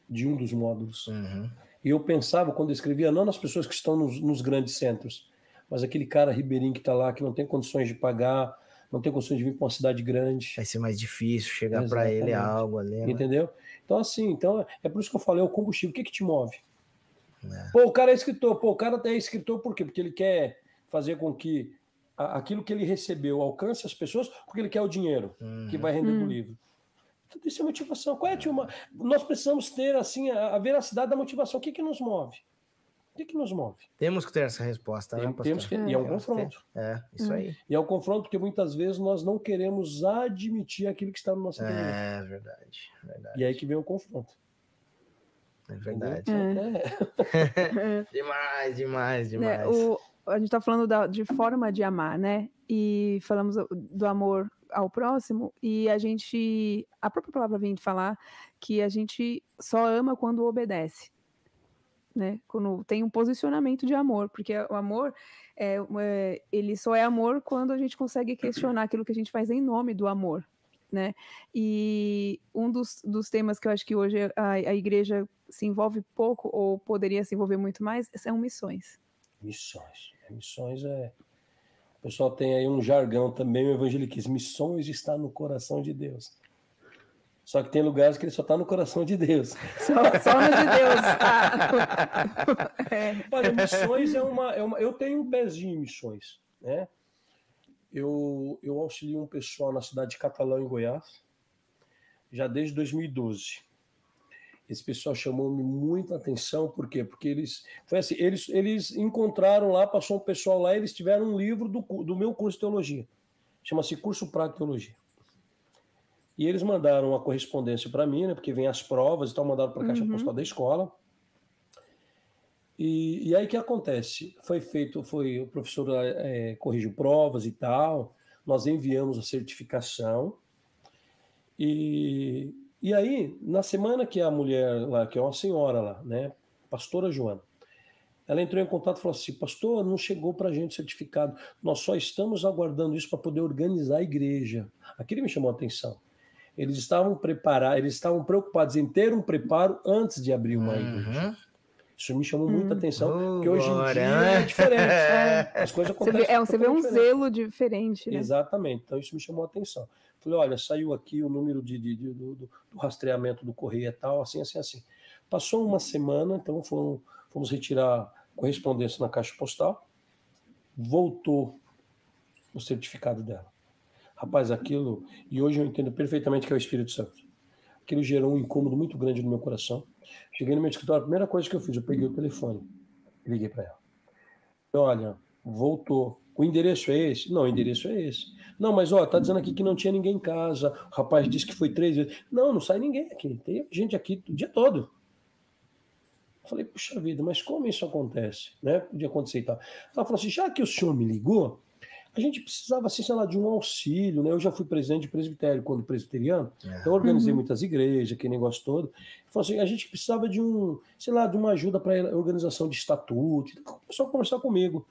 E: de um dos módulos. Uhum. E eu pensava, quando eu escrevia, não nas pessoas que estão nos, nos grandes centros, mas aquele cara ribeirinho que está lá, que não tem condições de pagar, não tem condições de vir para uma cidade grande.
A: Vai ser mais difícil chegar para ele algo ali. Né?
E: Entendeu? Então, assim, então é por isso que eu falei, é o combustível. O que, que te move? É. Pô, o cara é escritor. Pô, o cara é escritor por quê? Porque ele quer fazer com que aquilo que ele recebeu alcance as pessoas, porque ele quer o dinheiro uhum. que vai render hum. do livro. Tudo isso é motivação. Qual é a Nós precisamos ter assim a, a veracidade da motivação. O que, que nos move? O que, que nos move?
A: Temos que ter essa resposta,
E: Tem, né, Temos que, é, e é um confronto.
A: É, isso hum. aí.
E: E é um confronto porque muitas vezes nós não queremos admitir aquilo que está no nosso
A: interior. É verdade, verdade.
E: E aí que vem o confronto.
A: É verdade. É. demais, demais, né, demais.
B: É, o, a gente está falando da, de forma de amar, né? E falamos do amor ao próximo e a gente, a própria palavra vem de falar que a gente só ama quando obedece, né? Quando tem um posicionamento de amor, porque o amor é, é, ele só é amor quando a gente consegue questionar aquilo que a gente faz em nome do amor, né? E um dos, dos temas que eu acho que hoje a, a igreja se envolve pouco ou poderia se envolver muito mais são missões.
E: Missões. Missões é pessoal tem aí um jargão também, o evangeliquismo. Missões está no coração de Deus. Só que tem lugares que ele só está no coração de Deus.
B: Só, só no de Deus. Ah.
E: é. Olha, missões é uma, é uma. Eu tenho um pezinho em missões. Né? Eu, eu auxilio um pessoal na cidade de Catalão, em Goiás, já desde 2012 esse pessoal chamou-me muita atenção, por quê? Porque eles, foi assim, eles, eles encontraram lá, passou um pessoal lá, eles tiveram um livro do, do meu curso de teologia, chama-se Curso Prático de Teologia. E eles mandaram uma correspondência para mim, né, porque vem as provas e tal, mandaram para a caixa uhum. postal da escola. E, e aí que acontece? Foi feito, foi o professor é, corrigiu provas e tal, nós enviamos a certificação e e aí, na semana que a mulher lá, que é uma senhora lá, né, pastora Joana, Ela entrou em contato e falou assim: Pastor, não chegou para a gente certificado. Nós só estamos aguardando isso para poder organizar a igreja. Aquilo me chamou a atenção. Eles estavam preparados, eles estavam preocupados em ter um preparo antes de abrir uma uhum. igreja. Isso me chamou muita hum. atenção, oh, porque hoje em dia é diferente. Né? As coisas acontecem.
B: Você vê, é, você vê um diferente. zelo diferente, né?
E: Exatamente. Então, isso me chamou a atenção. Falei, olha, saiu aqui o número de, de, de do, do, rastreamento do correio e tal, assim, assim, assim. Passou uma semana, então foram, fomos retirar correspondência na caixa postal, voltou o certificado dela. Rapaz, aquilo, e hoje eu entendo perfeitamente que é o Espírito Santo. Aquilo gerou um incômodo muito grande no meu coração. Cheguei no meu escritório, a primeira coisa que eu fiz, eu peguei o telefone, liguei para ela. Olha, voltou. O endereço é esse? Não, o endereço é esse. Não, mas ó, tá dizendo aqui que não tinha ninguém em casa. O rapaz disse que foi três vezes. Não, não sai ninguém aqui. Tem gente aqui o dia todo. Eu falei, puxa vida, mas como isso acontece? Né? Podia acontecer e tal. Ela falou assim: já que o senhor me ligou, a gente precisava, assim, sei lá, de um auxílio, né? Eu já fui presidente de presbitério quando presbiteriano, é. então organizei uhum. muitas igrejas, aquele negócio todo. Falou assim, a gente precisava de um, sei lá, de uma ajuda para organização de estatuto. Então, começou a conversar comigo.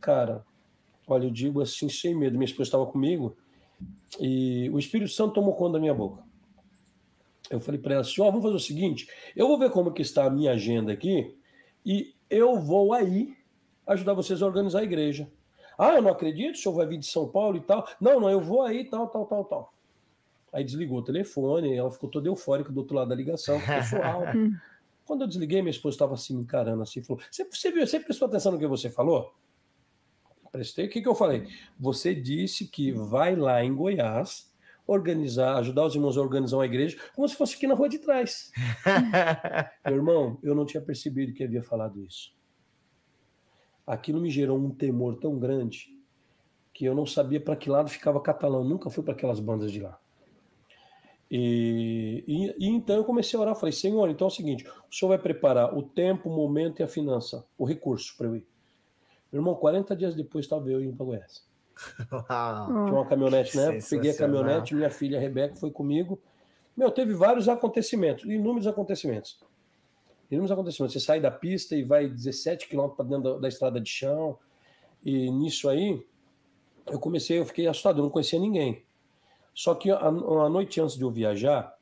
E: Cara, olha, eu digo assim, sem medo, minha esposa estava comigo e o Espírito Santo tomou conta da minha boca. Eu falei para ela assim, ó, oh, vamos fazer o seguinte, eu vou ver como que está a minha agenda aqui e eu vou aí ajudar vocês a organizar a igreja. Ah, eu não acredito, o senhor vai vir de São Paulo e tal. Não, não, eu vou aí, tal, tal, tal, tal. Aí desligou o telefone, ela ficou toda eufórica do outro lado da ligação, pessoal. Quando eu desliguei, minha esposa estava assim, me encarando assim, falou: Você, você, viu, você prestou atenção no que você falou? Prestei. O que, que eu falei? Você disse que vai lá em Goiás organizar, ajudar os irmãos a organizar uma igreja, como se fosse aqui na rua de trás. Meu irmão, eu não tinha percebido que havia falado isso aquilo me gerou um temor tão grande que eu não sabia para que lado ficava catalão, nunca fui para aquelas bandas de lá. E, e, e, então eu comecei a orar, falei, Senhor, então é o seguinte, o Senhor vai preparar o tempo, o momento e a finança, o recurso para eu ir. Meu irmão, 40 dias depois estava eu indo para Goiás. Tinha uma caminhonete, né? Peguei a caminhonete, minha filha Rebeca foi comigo. Meu, teve vários acontecimentos, inúmeros acontecimentos inúmeros acontecimentos. Você sai da pista e vai 17 quilômetros para dentro da, da, estrada de chão. E nisso aí, eu comecei, eu fiquei assustado, eu não conhecia ninguém. Só que a, a noite antes de eu viajar,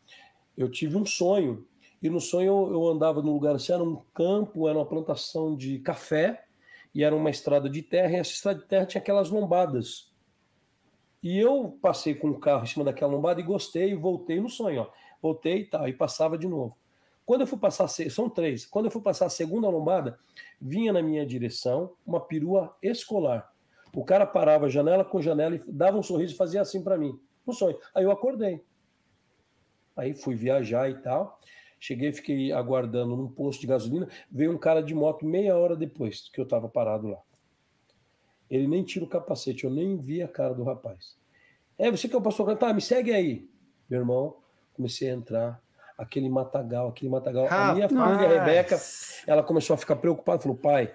E: eu tive um sonho. E no sonho eu, eu andava num lugar assim, era um campo, era uma plantação de café, e era uma estrada de terra, e essa estrada de terra tinha aquelas lombadas. E eu passei com o carro em cima daquela lombada e gostei, e voltei no sonho, ó. Voltei e tal, e passava de novo. Quando eu fui passar, são três. Quando eu fui passar a segunda lombada, vinha na minha direção uma perua escolar. O cara parava janela com janela e dava um sorriso e fazia assim para mim. Um sonho. Aí eu acordei. Aí fui viajar e tal. Cheguei, fiquei aguardando num posto de gasolina. Veio um cara de moto meia hora depois que eu estava parado lá. Ele nem tira o capacete, eu nem vi a cara do rapaz. É, você que é o pastor, tá, me segue aí. Meu irmão, comecei a entrar aquele matagal, aquele matagal. a minha filha, a Rebeca, ela começou a ficar preocupada, falou, pai,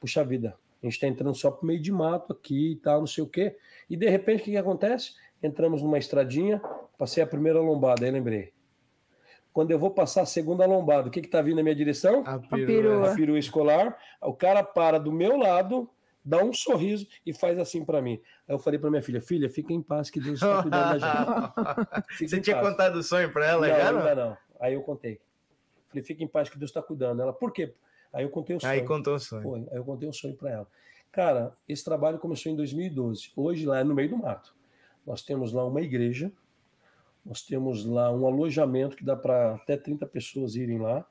E: puxa vida, a gente está entrando só por meio de mato aqui e tal, não sei o quê. E de repente, o que, que acontece? Entramos numa estradinha, passei a primeira lombada, aí lembrei. Quando eu vou passar a segunda lombada, o que está vindo na minha direção?
B: A perua.
E: A perua escolar. O cara para do meu lado, dá um sorriso e faz assim para mim. Aí eu falei para minha filha, filha, fica em paz que Deus está cuidando da
A: gente. Você tinha paz. contado o sonho para ela?
E: Não, já, ainda não. Aí eu contei. Falei, fica em paz que Deus está cuidando. Ela, por quê? Aí eu contei o sonho.
A: Aí contou o sonho.
E: Foi. Aí eu contei o sonho para ela. Cara, esse trabalho começou em 2012. Hoje lá é no meio do mato. Nós temos lá uma igreja, nós temos lá um alojamento que dá para até 30 pessoas irem lá.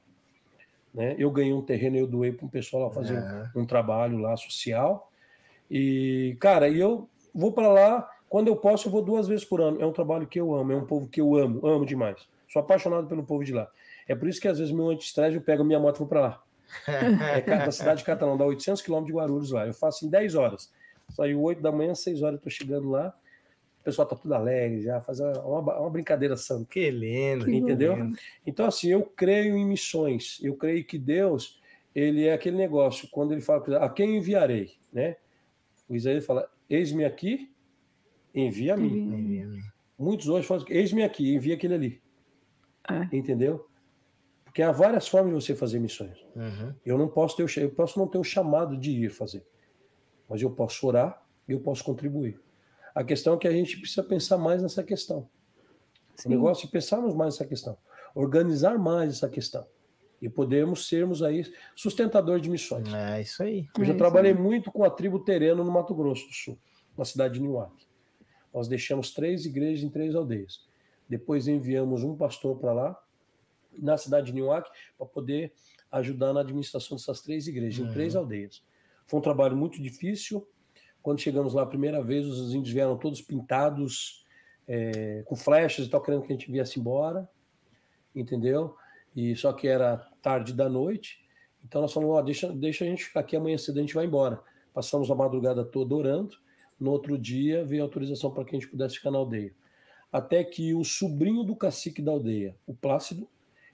E: Né? Eu ganhei um terreno e eu doei para um pessoal lá fazer um, trabalho lá social. E, cara, e eu vou para lá, quando eu posso, eu vou duas vezes por ano. É um trabalho que eu amo, é um povo que eu amo, amo demais. Sou apaixonado pelo povo de lá. É por isso que às vezes meu anti-estresse eu pego minha moto e vou para lá. é da cidade de Catalão, dá 800 quilômetros de Guarulhos lá. Eu faço em 10 horas. Saiu 8 da manhã, 6 horas eu tô chegando lá. O pessoal tá tudo alegre já, faz uma, uma brincadeira santa.
A: Que lindo.
E: Entendeu?
A: lindo.
E: Então, assim, eu creio em missões. Eu creio que Deus, ele é aquele negócio, quando ele fala, a quem enviarei, né? O Isaías fala, eis-me aqui, envia a mim. Envia Muitos hoje falam, eis-me aqui, envia aquele ali. É. Entendeu? Porque há várias formas de você fazer missões. Uhum. Eu não posso ter, eu posso não ter o chamado de ir fazer, mas eu posso orar e eu posso contribuir. A questão é que a gente precisa pensar mais nessa questão. Sim. O negócio é pensarmos mais nessa questão, organizar mais essa questão e podermos sermos aí sustentadores de missões.
A: É isso aí.
E: Eu já
A: é
E: trabalhei aí. muito com a tribo terena no Mato Grosso do Sul, na cidade de Niuac. Nós deixamos três igrejas em três aldeias. Depois enviamos um pastor para lá, na cidade de Niuac, para poder ajudar na administração dessas três igrejas, uhum. em três aldeias. Foi um trabalho muito difícil, quando chegamos lá a primeira vez, os índios vieram todos pintados, é, com flechas e tal, querendo que a gente viesse embora, entendeu? E só que era tarde da noite, então nós falamos, ó, deixa, deixa a gente ficar aqui amanhã cedo, a gente vai embora. Passamos a madrugada toda orando, no outro dia veio autorização para que a gente pudesse ficar na aldeia. Até que o sobrinho do cacique da aldeia, o Plácido,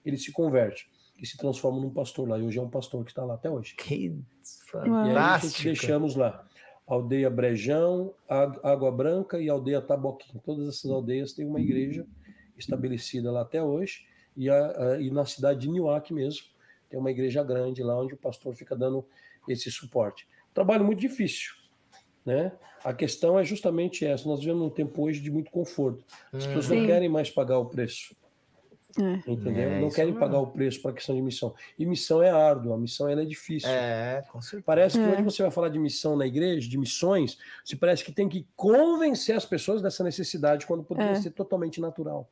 E: ele se converte e se transforma num pastor lá. E hoje é um pastor que está lá até hoje.
A: Que
E: fantástico! E aí deixamos lá aldeia Brejão, Água Branca e aldeia Taboquim. Todas essas aldeias têm uma igreja estabelecida lá até hoje, e, a, a, e na cidade de Niuac mesmo, tem uma igreja grande lá onde o pastor fica dando esse suporte. Trabalho muito difícil, né? A questão é justamente essa. Nós vivemos um tempo hoje de muito conforto. As pessoas não querem mais pagar o preço. É. Entendeu? É, não querem pagar o preço para a questão de missão. E missão é árdua, a missão ela é difícil.
A: É, com certeza.
E: Parece que é. quando você vai falar de missão na igreja, de missões, se parece que tem que convencer as pessoas dessa necessidade quando poderia é. ser totalmente natural.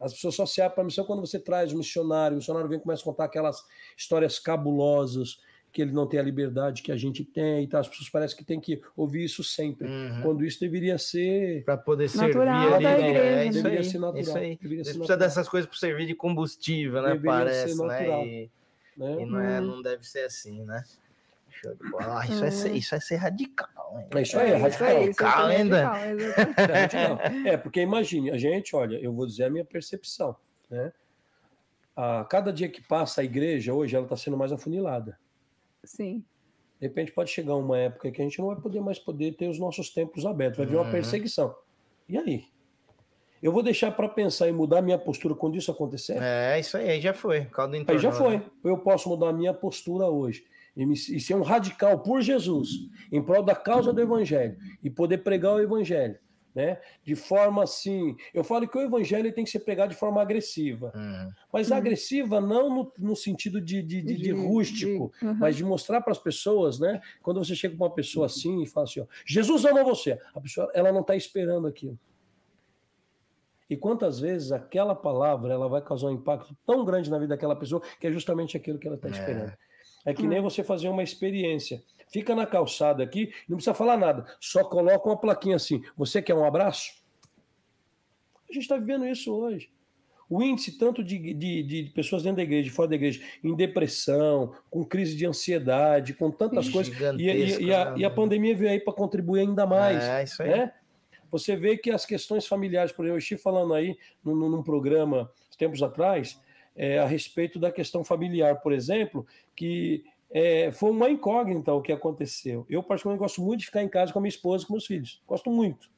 E: As pessoas só se abrem para a missão quando você traz um missionário, o missionário vem e começa a contar aquelas histórias cabulosas, que ele não tem a liberdade que a gente tem e tal. As pessoas parecem que tem que ouvir isso sempre, uhum. quando isso deveria ser
A: para poder natural servir ali, né? É, isso deveria aí, ser natural. Isso aí. Deveria ser precisa dessas coisas para servir de combustível, né? Deveria Parece, né? E, né? e não, é, uhum. não deve ser assim, né? Ah, isso, é ser, uhum. isso é ser radical.
E: Hein? É isso aí, é radical. É, radical ainda. Radical, é, porque imagine, a gente, olha, eu vou dizer a minha percepção, né? A cada dia que passa a igreja hoje, ela está sendo mais afunilada.
B: Sim.
E: De repente pode chegar uma época que a gente não vai poder mais poder ter os nossos templos abertos, vai vir uma uhum. perseguição. E aí? Eu vou deixar para pensar em mudar minha postura quando isso acontecer?
A: É, isso aí, já foi.
E: Aí já foi. Eu posso mudar a minha postura hoje e, me, e ser um radical por Jesus, em prol da causa do evangelho e poder pregar o evangelho né? De forma assim, eu falo que o evangelho tem que ser pregado de forma agressiva, uhum. mas uhum. agressiva não no, no sentido de, de, de, de rústico, uhum. mas de mostrar para as pessoas, né? Quando você chega com uma pessoa assim e fala assim, ó, Jesus ama você, a pessoa ela não está esperando aquilo. E quantas vezes aquela palavra ela vai causar um impacto tão grande na vida daquela pessoa que é justamente aquilo que ela está é. esperando. É que nem hum. você fazer uma experiência. Fica na calçada aqui, não precisa falar nada. Só coloca uma plaquinha assim. Você quer um abraço? A gente está vivendo isso hoje. O índice tanto de, de, de, pessoas dentro da igreja, fora da igreja, em depressão, com crise de ansiedade, com tantas coisas. E, e, e, a, e, a, pandemia veio aí para contribuir ainda mais. É, isso aí. Né? Você vê que as questões familiares, por exemplo, eu estive falando aí num, num programa tempos atrás, é, a respeito da questão familiar, por exemplo, que é, foi uma incógnita o que aconteceu. Eu, particularmente, gosto muito de ficar em casa com a minha esposa e com meus filhos. Gosto muito.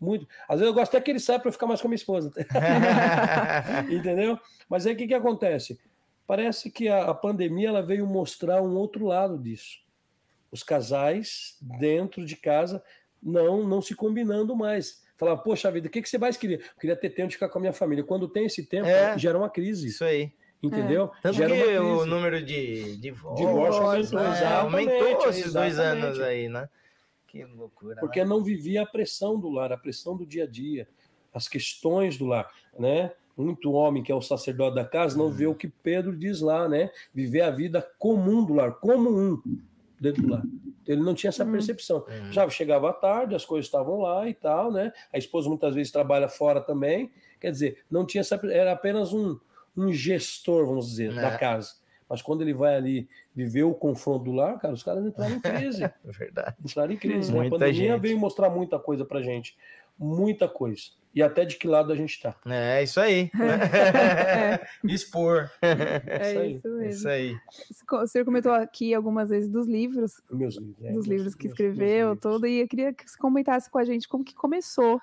E: Muito. Às vezes eu gosto até que ele saia para ficar mais com a minha esposa. Entendeu? Mas aí o que, que acontece? Parece que a, a pandemia ela veio mostrar um outro lado disso. Os casais dentro de casa não não se combinando mais. Falava, poxa vida, o que, que você mais queria? Eu queria ter tempo de ficar com a minha família. Quando tem esse tempo, é, gera uma crise.
A: Isso aí.
E: Entendeu?
A: É. Tanto que o número de divórcio, aumentou, né? aumentou esses dois anos aí, né?
E: Que loucura. Porque né? não vivia a pressão do lar, a pressão do dia a dia, as questões do lar, né? Muito homem que é o sacerdote da casa não hum. vê o que Pedro diz lá, né? Viver a vida comum do lar, como um dentro do lar. Ele não tinha essa hum. percepção. Hum. Já chegava à tarde, as coisas estavam lá e tal, né? A esposa muitas vezes trabalha fora também. Quer dizer, não tinha essa. Era apenas um, um gestor, vamos dizer, da é. casa. Mas quando ele vai ali viver o confronto do lar, cara, os caras entraram em crise.
A: Verdade.
E: Entraram em crise. Né? A pandemia gente. veio mostrar muita coisa pra gente. Muita coisa. E até de que lado a gente está.
A: É, isso aí.
B: é.
A: Expor.
B: É, é isso, mesmo. Isso aí. O senhor comentou aqui algumas vezes dos livros.
E: Meus livros.
B: É, dos livros que esciveu, todo, e eu queria que você comentasse com a gente como que começou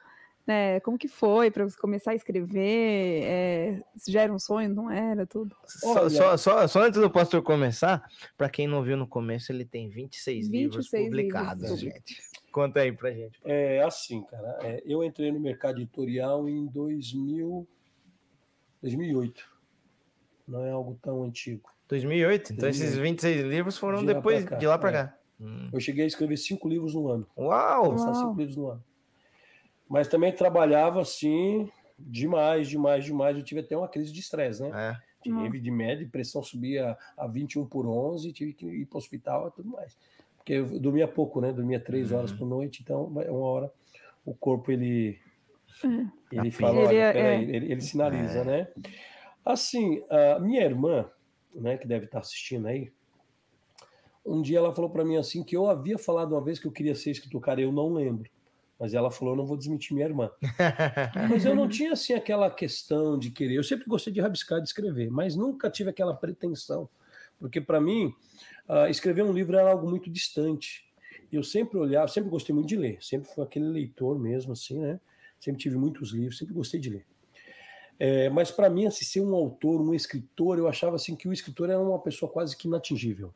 B: né, como que foi para você começar a escrever? É, já era um sonho, não era tudo?
A: Só, só, só, só, antes do pastor começar, para quem não viu no começo, ele tem 26, 26 livros publicados, livros gente. Conta aí pra gente.
E: É assim, cara, é, eu entrei no mercado editorial em 2000, 2008. Não é algo tão antigo.
A: 2008? Então 2008. esses 26 livros foram de depois cá, de lá para é. cá.
E: Hum. Eu cheguei a escrever cinco livros no ano.
A: Uau!
E: Uau. Cinco livros no ano. Mas também trabalhava assim demais, demais, demais. Eu tive até uma crise de estresse, né? É. Tive de média, pressão subia a 21 por 11, tive que ir para o hospital e tudo mais. Porque eu dormia pouco, né? Dormia três uhum. horas por noite, então uma hora o corpo ele é. ele fala, ele, é, peraí, é. ele, ele, sinaliza, é. né? Assim, a minha irmã, né, que deve estar assistindo aí, um dia ela falou para mim assim que eu havia falado uma vez que eu queria ser escritor, cara, eu não lembro. Mas ela falou, não vou desmentir minha irmã. mas eu não tinha assim aquela questão de querer. Eu sempre gostei de rabiscar, de escrever, mas nunca tive aquela pretensão, porque para mim uh, escrever um livro era algo muito distante. Eu sempre olhava, sempre gostei muito de ler, sempre fui aquele leitor mesmo, assim, né? Sempre tive muitos livros, sempre gostei de ler. É, mas para mim, assim, ser um autor, um escritor, eu achava assim que o escritor era uma pessoa quase que inatingível.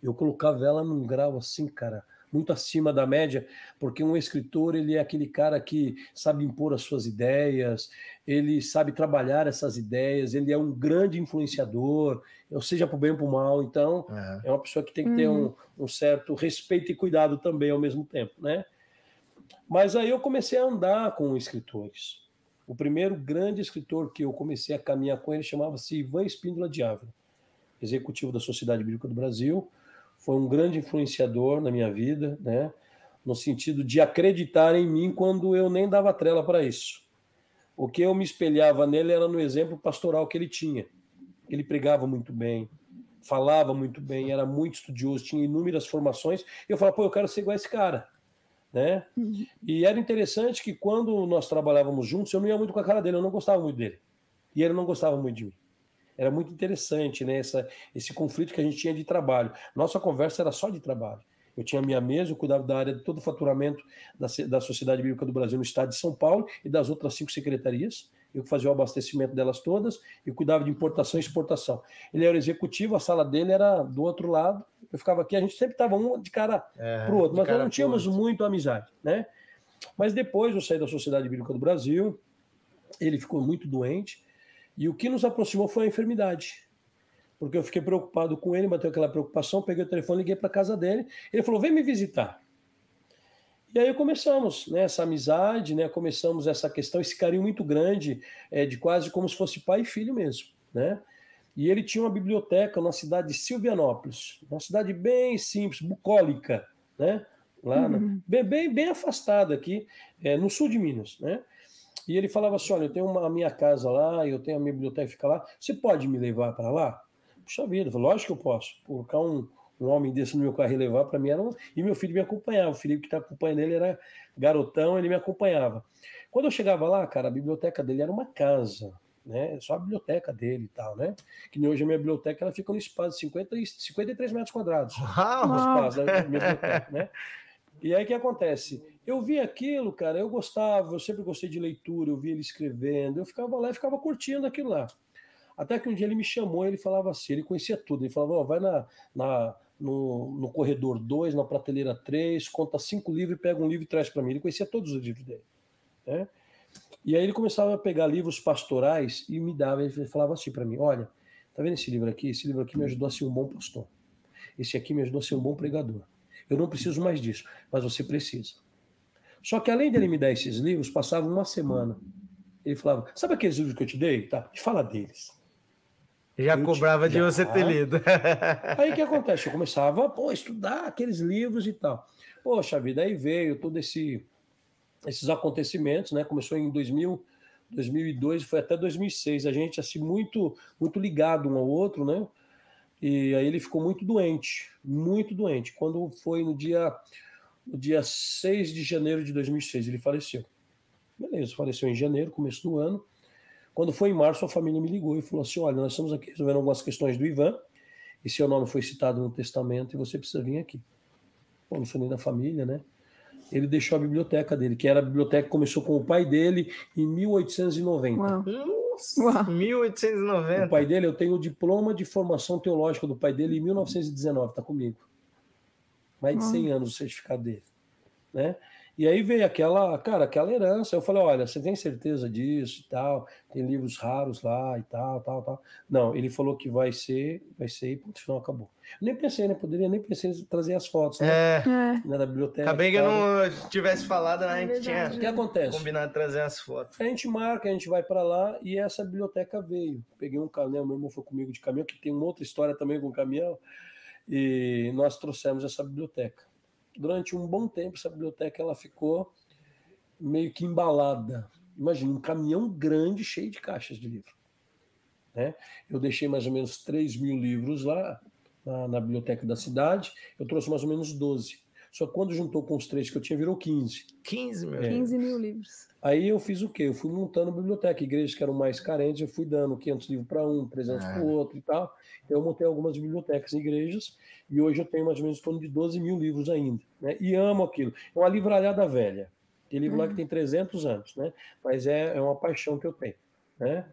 E: Eu colocava ela num grau assim, cara, muito acima da média, porque um escritor ele é aquele cara que sabe impor as suas ideias, ele sabe trabalhar essas ideias, ele é um grande influenciador, ou seja para o bem ou para o mal. Então, é. é. uma pessoa que tem que ter uhum. um, um certo respeito e cuidado também ao mesmo tempo, né? Mas aí eu comecei a andar com escritores. O primeiro grande escritor que eu comecei a caminhar com ele chamava-se Ivan Espíndola de Ávila, executivo da Sociedade Bíblica do Brasil. Foi um grande influenciador na minha vida, né? no sentido de acreditar em mim quando eu nem dava trela para isso. O que eu me espelhava nele era no exemplo pastoral que ele tinha. Ele pregava muito bem, falava muito bem, era muito estudioso, tinha inúmeras formações. Eu falava, pô, eu quero ser igual a esse cara né? Uhum. E era interessante que quando nós trabalhávamos juntos, eu não ia muito com a cara dele, eu não gostava muito dele. E ele não gostava muito de mim. Era muito interessante, né? Essa, esse conflito que a gente tinha de trabalho. Nossa conversa era só de trabalho. Eu tinha a minha mesa, eu cuidava da área de todo o faturamento da, da Sociedade Bíblica do Brasil no estado de São Paulo e das outras cinco secretarias eu fazia o abastecimento delas todas e cuidava de importação e exportação. Ele era executivo, a sala dele era do outro lado, eu ficava aqui, a gente sempre estava um de cara é, para o outro, mas nós não tínhamos muito amizade, né? Mas depois eu saí da Sociedade Bíblica do Brasil, ele ficou muito doente, e o que nos aproximou foi a enfermidade. Porque eu fiquei preocupado com ele, bateu aquela preocupação, peguei o telefone, liguei para casa dele, ele falou: vem me visitar. E aí começamos né, essa amizade, né, começamos essa questão, esse carinho muito grande, é, de quase como se fosse pai e filho mesmo. Né? E ele tinha uma biblioteca na cidade de Silvianópolis, uma cidade bem simples, bucólica, né? lá uhum. bem, bem, bem afastada aqui, é, no sul de Minas. Né? E ele falava assim: olha, eu tenho uma, a minha casa lá, eu tenho a minha biblioteca fica lá, você pode me levar para lá? Puxa vida, lógico que eu posso, colocar um um homem desse no meu carro e levar, para mim era um... E meu filho me acompanhava, o Felipe que está acompanhando ele era garotão, ele me acompanhava. Quando eu chegava lá, cara, a biblioteca dele era uma casa, né? Só a biblioteca dele e tal, né? Que nem hoje a minha biblioteca ela fica no espaço de 50, 53 metros quadrados. Uau! No espaço da biblioteca, né? E aí o que acontece? Eu vi aquilo, cara, eu gostava, eu sempre gostei de leitura, eu vi ele escrevendo, eu ficava lá e ficava curtindo aquilo lá. Até que um dia ele me chamou, ele falava assim, ele conhecia tudo, ele falava, oh, vai na, na, no, no corredor 2, na prateleira 3, conta cinco livros e pega um livro e traz para mim. Ele conhecia todos os livros dele. Né? E aí ele começava a pegar livros pastorais e me dava, ele falava assim para mim: Olha, tá vendo esse livro aqui? Esse livro aqui me ajudou a ser um bom pastor. Esse aqui me ajudou a ser um bom pregador. Eu não preciso mais disso, mas você precisa. Só que além dele me dar esses livros, passava uma semana. Ele falava: Sabe aqueles livros que eu te dei? Tá, fala deles.
A: Já eu cobrava de você ter lido.
E: Aí o que acontece? Eu começava pô, a estudar aqueles livros e tal. Poxa vida, aí veio todo esse esses acontecimentos, né? Começou em 2000, 2002, foi até 2006. A gente assim muito muito ligado um ao outro, né? E aí ele ficou muito doente, muito doente. Quando foi no dia no dia 6 de janeiro de 2006, ele faleceu. Beleza, faleceu em janeiro, começo do ano. Quando foi em março, a família me ligou e falou assim: olha, nós estamos aqui resolvendo algumas questões do Ivan, e seu nome foi citado no testamento e você precisa vir aqui. Pô, não sou nem da família, né? ele deixou a biblioteca dele, que era a biblioteca que começou com o pai dele em 1890.
A: Uau. Nossa, Uau. 1890.
E: O pai dele, eu tenho o diploma de formação teológica do pai dele em 1919, está comigo. Mais de 100 anos o certificado dele. Né? E aí veio aquela, cara, aquela herança. Eu falei, olha, você tem certeza disso e tal? Tem livros raros lá e tal, tal, tal. Não, ele falou que vai ser, vai ser e ponto final acabou. Eu nem pensei, né? Poderia nem pensei em trazer as fotos, né?
A: É.
E: Né, da biblioteca.
A: Acabei que eu não tivesse falado, né? A gente tinha
E: o que acontece?
A: combinado trazer as fotos.
E: A gente marca, a gente vai para lá e essa biblioteca veio. Peguei um caminhão, meu irmão foi comigo de caminhão, que tem uma outra história também com caminhão, e nós trouxemos essa biblioteca durante um bom tempo essa biblioteca ela ficou meio que embalada. Imagina um caminhão grande cheio de caixas de livro. Né? Eu deixei mais ou menos 3 mil livros lá na, na, biblioteca da cidade, eu trouxe mais ou menos 12. Só que quando juntou com os três que eu tinha, virou 15.
A: 15 mil?
B: É. 15 mil livros.
E: Aí eu fiz o quê? Eu fui montando biblioteca. Igrejas que eram mais carentes, eu fui dando 500 livros para um, 300 para o outro e tal. Então eu montei algumas bibliotecas em igrejas e hoje eu tenho mais ou menos em torno de 12 mil livros ainda. Né? E amo aquilo. É uma livralhada velha. Tem livro uhum. lá que tem 300 anos, né? mas é, é uma paixão que eu tenho. Né?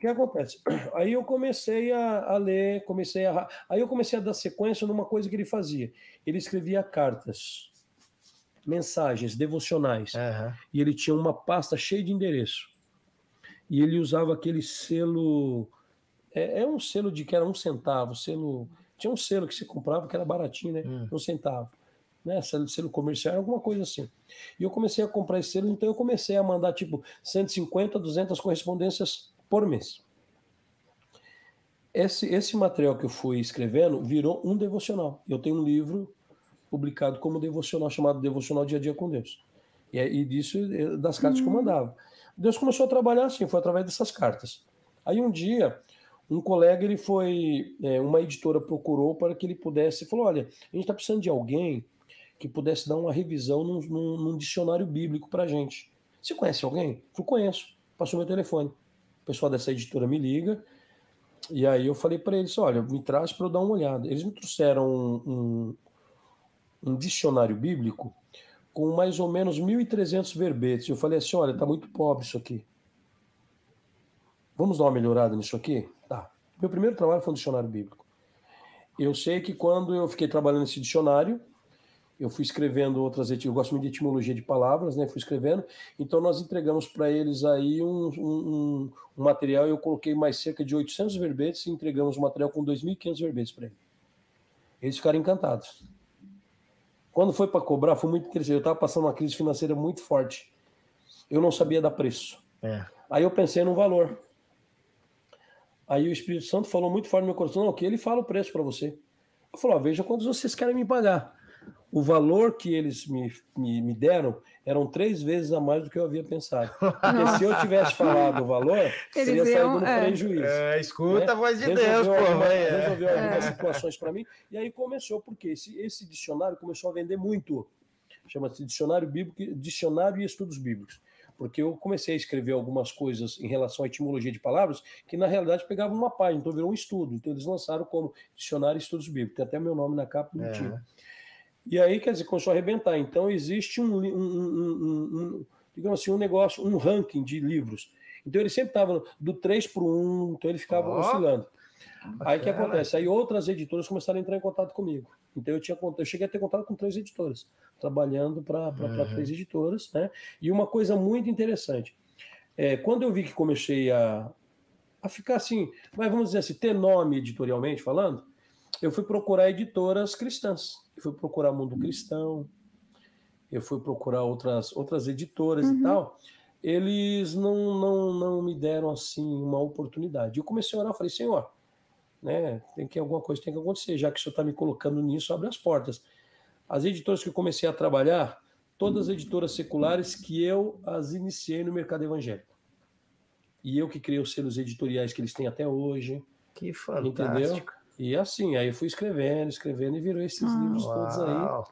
E: O que acontece? Aí eu comecei a, a, ler, comecei a. Aí eu comecei a dar sequência numa coisa que ele fazia. Ele escrevia cartas, mensagens devocionais.
A: Uhum.
E: E ele tinha uma pasta cheia de endereço. E ele usava aquele selo. É, é um selo de que era um centavo, selo tinha um selo que se comprava que era baratinho, né? Hum. Um centavo. Né? Selo, selo comercial, alguma coisa assim. E eu comecei a comprar esse selo, então eu comecei a mandar tipo 150, 200 correspondências por mês. Esse, esse material que eu fui escrevendo virou um devocional. Eu tenho um livro publicado como devocional, chamado Devocional Dia a Dia com Deus. E, e disso, eh, das cartas que eu hum. mandava. Deus começou a trabalhar assim, foi através dessas cartas. Aí um dia, um colega ele foi, é, uma editora procurou para que ele pudesse, falou, olha, a gente está precisando de alguém que pudesse dar uma revisão num, num, num dicionário bíblico para a gente. Você conhece alguém? Eu conheço. Passou meu telefone. Pessoal dessa editora me liga e aí eu falei para eles, olha, me traz para eu dar uma olhada. Eles me trouxeram um, um, um dicionário bíblico com mais ou menos 1.300 verbetes. Eu falei assim, olha, tá muito pobre isso aqui. Vamos dar uma melhorada nisso aqui? Tá. Meu primeiro trabalho foi um dicionário bíblico. Eu sei que quando eu fiquei trabalhando nesse dicionário, eu fui escrevendo outras eu gosto muito de etimologia de palavras, né? Fui escrevendo. Então nós entregamos para eles aí um, um, um, material. Eu coloquei mais cerca de 800 verbetes e entregamos um material com 2.500 verbetes para eles. Eles ficaram encantados. Quando foi para cobrar, foi muito interessante. Eu estava passando uma crise financeira muito forte. Eu não sabia dar preço.
A: É.
E: Aí eu pensei no valor. Aí o Espírito Santo falou muito forte no meu coração, não, que ele fala o preço para você. Eu falei, ó, veja quantos vocês querem me pagar. O valor que eles me, me, me, deram eram três vezes a mais do que eu havia pensado. Porque se eu tivesse falado o valor, seria saído no é. prejuízo.
A: É, escuta né? a voz de resolveu Deus, pô. Alguma,
E: é. Resolveu algumas situações para mim. E aí começou, porque esse, esse dicionário começou a vender muito. Chama-se Dicionário Bíblico, Dicionário e Estudos Bíblicos porque eu comecei a escrever algumas coisas em relação à etimologia de palavras que na realidade pegavam uma página, então virou um estudo. Então eles lançaram como Dicionário e Estudos Bíblicos, tem até meu nome na capa bonitinho. É. E aí, quer dizer, começou a arrebentar. Então existe um, um, um, um digamos assim, um negócio, um ranking de livros. Então ele sempre estava do 3 para o 1, então ele ficava oh. oscilando. Bacana. Aí o que acontece? Aí outras editoras começaram a entrar em contato comigo. Então eu tinha eu cheguei a ter contato com três editoras, trabalhando para uhum. três editoras, né? E uma coisa muito interessante, é, quando eu vi que comecei a, a ficar assim, mas vamos dizer assim, ter nome editorialmente falando, eu fui procurar editoras cristãs. Eu fui procurar Mundo Cristão, eu fui procurar outras outras editoras uhum. e tal. Eles não, não, não me deram assim uma oportunidade. Eu comecei a orar, falei, Senhor, né? Tem que alguma coisa tem que acontecer, já que o senhor está me colocando nisso, abre as portas. As editoras que eu comecei a trabalhar, todas as editoras seculares que eu as iniciei no mercado evangélico. E eu que criei os selos editoriais que eles têm até hoje.
A: Que fantástico.
E: Entendeu? E assim, aí eu fui escrevendo, escrevendo e virou esses ah, livros todos aí.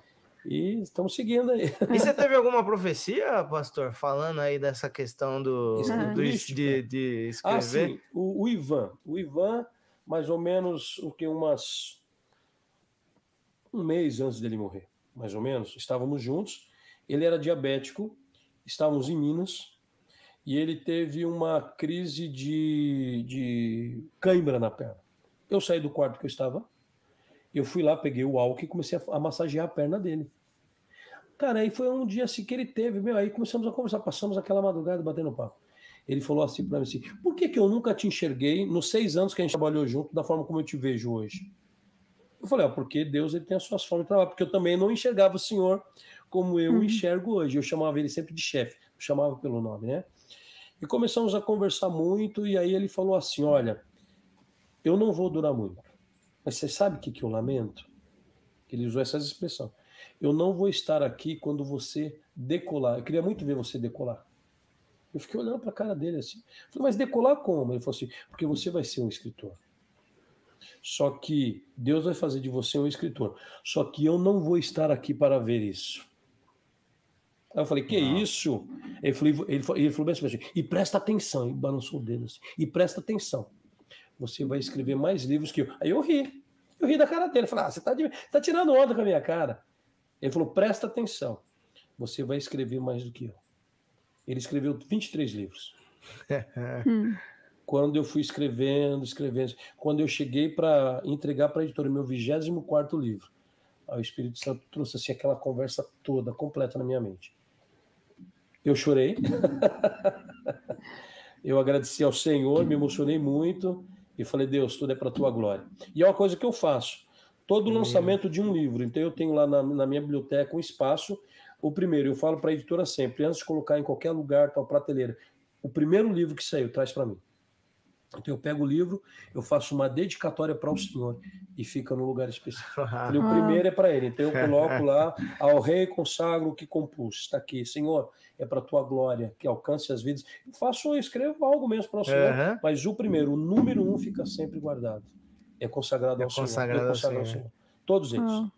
E: E estamos seguindo aí.
A: E você teve alguma profecia, pastor, falando aí dessa questão do, do de, de escrever? Ah, sim.
E: O, o Ivan. O Ivan mais ou menos o que umas um mês antes dele morrer, mais ou menos, estávamos juntos Ele era diabético, estávamos em Minas, e ele teve uma crise de, de cãibra na perna. Eu saí do quarto que eu estava, eu fui lá, peguei o álcool e comecei a, a massagear a perna dele. Cara, aí foi um dia assim que ele teve, meu, aí começamos a conversar, passamos aquela madrugada batendo papo. Ele falou assim para mim assim: por que, que eu nunca te enxerguei nos seis anos que a gente trabalhou junto da forma como eu te vejo hoje? Eu falei: ah, porque Deus ele tem as suas formas de trabalho, porque eu também não enxergava o Senhor como eu uhum. enxergo hoje. Eu chamava ele sempre de chefe, eu chamava pelo nome, né? E começamos a conversar muito, e aí ele falou assim: olha, eu não vou durar muito, mas você sabe o que, que eu lamento? Ele usou essa expressão. Eu não vou estar aqui quando você decolar. Eu queria muito ver você decolar. Eu fiquei olhando para a cara dele assim. Falei, mas decolar como? Ele falou assim: porque você vai ser um escritor. Só que Deus vai fazer de você um escritor. Só que eu não vou estar aqui para ver isso. Aí eu falei, que não. isso? Ele falou, ele falou, ele falou bem assim, e presta atenção, e balançou o dedo assim, e presta atenção. Você vai escrever mais livros que eu. Aí eu ri. Eu ri da cara dele. Falei, ah, você está tá tirando onda com a minha cara. Ele falou: presta atenção, você vai escrever mais do que eu. Ele escreveu 23 livros. Hum. Quando eu fui escrevendo, escrevendo, quando eu cheguei para entregar para a editora meu 24 livro, o Espírito Santo trouxe assim aquela conversa toda, completa na minha mente. Eu chorei, eu agradeci ao Senhor, me emocionei muito e falei: Deus, tudo é para a tua glória. E é uma coisa que eu faço todo o lançamento de um livro. Então eu tenho lá na, na minha biblioteca um espaço. O primeiro, eu falo para a editora sempre, antes de colocar em qualquer lugar, tal prateleira, o primeiro livro que saiu, traz para mim. Então eu pego o livro, eu faço uma dedicatória para o Senhor e fica no lugar específico. Então, o primeiro é para ele. Então eu coloco lá, ao rei consagro o que compus. Está aqui, Senhor, é para a tua glória, que alcance as vidas. Eu faço, eu escrevo algo mesmo para o Senhor, uhum. mas o primeiro, o número um, fica sempre guardado é consagrado, é ao, consagrado Senhor, é consagrado ao Senhor. Senhor. Todos eles. Ah.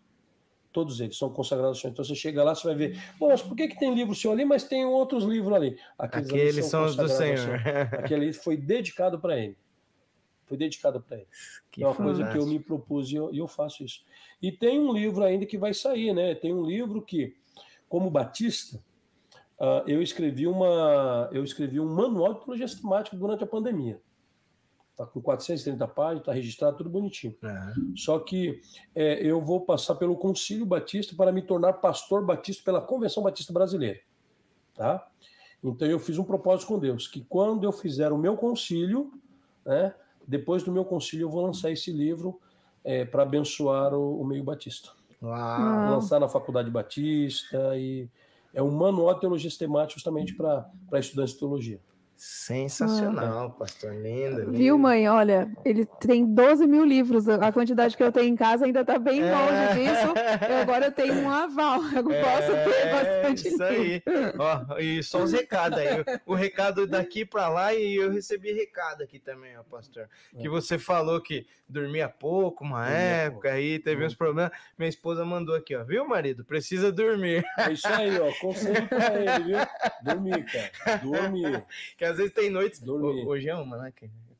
E: Todos eles são consagrados ao Senhor. Então você chega lá, você vai ver, Pô, mas por que, que tem livro seu ali, mas tem outros livros ali?
A: Aqueles, Aqueles são, são os do Senhor. Senhor.
E: Aquele foi dedicado para ele. Foi dedicado para ele. Que é uma fantástico. coisa que eu me propus e eu, eu faço isso. E tem um livro ainda que vai sair, né? Tem um livro que, como Batista, uh, eu escrevi uma, eu escrevi um manual de teologia sistemática durante a pandemia. Está com 430 páginas, está registrado tudo bonitinho. Uhum. Só que é, eu vou passar pelo Concílio Batista para me tornar pastor batista pela Convenção Batista Brasileira. Tá? Então eu fiz um propósito com Deus, que quando eu fizer o meu concílio, né, depois do meu concílio eu vou lançar esse livro é, para abençoar o, o, meio batista. Uau. Lançar na Faculdade Batista e é um manual de teologia sistemática justamente para estudantes de teologia.
A: Sensacional, ah. pastor. Lindo.
B: Viu, mãe? Olha, ele tem 12 mil livros. A quantidade que eu tenho em casa ainda está bem é. longe disso. Eu agora tenho um aval. Eu é, posso ter bastante
A: Isso aí. Ó, e só os recados aí. O recado daqui para lá e eu recebi recado aqui também, ó, pastor. Que é. você falou que dormia pouco uma dormia época, pouco. aí teve uns problemas. Minha esposa mandou aqui, ó. Viu, marido? Precisa dormir.
E: É isso aí, ó. Conselho para ele, viu? Dormir, cara. Dormir.
A: Que às vezes tem noites. Dormir. Hoje é uma, né?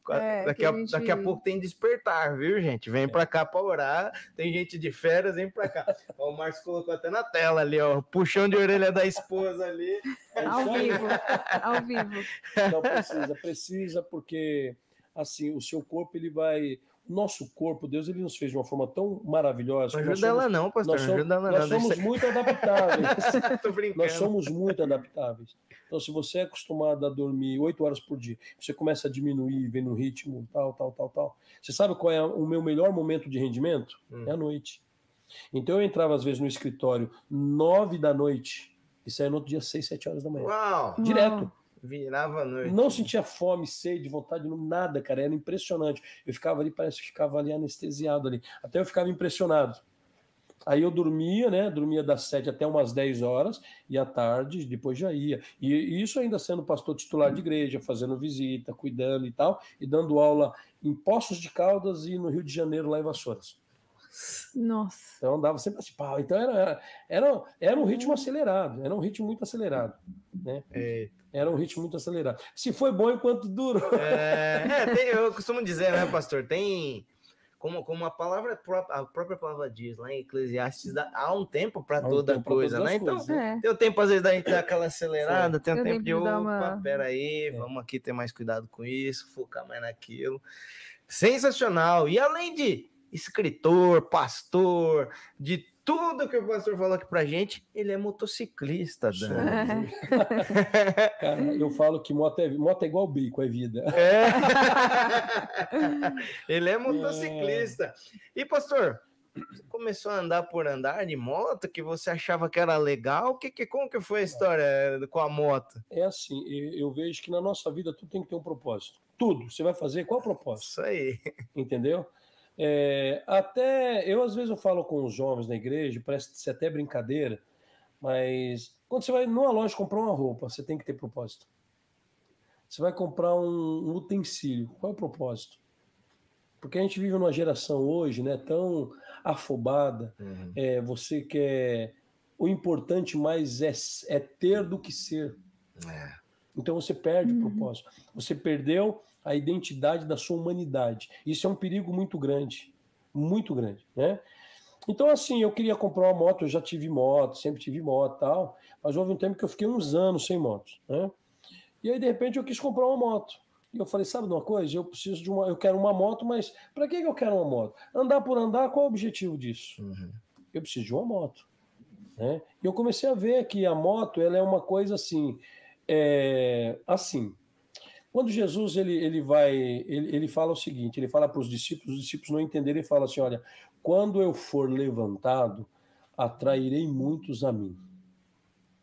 A: É, daqui, a, gente... daqui a pouco tem despertar, viu, gente? Vem é. pra cá pra orar. Tem gente de férias, vem pra cá. ó, o Marcos colocou até na tela ali, ó. Puxão de orelha da esposa ali.
B: É ao vivo. Ao vivo.
E: Não precisa, precisa, porque assim, o seu corpo ele vai nosso corpo, Deus, ele nos fez de uma forma tão maravilhosa.
A: Não ajuda ela não, pastor. Nós somos,
E: ela
A: nós
E: somos muito adaptáveis. Tô brincando. Nós somos muito adaptáveis. Então, se você é acostumado a dormir oito horas por dia, você começa a diminuir, vem no ritmo, tal, tal, tal, tal. Você sabe qual é o meu melhor momento de rendimento? Hum. É a noite. Então, eu entrava, às vezes, no escritório nove da noite e saía no outro dia seis, sete horas da manhã.
A: Uau!
E: Direto. Uau.
A: Virava a noite.
E: Não sentia fome, sede, vontade, nada, cara. Era impressionante. Eu ficava ali, parece que ficava ali anestesiado ali. Até eu ficava impressionado. Aí eu dormia, né? Dormia das sete até umas dez horas, e à tarde depois já ia. E, e isso ainda sendo pastor titular de igreja, fazendo visita, cuidando e tal, e dando aula em Poços de Caldas e no Rio de Janeiro, lá em Vassouras.
B: Nossa.
E: Então dava sempre assim, pau. Então era, era, era um ritmo acelerado, era um ritmo muito acelerado. Né? Era um ritmo muito acelerado. Se foi bom enquanto durou.
A: É, é tem, eu costumo dizer, né, pastor? Tem como, como a palavra a própria palavra diz lá em Eclesiastes, há um tempo para toda um coisa, né? Então, né? tem o tempo às vezes da gente dar aquela acelerada, tem o tempo de opa, uma... peraí, é. vamos aqui ter mais cuidado com isso, focar mais naquilo. Sensacional. E além de escritor, pastor, de tudo que o pastor falou aqui pra gente, ele é motociclista, Dan.
E: Cara, eu falo que moto é, moto é igual bico, é vida. É.
A: ele é motociclista. É. E, pastor, você começou a andar por andar de moto, que você achava que era legal? Que, que, como que foi a história com a moto?
E: É assim, eu vejo que na nossa vida tudo tem que ter um propósito. Tudo. Você vai fazer, qual é o propósito?
A: Isso aí.
E: Entendeu? É, até eu às vezes eu falo com os jovens na igreja, parece ser até brincadeira, mas quando você vai numa loja comprar uma roupa, você tem que ter propósito. Você vai comprar um, um utensílio, qual é o propósito? Porque a gente vive numa geração hoje, né, tão afobada. Uhum. É, você quer o importante mais é, é ter do que ser. É. Então você perde uhum. o propósito. Você perdeu a identidade da sua humanidade. Isso é um perigo muito grande, muito grande, né? Então, assim, eu queria comprar uma moto, eu já tive moto, sempre tive moto tal, mas houve um tempo que eu fiquei uns anos sem moto, né? E aí, de repente, eu quis comprar uma moto. E eu falei, sabe de uma coisa? Eu preciso de uma, eu quero uma moto, mas para que eu quero uma moto? Andar por andar, qual é o objetivo disso? Uhum. Eu preciso de uma moto. Né? E eu comecei a ver que a moto ela é uma coisa assim, é, assim, quando Jesus ele, ele vai, ele, ele fala o seguinte, ele fala para os discípulos, os discípulos não entenderam, ele fala assim, olha, quando eu for levantado, atrairei muitos a mim.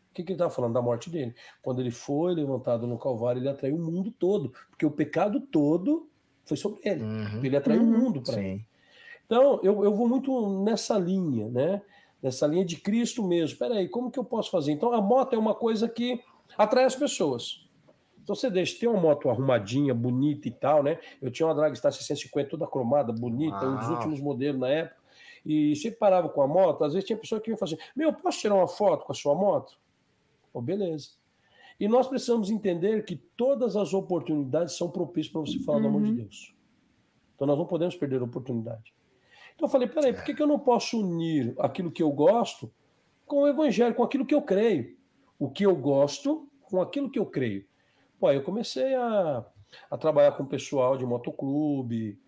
E: O que, que ele está falando? Da morte dele. Quando ele foi levantado no Calvário, ele atraiu o mundo todo, porque o pecado todo foi sobre ele. Uhum. Ele atraiu uhum. o mundo para ele. Então, eu, eu vou muito nessa linha, né? Nessa linha de Cristo mesmo. Espera aí, como que eu posso fazer? Então, a moto é uma coisa que atrai as pessoas. Então você deixa, tem uma moto arrumadinha, bonita e tal, né? Eu tinha uma Dragstar 650 toda cromada, bonita, ah. um dos últimos modelos na época. E você parava com a moto, às vezes tinha pessoa que ia fazer, meu, posso tirar uma foto com a sua moto? Oh, beleza. E nós precisamos entender que todas as oportunidades são propícias para você falar uhum. do amor de uhum. Deus. Então nós não podemos perder a oportunidade. Então eu falei, peraí, por que, que eu não posso unir aquilo que eu gosto com o evangelho, com aquilo que eu creio? O que eu gosto com aquilo que eu creio. Pô, eu comecei a, a trabalhar com o pessoal de motoclube,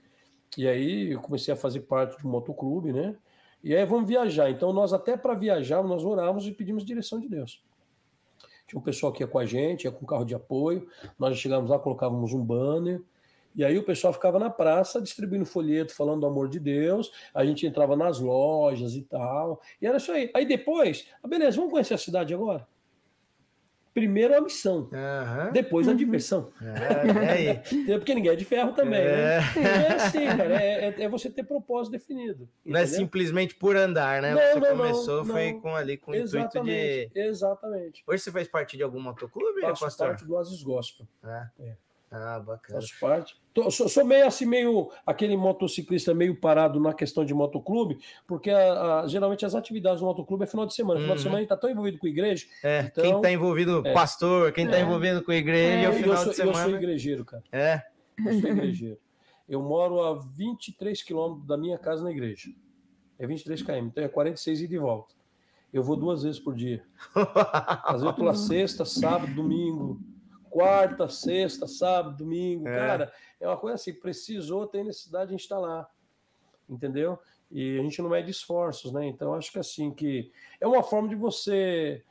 E: e aí eu comecei a fazer parte do motoclube, né? E aí vamos viajar. Então nós até para viajar, nós orávamos e pedimos direção de Deus. Tinha um pessoal que ia com a gente, ia com carro de apoio, nós chegávamos lá, colocávamos um banner, e aí o pessoal ficava na praça distribuindo folheto, falando do amor de Deus, a gente entrava nas lojas e tal, e era isso aí. Aí depois, ah, beleza, vamos conhecer a cidade agora? Primeiro a missão, uhum. depois a uhum. diversão. É, é Porque ninguém é de ferro também, né? é. né? É assim, cara, é, é, é, você ter propósito definido.
A: Não é simplesmente por andar, né? Não, você não, começou, não, foi com ali com o intuito de.
E: Exatamente.
A: Hoje você faz parte de algum motoclube,
E: Faço pastor? parte do Asis Gospel. É.
A: é. Ah, bacana.
E: Faço parte. Tô, sou, sou, meio assim, meio aquele motociclista meio parado na questão de motoclube, porque a, a, geralmente as atividades do motoclube é final de semana. Uhum. Final de uhum. semana a gente tá tão envolvido com a igreja.
A: É, então, quem tá envolvido, é, pastor, quem tá é, envolvido com a igreja, é, o final
E: sou,
A: de semana.
E: Eu sou igrejeiro, cara.
A: É.
E: Eu sou igrejeiro. Eu moro a 23 quilômetros da minha casa na igreja. É 23 km, então é 46 e de volta. Eu vou duas vezes por dia. Às vezes lá sexta, sábado, domingo quarta, sexta, sábado, domingo. É. Cara, é uma coisa assim, precisou, tem necessidade de instalar. Entendeu? E a gente não mede esforços, né? Então, acho que assim, que é uma forma de você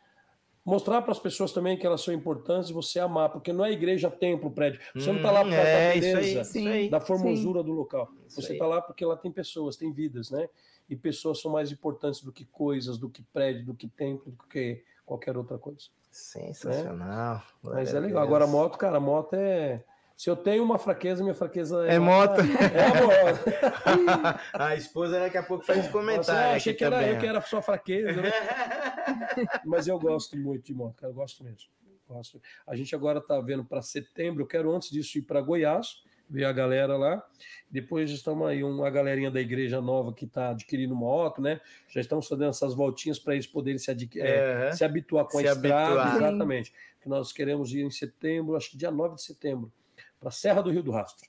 E: mostrar para as pessoas também que elas são importantes e você amar, porque não é igreja, templo, prédio. Você hum, não está lá por causa é, da beleza, aí, da formosura sim. do local. Isso você está lá porque lá tem pessoas, tem vidas, né? E pessoas são mais importantes do que coisas, do que prédio, do que templo, do que qualquer outra coisa.
A: Sensacional. Né?
E: Mas é legal. Agora, moto, cara, moto é. Se eu tenho uma fraqueza, minha fraqueza
A: é. É moto. É a moto. a esposa daqui a pouco faz comentário.
E: Nossa, achei que era eu que era só fraqueza. Né? Mas eu gosto muito de moto, cara. Eu gosto mesmo. Gosto. A gente agora está vendo para setembro. Eu quero antes disso ir para Goiás ver a galera lá. Depois estamos aí, uma galerinha da igreja nova que está adquirindo moto, né? Já estamos fazendo essas voltinhas para eles poderem se, é, se habituar com se a estrada. Habituar. Exatamente. Que nós queremos ir em setembro, acho que dia 9 de setembro, para a Serra do Rio do Rastro.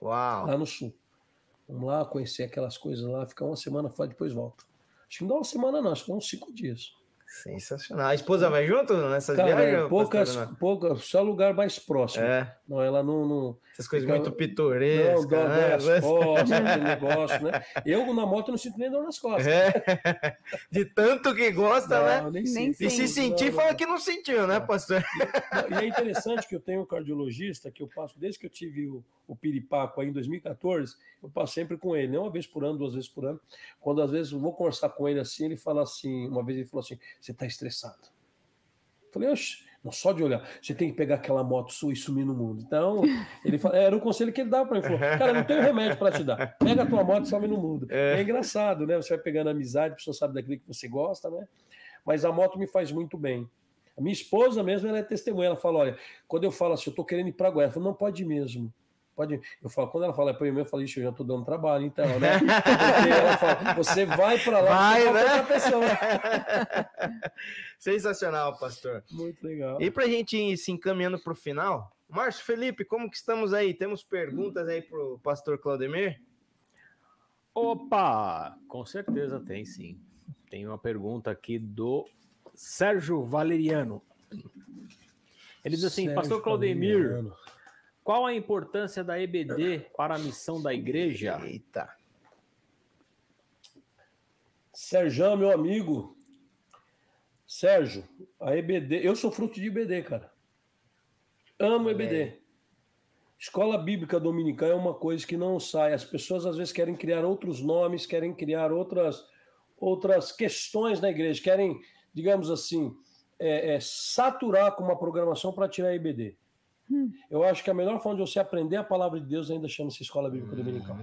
A: Uau!
E: Lá no sul. Vamos lá conhecer aquelas coisas lá, ficar uma semana fora, depois volta. Acho que não dá uma semana, não, acho que dá uns cinco dias.
A: Sensacional. A esposa vai junto nessas
E: Cara,
A: viagens?
E: poucas,
A: pastor, não?
E: poucas, só lugar mais próximo.
A: É,
E: Não, ela não. não
A: essas coisas
E: Fica-
A: muito
E: não,
A: pitorescas.
E: dói
A: né?
E: as costas, aquele negócio, né? Eu na moto não sinto nem dor nas costas.
A: É. De tanto que gosta, né?
E: Não, nem
B: Nem
E: sinto.
A: E se sentir,
E: Não,
A: fala
E: não.
A: que não sentiu, né, pastor?
E: Não, E é interessante que eu tenho um cardiologista que eu passo, desde que eu tive o, o piripaco aí em 2014, eu passo sempre com ele, não uma vez por ano, duas vezes por ano. Quando às vezes eu vou conversar com ele assim, ele fala assim, uma vez ele falou assim, você está estressado. Eu falei, oxe, não só de olhar, você tem que pegar aquela moto sua e sumir no mundo. Então, ele fala, era o conselho que ele dava para mim. Ele falou, cara, não tem remédio para te dar. Pega a tua moto e some no mundo. É. engraçado, né? Você vai pegando amizade, a pessoa sabe daquilo que você gosta, né? Mas a moto me faz muito bem. A minha esposa mesmo, ela é testemunha. Ela fala, olha, quando eu falo assim, eu tô querendo ir para Goiás, eu falo, não pode mesmo. Pode. Eu falo, quando ela fala para mim, eu falo, ixi, eu já tô dando trabalho, então, né? Porque ela fala, você vai para lá,
A: Vai, né?
E: pessoa.
A: Sensacional, pastor.
E: Muito legal.
A: E pra gente ir se encaminhando pro final, Márcio Felipe, como que estamos aí? Temos perguntas aí pro pastor Claudemir?
C: Opa! Com certeza tem sim. Tem uma pergunta aqui do Sérgio Valeriano. Ele diz assim:
E: Sérgio
C: Pastor Claudemir,
E: Valeriano.
C: Qual a importância da EBD para a missão da igreja?
A: Eita.
E: Sérgio, meu amigo. Sérgio, a EBD, eu sou fruto de EBD, cara. Amo. EBD. Escola Bíblica Dominical é uma coisa que não sai. As pessoas às vezes querem criar outros nomes, querem criar outras, outras questões na igreja, querem, digamos assim, é, é, saturar com uma programação para tirar a EBD.
B: Hum.
E: Eu acho que a melhor forma de você aprender a palavra de Deus ainda chama-se Escola Bíblica Dominical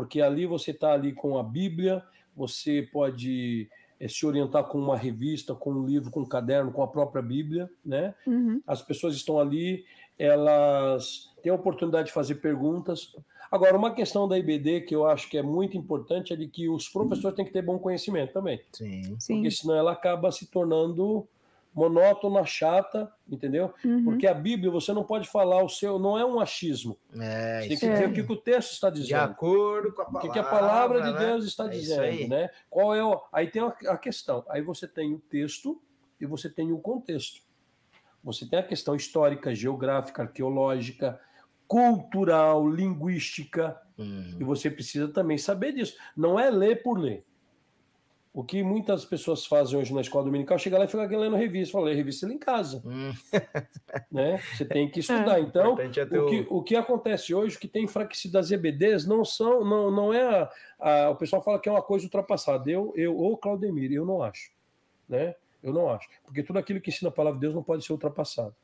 E: porque ali você está ali com a Bíblia, você pode eh, se orientar com uma revista, com um livro, com um caderno, com a própria Bíblia, né?
B: Uhum.
E: As pessoas estão ali, elas têm a oportunidade de fazer perguntas. Agora, uma questão da IBD que eu acho que é muito importante é de que os professores têm que ter bom conhecimento também,
A: Sim.
B: Sim.
E: porque senão ela acaba se tornando monótona, chata, entendeu?
B: Uhum.
E: Porque a Bíblia você não pode falar o seu, não é um achismo.
A: É,
E: Você tem que
B: É.
E: dizer o que o texto está
A: de
E: dizendo.
A: acordo com a
E: O
A: palavra.
E: que, que a palavra de
A: né?
E: Deus está
A: É
E: dizendo,
A: aí.
E: né? Qual é o... Aí tem a a questão. Aí você tem o texto e você tem o contexto. Você tem a questão histórica, geográfica, arqueológica, cultural, linguística,
A: Uhum.
E: e você precisa também saber disso. Não é ler por ler. O que muitas pessoas fazem hoje na escola dominical, chega lá e fica lendo revista. Fala, lê revista lê em casa,
A: Hum,
E: né? Você tem que estudar. Então,
A: é ter
E: o
A: o-
E: que, o que acontece hoje, o que tem enfraquecido as EBDs, não são, não, não é a, a- o pessoal fala que é uma coisa ultrapassada. Eu, eu ou Claudemir, eu não acho, né? Eu não acho, porque tudo aquilo que ensina a palavra de Deus não pode ser ultrapassado.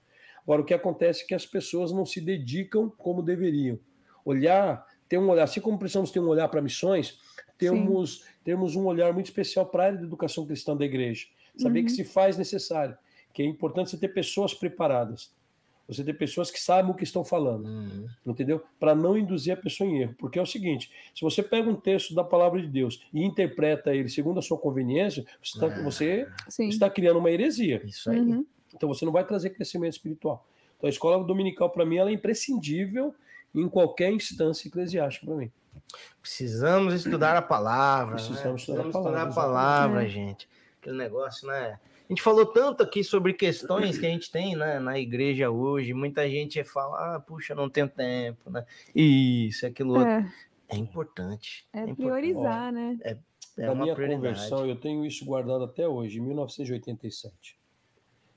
E: Agora, o que acontece é que as pessoas não se dedicam como deveriam. Olhar, ter um olhar, assim como precisamos ter um olhar para missões, temos, temos um olhar muito especial para a área de educação cristã da igreja. Saber
B: Uhum.
E: que se faz necessário, que é importante você ter pessoas preparadas. Você ter pessoas que sabem o que estão falando
A: Uhum.
E: entendeu? Para não induzir a pessoa em erro. Porque é o seguinte: se você pega um texto da palavra de Deus e interpreta ele segundo a sua conveniência, você está,
A: Ah.
E: você está criando uma heresia.
A: Isso aí.
B: Uhum.
E: Então você não vai trazer crescimento espiritual. Então a escola dominical, para mim, ela é imprescindível em qualquer instância eclesiástica para mim.
A: Precisamos estudar a palavra.
E: Precisamos
A: né?
E: estudar a
A: Precisamos
E: palavra,
A: estudar a palavra,
B: É.
A: gente. Aquele negócio, né? A gente falou tanto aqui sobre questões que a gente tem né, na igreja hoje. Muita gente fala, ah, puxa, não tenho tempo, né? Isso, aquilo outro.
B: É,
A: É importante.
B: é
A: importante.
B: priorizar, né?
A: É
E: Na
A: uma
E: minha
A: prioridade.
E: conversão, eu tenho isso guardado até hoje, em 1987.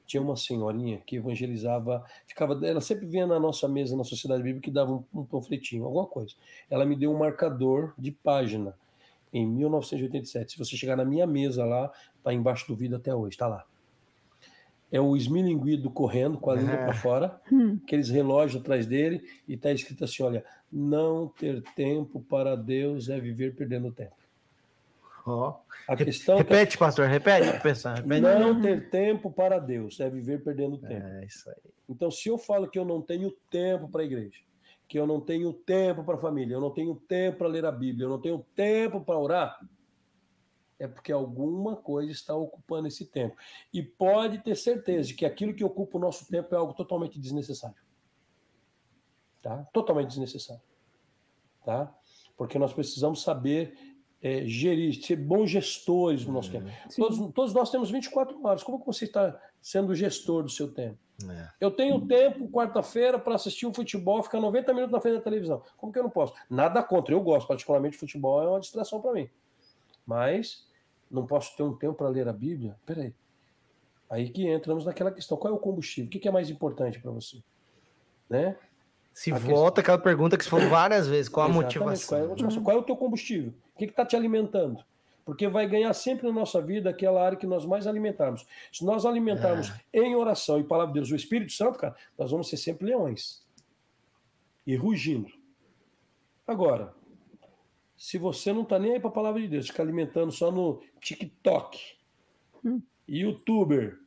E: Tinha uma senhorinha que evangelizava, ficava, ela sempre vinha na nossa mesa na Sociedade Bíblica e dava um, um panfletinho, alguma coisa. Ela me deu um marcador de página em 1987. Se você chegar na minha mesa lá, tá embaixo do vidro até hoje, tá lá. É o esmilinguido correndo com a língua para fora,
B: Hum.
E: aqueles relógios atrás dele, e tá escrito assim: olha, não ter tempo para Deus é viver perdendo tempo.
A: Ó.
E: A questão é que
A: Repete, pastor, repete, pessoal, repete.
E: não ter tempo para Deus é viver perdendo tempo.
A: É isso aí.
E: Então, se eu falo que eu não tenho tempo para a igreja, que eu não tenho tempo para a família, eu não tenho tempo para ler a Bíblia, eu não tenho tempo para orar, é porque alguma coisa está ocupando esse tempo. E pode ter certeza de que aquilo que ocupa o nosso tempo é algo totalmente desnecessário. Tá? Totalmente desnecessário. Tá? porque nós precisamos saber é, gerir, ser bons gestores do nosso uhum. tempo. Todos, todos, nós temos 24 horas. Como você está sendo gestor do seu tempo? É. Eu tenho tempo, quarta-feira, para assistir um futebol, ficar 90 minutos na frente da televisão. Como que eu não posso? Nada contra, eu gosto, particularmente, futebol é uma distração para mim. Mas não posso ter um tempo para ler a Bíblia? Peraí. Aí que entramos naquela questão: qual é o combustível? O que é mais importante para você? Né?
A: Se a volta questão... aquela pergunta que você falou várias vezes: qual a motivação?
E: Qual é, a motivação? Qual é o teu combustível? O que está te alimentando? Porque vai ganhar sempre na nossa vida aquela área que nós mais alimentarmos. Se nós alimentarmos é. em oração e palavra de Deus o Espírito Santo, cara, nós vamos ser sempre leões. E rugindo. Agora, se você não está nem aí para a palavra de Deus, fica alimentando só no TikTok, hum. youtuber,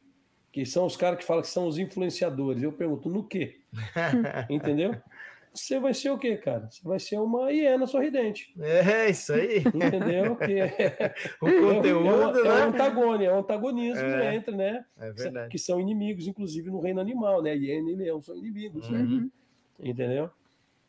E: que são os caras que falam que são os influenciadores. Eu pergunto, no quê? Entendeu? Você vai ser o quê, cara? Você vai ser uma hiena sorridente.
A: É, isso aí.
E: Entendeu? Que
A: é, o conteúdo,
E: é,
A: é, né?
E: é, antagônio, é um antagonismo é, entre, né?
A: É verdade.
E: Que são inimigos, inclusive, no reino animal, né? Hiena e leão são inimigos, né? uhum. né? Entendeu?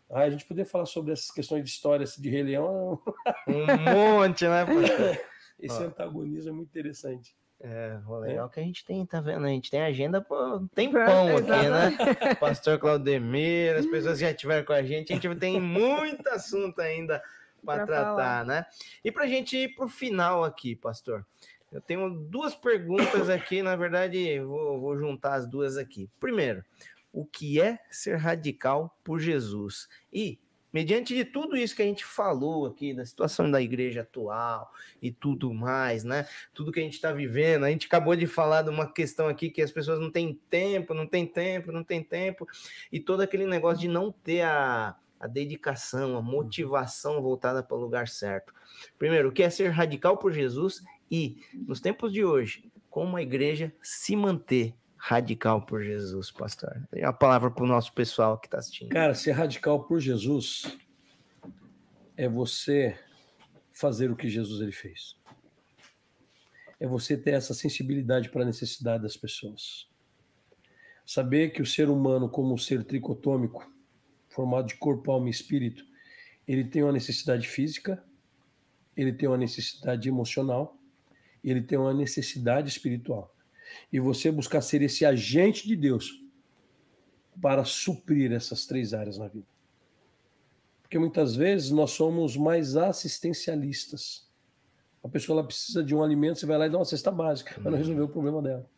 E: Ah, a gente poder falar sobre essas questões de história de Rei Leão.
A: Um monte, né?
E: Esse Ó. antagonismo é muito interessante.
A: É, o legal é. que a gente tem, tá vendo? A gente tem agenda por tem pão aqui, né? Pastor Claudemir, as pessoas que já estiveram com a gente, a gente tem muito assunto ainda para tratar, falar. né? E para a gente ir para o final aqui, pastor, eu tenho duas perguntas aqui, na verdade, vou, vou juntar as duas aqui. Primeiro, o que é ser radical por Jesus? E mediante de tudo isso que a gente falou aqui, da situação da igreja atual e tudo mais, né? Tudo que a gente está vivendo, a gente acabou de falar de uma questão aqui que as pessoas não têm tempo, não têm tempo, não têm tempo, e todo aquele negócio de não ter a, a dedicação, a motivação voltada para o lugar certo. Primeiro, o que é ser radical por Jesus e, nos tempos de hoje, como a igreja se manter radical por Jesus, pastor? E a palavra para o nosso pessoal que está assistindo.
E: Cara, ser radical por Jesus é você fazer o que Jesus ele fez. É você ter essa sensibilidade para a necessidade das pessoas. Saber que o ser humano, como um ser tricotômico, formado de corpo, alma e espírito, ele tem uma necessidade física, ele tem uma necessidade emocional, ele tem uma necessidade espiritual e você buscar ser esse agente de Deus para suprir essas três áreas na vida. Porque muitas vezes nós somos mais assistencialistas. A pessoa ela precisa de um alimento, você vai lá e dá uma cesta básica, mas não uhum. resolveu o problema dela.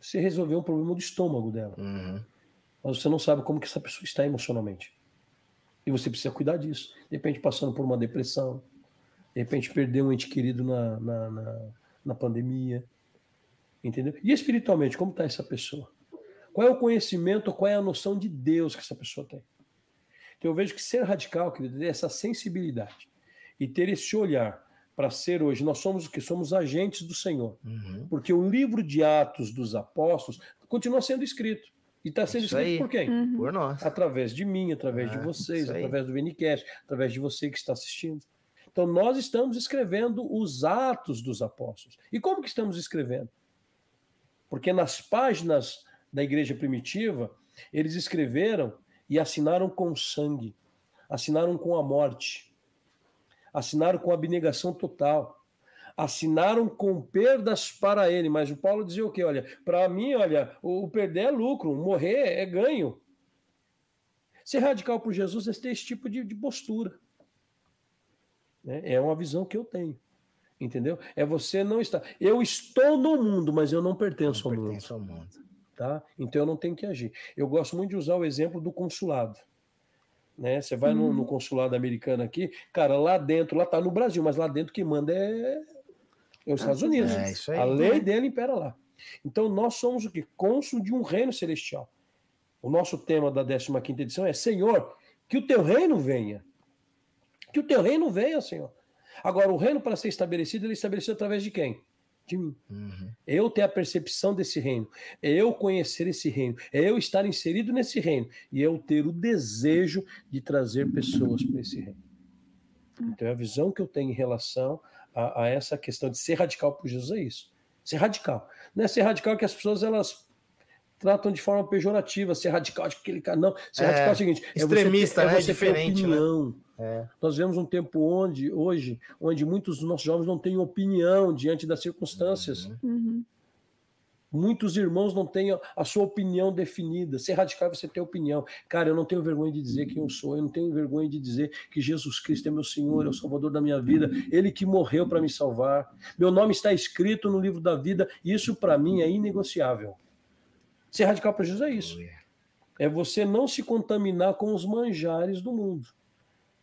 E: Você resolveu um problema do estômago dela. Uhum. Mas você não sabe como que essa pessoa está emocionalmente. E você precisa cuidar disso. De repente passando por uma depressão, de repente perdeu um ente querido na, na, na, na pandemia, Entendeu? E espiritualmente, como está essa pessoa? Qual é o conhecimento, qual é a noção de Deus que essa pessoa tem? Então eu vejo que ser radical, querido, é essa sensibilidade e ter esse olhar para ser hoje, nós somos o que? Somos agentes do Senhor. Uhum. Porque o livro de Atos dos Apóstolos continua sendo escrito. E está sendo isso escrito aí. por quem?
A: Uhum. Por nós.
E: Através de mim, através de vocês, através do Venicast, através de você que está assistindo. Então nós estamos escrevendo os Atos dos Apóstolos. E como que estamos escrevendo? Porque nas páginas da igreja primitiva, eles escreveram e assinaram com sangue, assinaram com a morte, assinaram com abnegação total, assinaram com perdas para ele. Mas o Paulo dizia o quê? Olha, para mim, olha, o perder é lucro, morrer é ganho. Ser radical por Jesus é ter esse tipo de, de postura. Né? É uma visão que eu tenho. Entendeu? É você não estar. Eu estou no mundo, mas eu não pertenço, não ao, pertenço mundo. ao mundo. Tá? Então eu não tenho que agir. Eu gosto muito de usar o exemplo do consulado. Né? Você vai hum. no, no, uhum. consulado americano aqui, cara, lá dentro, lá tá no Brasil, mas lá dentro quem manda é, é os Estados Unidos. É, a lei dele impera lá. Então nós somos o que? Cônsul de um reino celestial. O nosso tema da 15 edição é: Senhor, que o teu reino venha. Que o teu reino venha, Senhor. Agora, o reino, para ser estabelecido, ele é estabelecido através de quem? De mim. Uhum. Eu ter a percepção desse reino, é eu conhecer esse reino, é eu estar inserido nesse reino e eu ter o desejo de trazer pessoas para esse reino. Então, a visão que eu tenho em relação a, a, essa questão de ser radical por Jesus é isso. Ser radical. Não é ser radical que as pessoas elas tratam de forma pejorativa, ser radical de aquele cara. Não, ser é, radical é o seguinte:
A: extremista,
E: é você
A: ter, é, né? é diferente.
E: opinião.
A: Né?
E: É. Nós vemos um tempo onde, hoje, onde muitos dos nossos jovens não têm opinião diante das circunstâncias. Uhum. uhum. Muitos irmãos não têm a sua opinião definida. Ser radical é você ter opinião. Cara, eu não tenho vergonha de dizer quem eu sou. Eu não tenho vergonha de dizer que Jesus Cristo é meu Senhor, é o Salvador da minha vida. Ele que morreu para me salvar. Meu nome está escrito no livro da vida. Isso para mim é inegociável. Ser radical para Jesus é isso. É você não se contaminar com os manjares do mundo.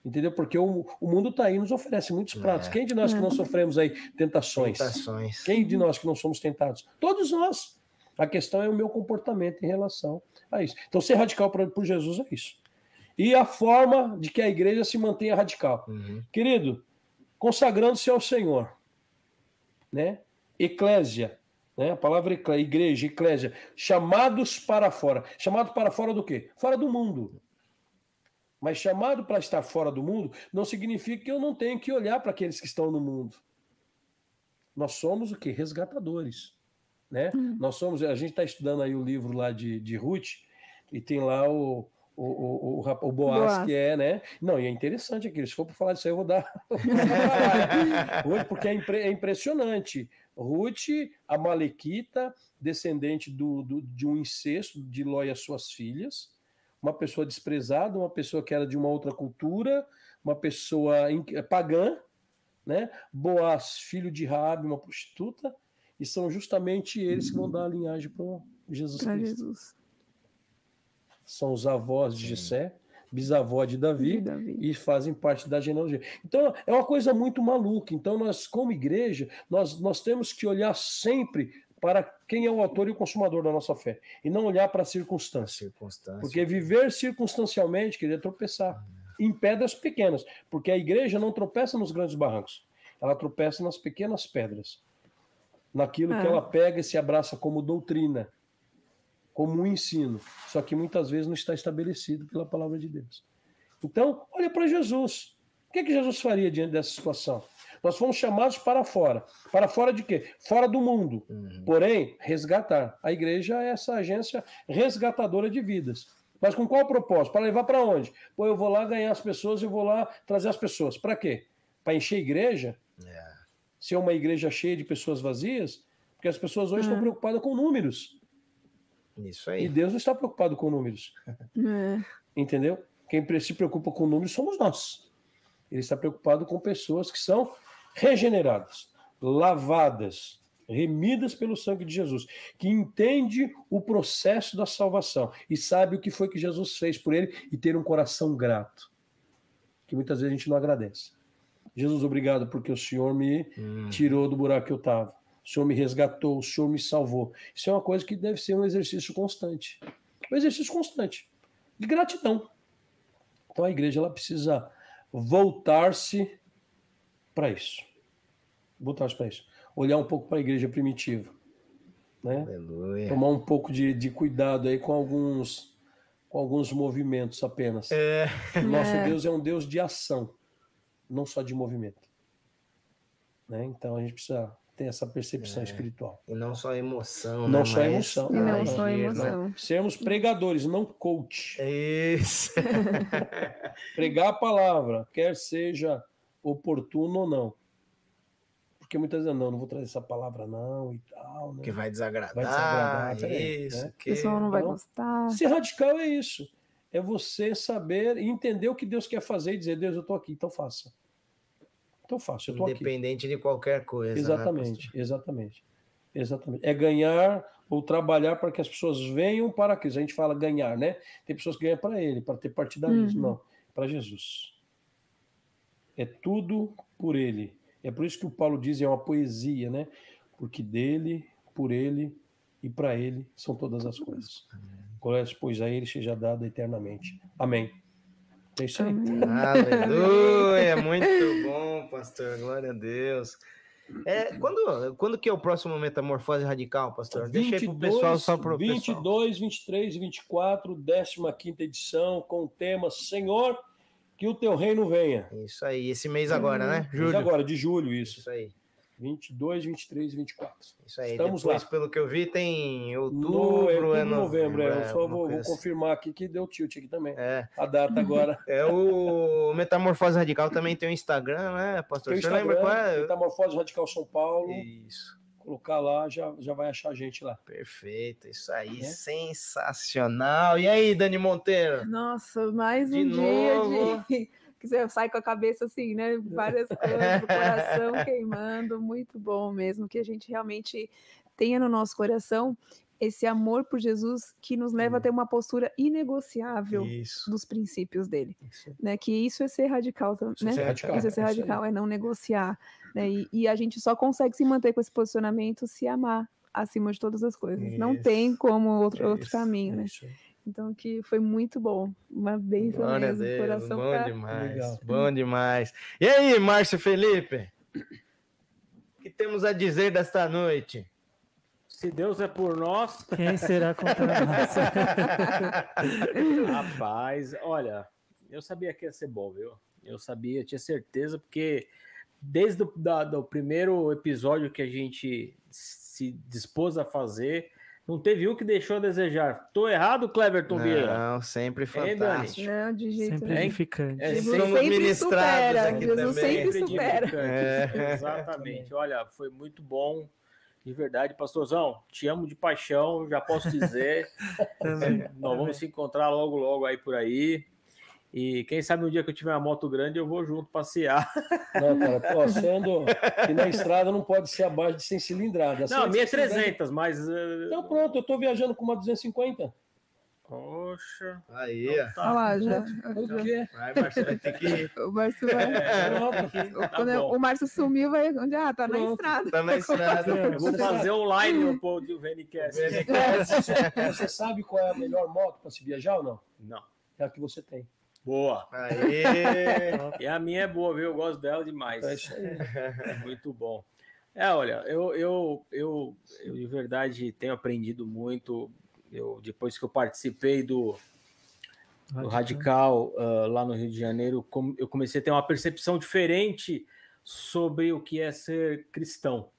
E: Entendeu? Porque o, o mundo está aí nos oferece muitos pratos. É. Quem de nós que não uhum. sofremos aí tentações? tentações? Quem de nós que não somos tentados? Todos nós. A questão é o meu comportamento em relação a isso. Então, ser radical por Jesus é isso. E a forma de que a igreja se mantenha radical. Uhum. Querido, consagrando-se ao Senhor. Né? Eclésia. Né? A palavra igreja, eclésia. Chamados para fora. Chamado para fora do quê? Fora do mundo. Mas chamado para estar fora do mundo não significa que eu não tenho que olhar para aqueles que estão no mundo. Nós somos o que? Resgatadores. Né? Hum. Nós somos, a gente está estudando aí o livro lá de, de Ruth, e tem lá o, o, o, o, o Boaz, Boaz, que é, né? Não, e é interessante aqui, se for para falar disso aí, eu vou dar. porque é, impre, é, impressionante. Ruth, a Malequita, descendente do, do, de um incesto de Ló e as suas filhas, uma pessoa desprezada, uma pessoa que era de uma outra cultura, uma pessoa pagã, né? Boaz, filho de Rabi, uma prostituta, e são justamente eles que vão dar a linhagem para Jesus pra Cristo. Jesus. São os avós de Jessé, bisavó de Davi, de Davi, e fazem parte da genealogia. Então é uma coisa muito maluca. Então nós, como igreja, nós, nós temos que olhar sempre para quem é o autor e o consumador da nossa fé, e não olhar para a circunstância. circunstância. Porque viver circunstancialmente queria tropeçar em pedras pequenas, porque a igreja não tropeça nos grandes barrancos, ela tropeça nas pequenas pedras, naquilo que é. ela pega e se abraça como doutrina, como um ensino, só que muitas vezes não está estabelecido pela palavra de Deus. Então, olha para Jesus. O que, é que Jesus faria diante dessa situação? Nós fomos chamados para fora. Para fora de quê? Fora do mundo. Uhum. Porém, resgatar. A igreja é essa agência resgatadora de vidas. Mas com qual propósito? Para levar para onde? Pô, eu vou lá ganhar as pessoas, eu vou lá trazer as pessoas. Para quê? Para encher a igreja? Yeah. É. Ser uma igreja cheia de pessoas vazias? Porque as pessoas hoje estão preocupadas com números.
A: Isso aí.
E: E Deus não está preocupado com números. É. Entendeu? Quem se preocupa com números somos nós. Ele está preocupado com pessoas que são regeneradas, lavadas, remidas pelo sangue de Jesus, que entende o processo da salvação e sabe o que foi que Jesus fez por ele e ter um coração grato, que muitas vezes a gente não agradece. Jesus, obrigado porque o Senhor me hum. tirou do buraco que eu estava. O Senhor me resgatou, o Senhor me salvou. Isso é uma coisa que deve ser um exercício constante. Um exercício constante de gratidão. Então a igreja ela precisa voltar-se para isso. Voltar para isso. Olhar um pouco para a igreja primitiva. Né? Aleluia. Tomar um pouco de, de cuidado aí com alguns, com alguns movimentos apenas. É. Nosso é. Deus é um Deus de ação, não só de movimento. Né? Então a gente precisa ter essa percepção é. espiritual.
A: E não só emoção.
E: Não né? só Mas... emoção.
B: E não só emoção.
E: Sermos pregadores, não coach.
A: Isso.
E: Pregar a palavra, quer seja oportuno ou não. Porque muitas vezes, não, não vou trazer essa palavra não e tal. Né?
A: Que vai desagradar. Vai desagradar.
B: Isso, né? que... O pessoal não vai então, gostar.
E: Ser radical é isso. É você saber e entender o que Deus quer fazer e dizer, Deus, eu estou aqui, então faça. Então faça, eu estou aqui.
A: Independente de qualquer coisa.
E: Né, exatamente, né, exatamente. Exatamente. É ganhar ou trabalhar para que as pessoas venham para Cristo. A gente fala ganhar, né? Tem pessoas que ganham para ele, para ter partidarismo. Uhum. Não, para Jesus. É tudo por ele. É por isso que o Paulo diz, é uma poesia, né? Porque dele, por ele e para ele são todas as coisas. Glória, pois a ele seja dada eternamente. Amém.
A: É isso aí. Aleluia, muito bom, pastor. Glória a Deus. É, quando, quando que é o próximo Metamorfose Radical, pastor?
E: 22, Deixa aí pro pessoal só pro 22, pessoal. 23 e 24, 15 edição, com o tema Senhor que o teu reino venha.
A: Isso aí, esse mês agora, né?
E: Julho. Mês agora, de julho, isso.
A: Isso aí.
E: 22, 23 e 24.
A: Isso aí,
E: Estamos
A: depois,
E: lá.
A: pelo que eu vi, tem
E: No,
A: outubro,
E: é,
A: é, no-
E: novembro, é, eu
A: é,
E: só vou, vou
A: assim.
E: confirmar aqui que deu tilt aqui também.
A: É,
E: A data agora.
A: é o Metamorfose Radical também tem o Instagram, né, pastor?
E: Tem o
A: Você lembra qual
E: Instagram,
A: é?
E: Metamorfose Radical São Paulo.
A: Isso,
E: Colocar lá, já, já vai achar a gente lá.
A: perfeito, isso aí,
E: É.
A: sensacional. E aí, Dani Monteiro?
B: Nossa, mais
A: De
B: um
A: novo.
B: dia de. Que você sai com a cabeça assim, né? Várias coisas, o coração queimando, muito bom mesmo. Que a gente realmente tenha no nosso coração esse amor por Jesus que nos leva a ter uma postura inegociável
A: Isso.
B: dos princípios dele,
E: Isso.
B: né? Que isso é ser radical, tam-
E: Isso é
B: né?
E: ser radical,
B: Isso é ser
E: é isso
B: radical, é não negociar, né? E, e a gente só consegue se manter com esse posicionamento se amar acima de todas as coisas. Não tem
A: Isso.
B: como outro, outro
A: Isso.
B: caminho,
E: É
B: né?
E: isso.
B: Então que foi muito bom, uma bênção
A: Glória a
B: mesmo,
A: Deus,
B: coração
A: bom
B: pra...
A: demais,
E: Legal.
A: bom demais. E aí, Márcio Felipe? O que temos a dizer desta noite?
C: Se Deus é por nós,
D: Quem será contra nós?
C: rapaz, olha, eu sabia que ia ser bom, viu? Eu sabia, eu tinha certeza, porque desde o primeiro episódio que a gente se dispôs a fazer, não teve um que deixou a desejar. Tô errado, Cleverton Vieira?
A: Não, sempre fantástico.
B: Não, de jeito
D: Sempre edificante.
C: É,
A: somos ministrados
B: supera,
A: aqui
B: Jesus
A: também.
B: sempre supera.
A: É.
C: Exatamente. Olha, foi muito bom. De verdade, pastorzão, te amo de paixão, já posso dizer.
D: Também.
C: Nós vamos se encontrar logo, logo aí por aí. E quem sabe no dia que eu tiver uma moto grande, eu vou junto passear.
E: Não, cara, pô, sendo que na estrada não pode ser abaixo de 100 cilindradas.
C: Não, a minha é
E: 150.
C: 300, mas. eh,
E: Então pronto, eu tô viajando com uma 250.
C: Poxa.
A: Aí, ó.
C: tá.
B: Olha lá, já.
A: Vai, Márcio, vai ter que
B: O Márcio vai.
E: Pronto.
C: Tá
B: Quando eu-
C: bom.
B: o Márcio sumiu, vai. Onde? Ah, tá na
E: Pronto.
B: estrada.
A: tá na estrada.
C: Eu vou fazer online o pô do VNCast.
E: Você sabe qual é a melhor moto para se viajar ou não?
C: Não.
E: É a que você tem.
C: Boa.
A: Aí.
C: E a minha é boa, viu? Eu gosto dela demais.
E: É.
C: Muito bom. É, olha, eu, eu, eu, eu de verdade tenho aprendido muito. Eu, depois que eu participei do, do Radical ah, lá no Rio de Janeiro, com- eu comecei a ter uma percepção diferente sobre o que é ser cristão.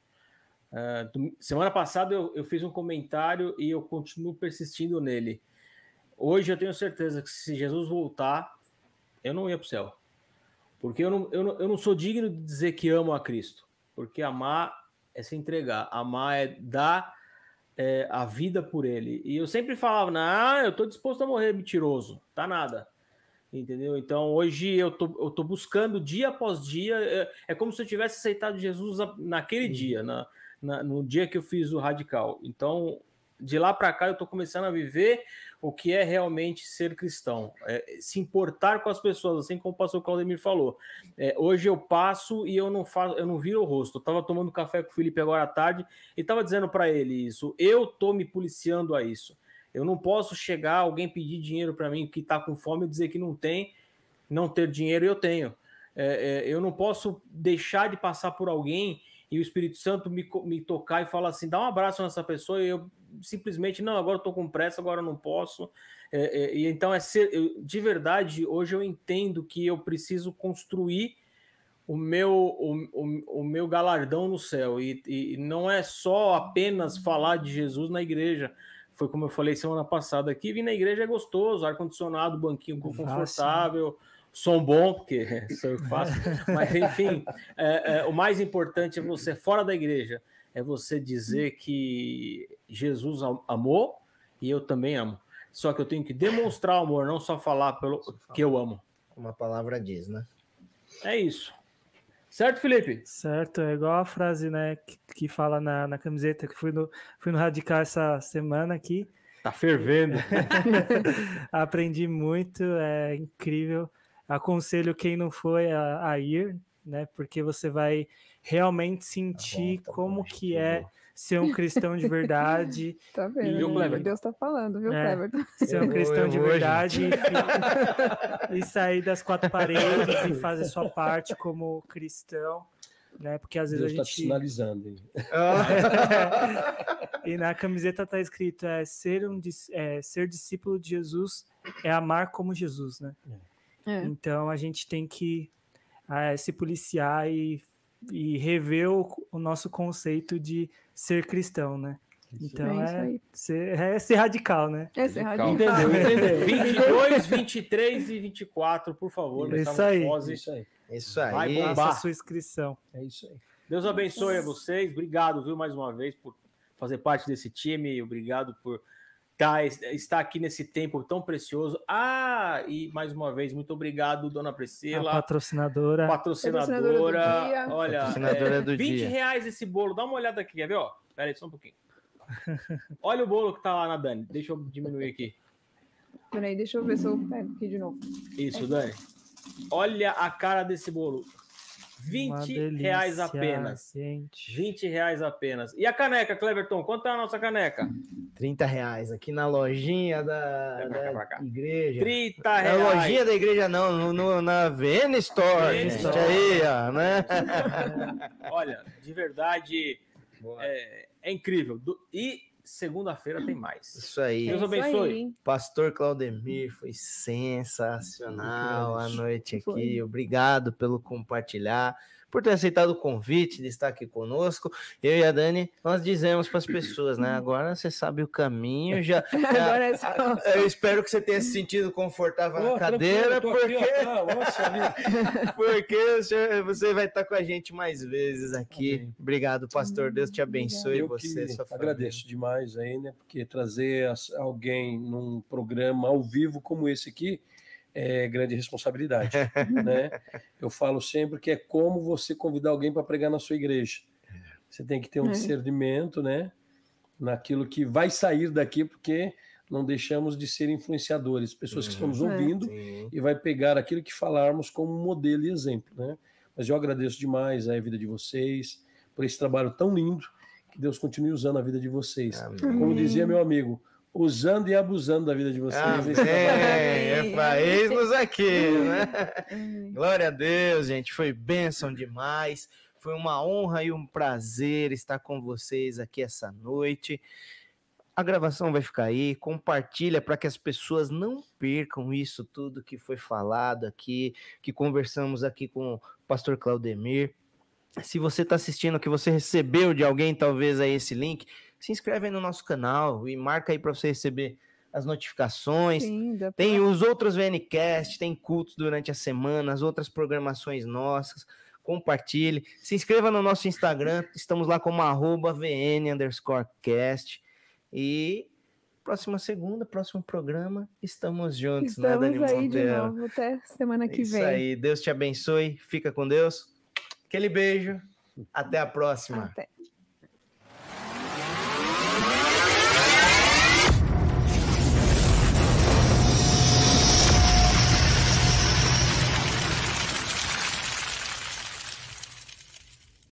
C: Do- semana passada eu, eu fiz um comentário e eu continuo persistindo nele. Hoje eu tenho certeza que se Jesus voltar, eu não ia para o céu. Porque eu não, eu, não, eu não sou digno de dizer que amo a Cristo. Porque amar é se entregar, amar é dar é, a vida por ele. E eu sempre falava, não, eu estou disposto a morrer mentiroso, tá nada. Entendeu? Então hoje eu tô, eu tô buscando dia após dia, é, é como se eu tivesse aceitado Jesus naquele dia, na, na- no dia que eu fiz o radical. Então, de lá para cá, eu tô começando a viver o que é realmente ser cristão, é, se importar com as pessoas, assim como o pastor Claudemir falou. É, hoje eu passo e eu não faço, eu não viro o rosto. Eu tava tomando café com o Felipe agora à tarde e tava dizendo para ele isso. Eu tô me policiando a isso. Eu não posso chegar alguém pedir dinheiro para mim que tá com fome e dizer que não tem, não ter dinheiro eu tenho. É, é, eu não posso deixar de passar por alguém e o Espírito Santo me, me tocar e falar assim, dá um abraço nessa pessoa e eu simplesmente, não, agora eu tô com pressa, agora eu não posso. É, é, e então, é ser, eu- de verdade, hoje eu entendo que eu preciso construir o meu, o, o, o meu galardão no céu. E, e não é só apenas falar de Jesus na igreja. Foi como eu falei semana passada aqui, vir na igreja é gostoso, ar-condicionado, banquinho confortável, som bom, porque sou eu que faço. Mas, enfim, é, é, o mais importante é você, fora da igreja, é você dizer que Jesus am- amou e eu também amo. Só que eu tenho que demonstrar o amor, não só falar pelo que eu amo.
A: Uma palavra diz, né?
C: É isso. Certo, Felipe?
D: Certo, é igual a frase, né, que, que fala na, na camiseta que fui no, fui no Radical essa semana aqui.
C: Tá fervendo.
D: Aprendi muito, é incrível. Aconselho quem não foi a, a ir, né, porque você vai realmente sentir
E: tá bom,
D: como
E: gente,
D: que é ser um cristão de verdade,
B: Tá vendo?
C: Viu,
B: né?
C: Clever?
B: Deus tá falando, viu,
D: É. Ser um cristão
A: eu
D: de
A: vou,
D: verdade e, e sair das quatro paredes e fazer sua parte como cristão, né? Porque às vezes
E: Deus
D: a
E: está te
D: gente
E: sinalizando. hein?
D: e na camiseta tá escrito é ser um é, ser discípulo de Jesus é amar como Jesus, né?
B: É.
D: Então a gente tem que ah, se policiar e e rever o, o nosso conceito de ser cristão, né? Então é, é, ser, é ser radical, né?
B: É ser radical.
C: Entendeu, entendeu. 22, 23 e 24, por favor.
D: Isso aí.
A: Isso aí. Isso aí.
D: Vai bombar. a sua inscrição.
E: É isso aí.
C: Deus abençoe a vocês. Obrigado, viu, mais uma vez, por fazer parte desse time. Obrigado por tá, estar aqui nesse tempo tão precioso. Ah, e mais uma vez, muito obrigado, dona Priscila.
D: A patrocinadora.
C: Patrocinadora. patrocinadora olha, patrocinadora é, do 20 dia. reais esse bolo. Dá uma olhada aqui, quer ver? Ó, pera aí só um pouquinho. Olha o bolo que tá lá na Dani. Deixa eu diminuir aqui.
B: Peraí, deixa eu ver se eu pego aqui de novo.
C: Isso, Dani. Olha a cara desse bolo. 20 delícia, reais apenas. Gente. 20 reais apenas. E a caneca, Cleverton? Quanto é a nossa caneca?
A: 30 reais. Aqui na lojinha da, da igreja.
C: 30 reais.
A: Na lojinha da igreja, não, no, no na Vene Store. Vene Store. Aí, ó, né?
C: Olha, de verdade, é, é, incrível. E segunda-feira tem mais.
A: Isso aí.
C: Deus abençoe.
A: Pastor Claudemir, foi sensacional a noite aqui. Foi. Obrigado pelo compartilhar por ter aceitado o convite de estar aqui conosco. Eu e a Dani, nós dizemos para as pessoas, né? Agora você sabe o caminho, já. já é só... Eu espero que você tenha se sentido confortável oh, na cadeira, porque. Aqui, Nossa, porque você vai estar com a gente mais vezes aqui. Amém. Obrigado, pastor. Deus te abençoe.
E: Eu
A: você,
E: agradeço demais aí, né? Porque trazer alguém num programa ao vivo como esse aqui é grande responsabilidade. né? Eu falo sempre que é como você convidar alguém para pregar na sua igreja. Você tem que ter um é. discernimento, né? Naquilo que vai sair daqui, porque não deixamos de ser influenciadores, pessoas que estão nos ouvindo é. e vai pegar aquilo que falarmos como modelo e exemplo, né? Mas eu agradeço demais a vida de vocês por esse trabalho tão lindo. Que Deus continue usando a vida de vocês. Amém. Como dizia meu amigo, usando e abusando da vida de vocês.
A: Ah, é, é para eis-nos aqui, né? Glória a Deus, gente. Foi bênção demais. Foi uma honra e um prazer estar com vocês aqui essa noite. A gravação vai ficar aí, compartilha para que as pessoas não percam isso tudo que foi falado aqui, que conversamos aqui com o pastor Claudemir. Se você está assistindo, que você recebeu de alguém, talvez aí esse link, se inscreve aí no nosso canal e marca aí para você receber as notificações. Sim, tem os outros VNcast, tem cultos durante a semana, as outras programações nossas. Compartilhe. Se inscreva no nosso Instagram. Estamos lá como arroba VN cast. E próxima segunda, próximo programa, estamos juntos,
B: estamos né, Dani aí Monteiro? de novo, até semana que
A: Isso
B: vem.
A: Isso aí, Deus te abençoe, fica com Deus. Aquele beijo, até a próxima.
B: Até.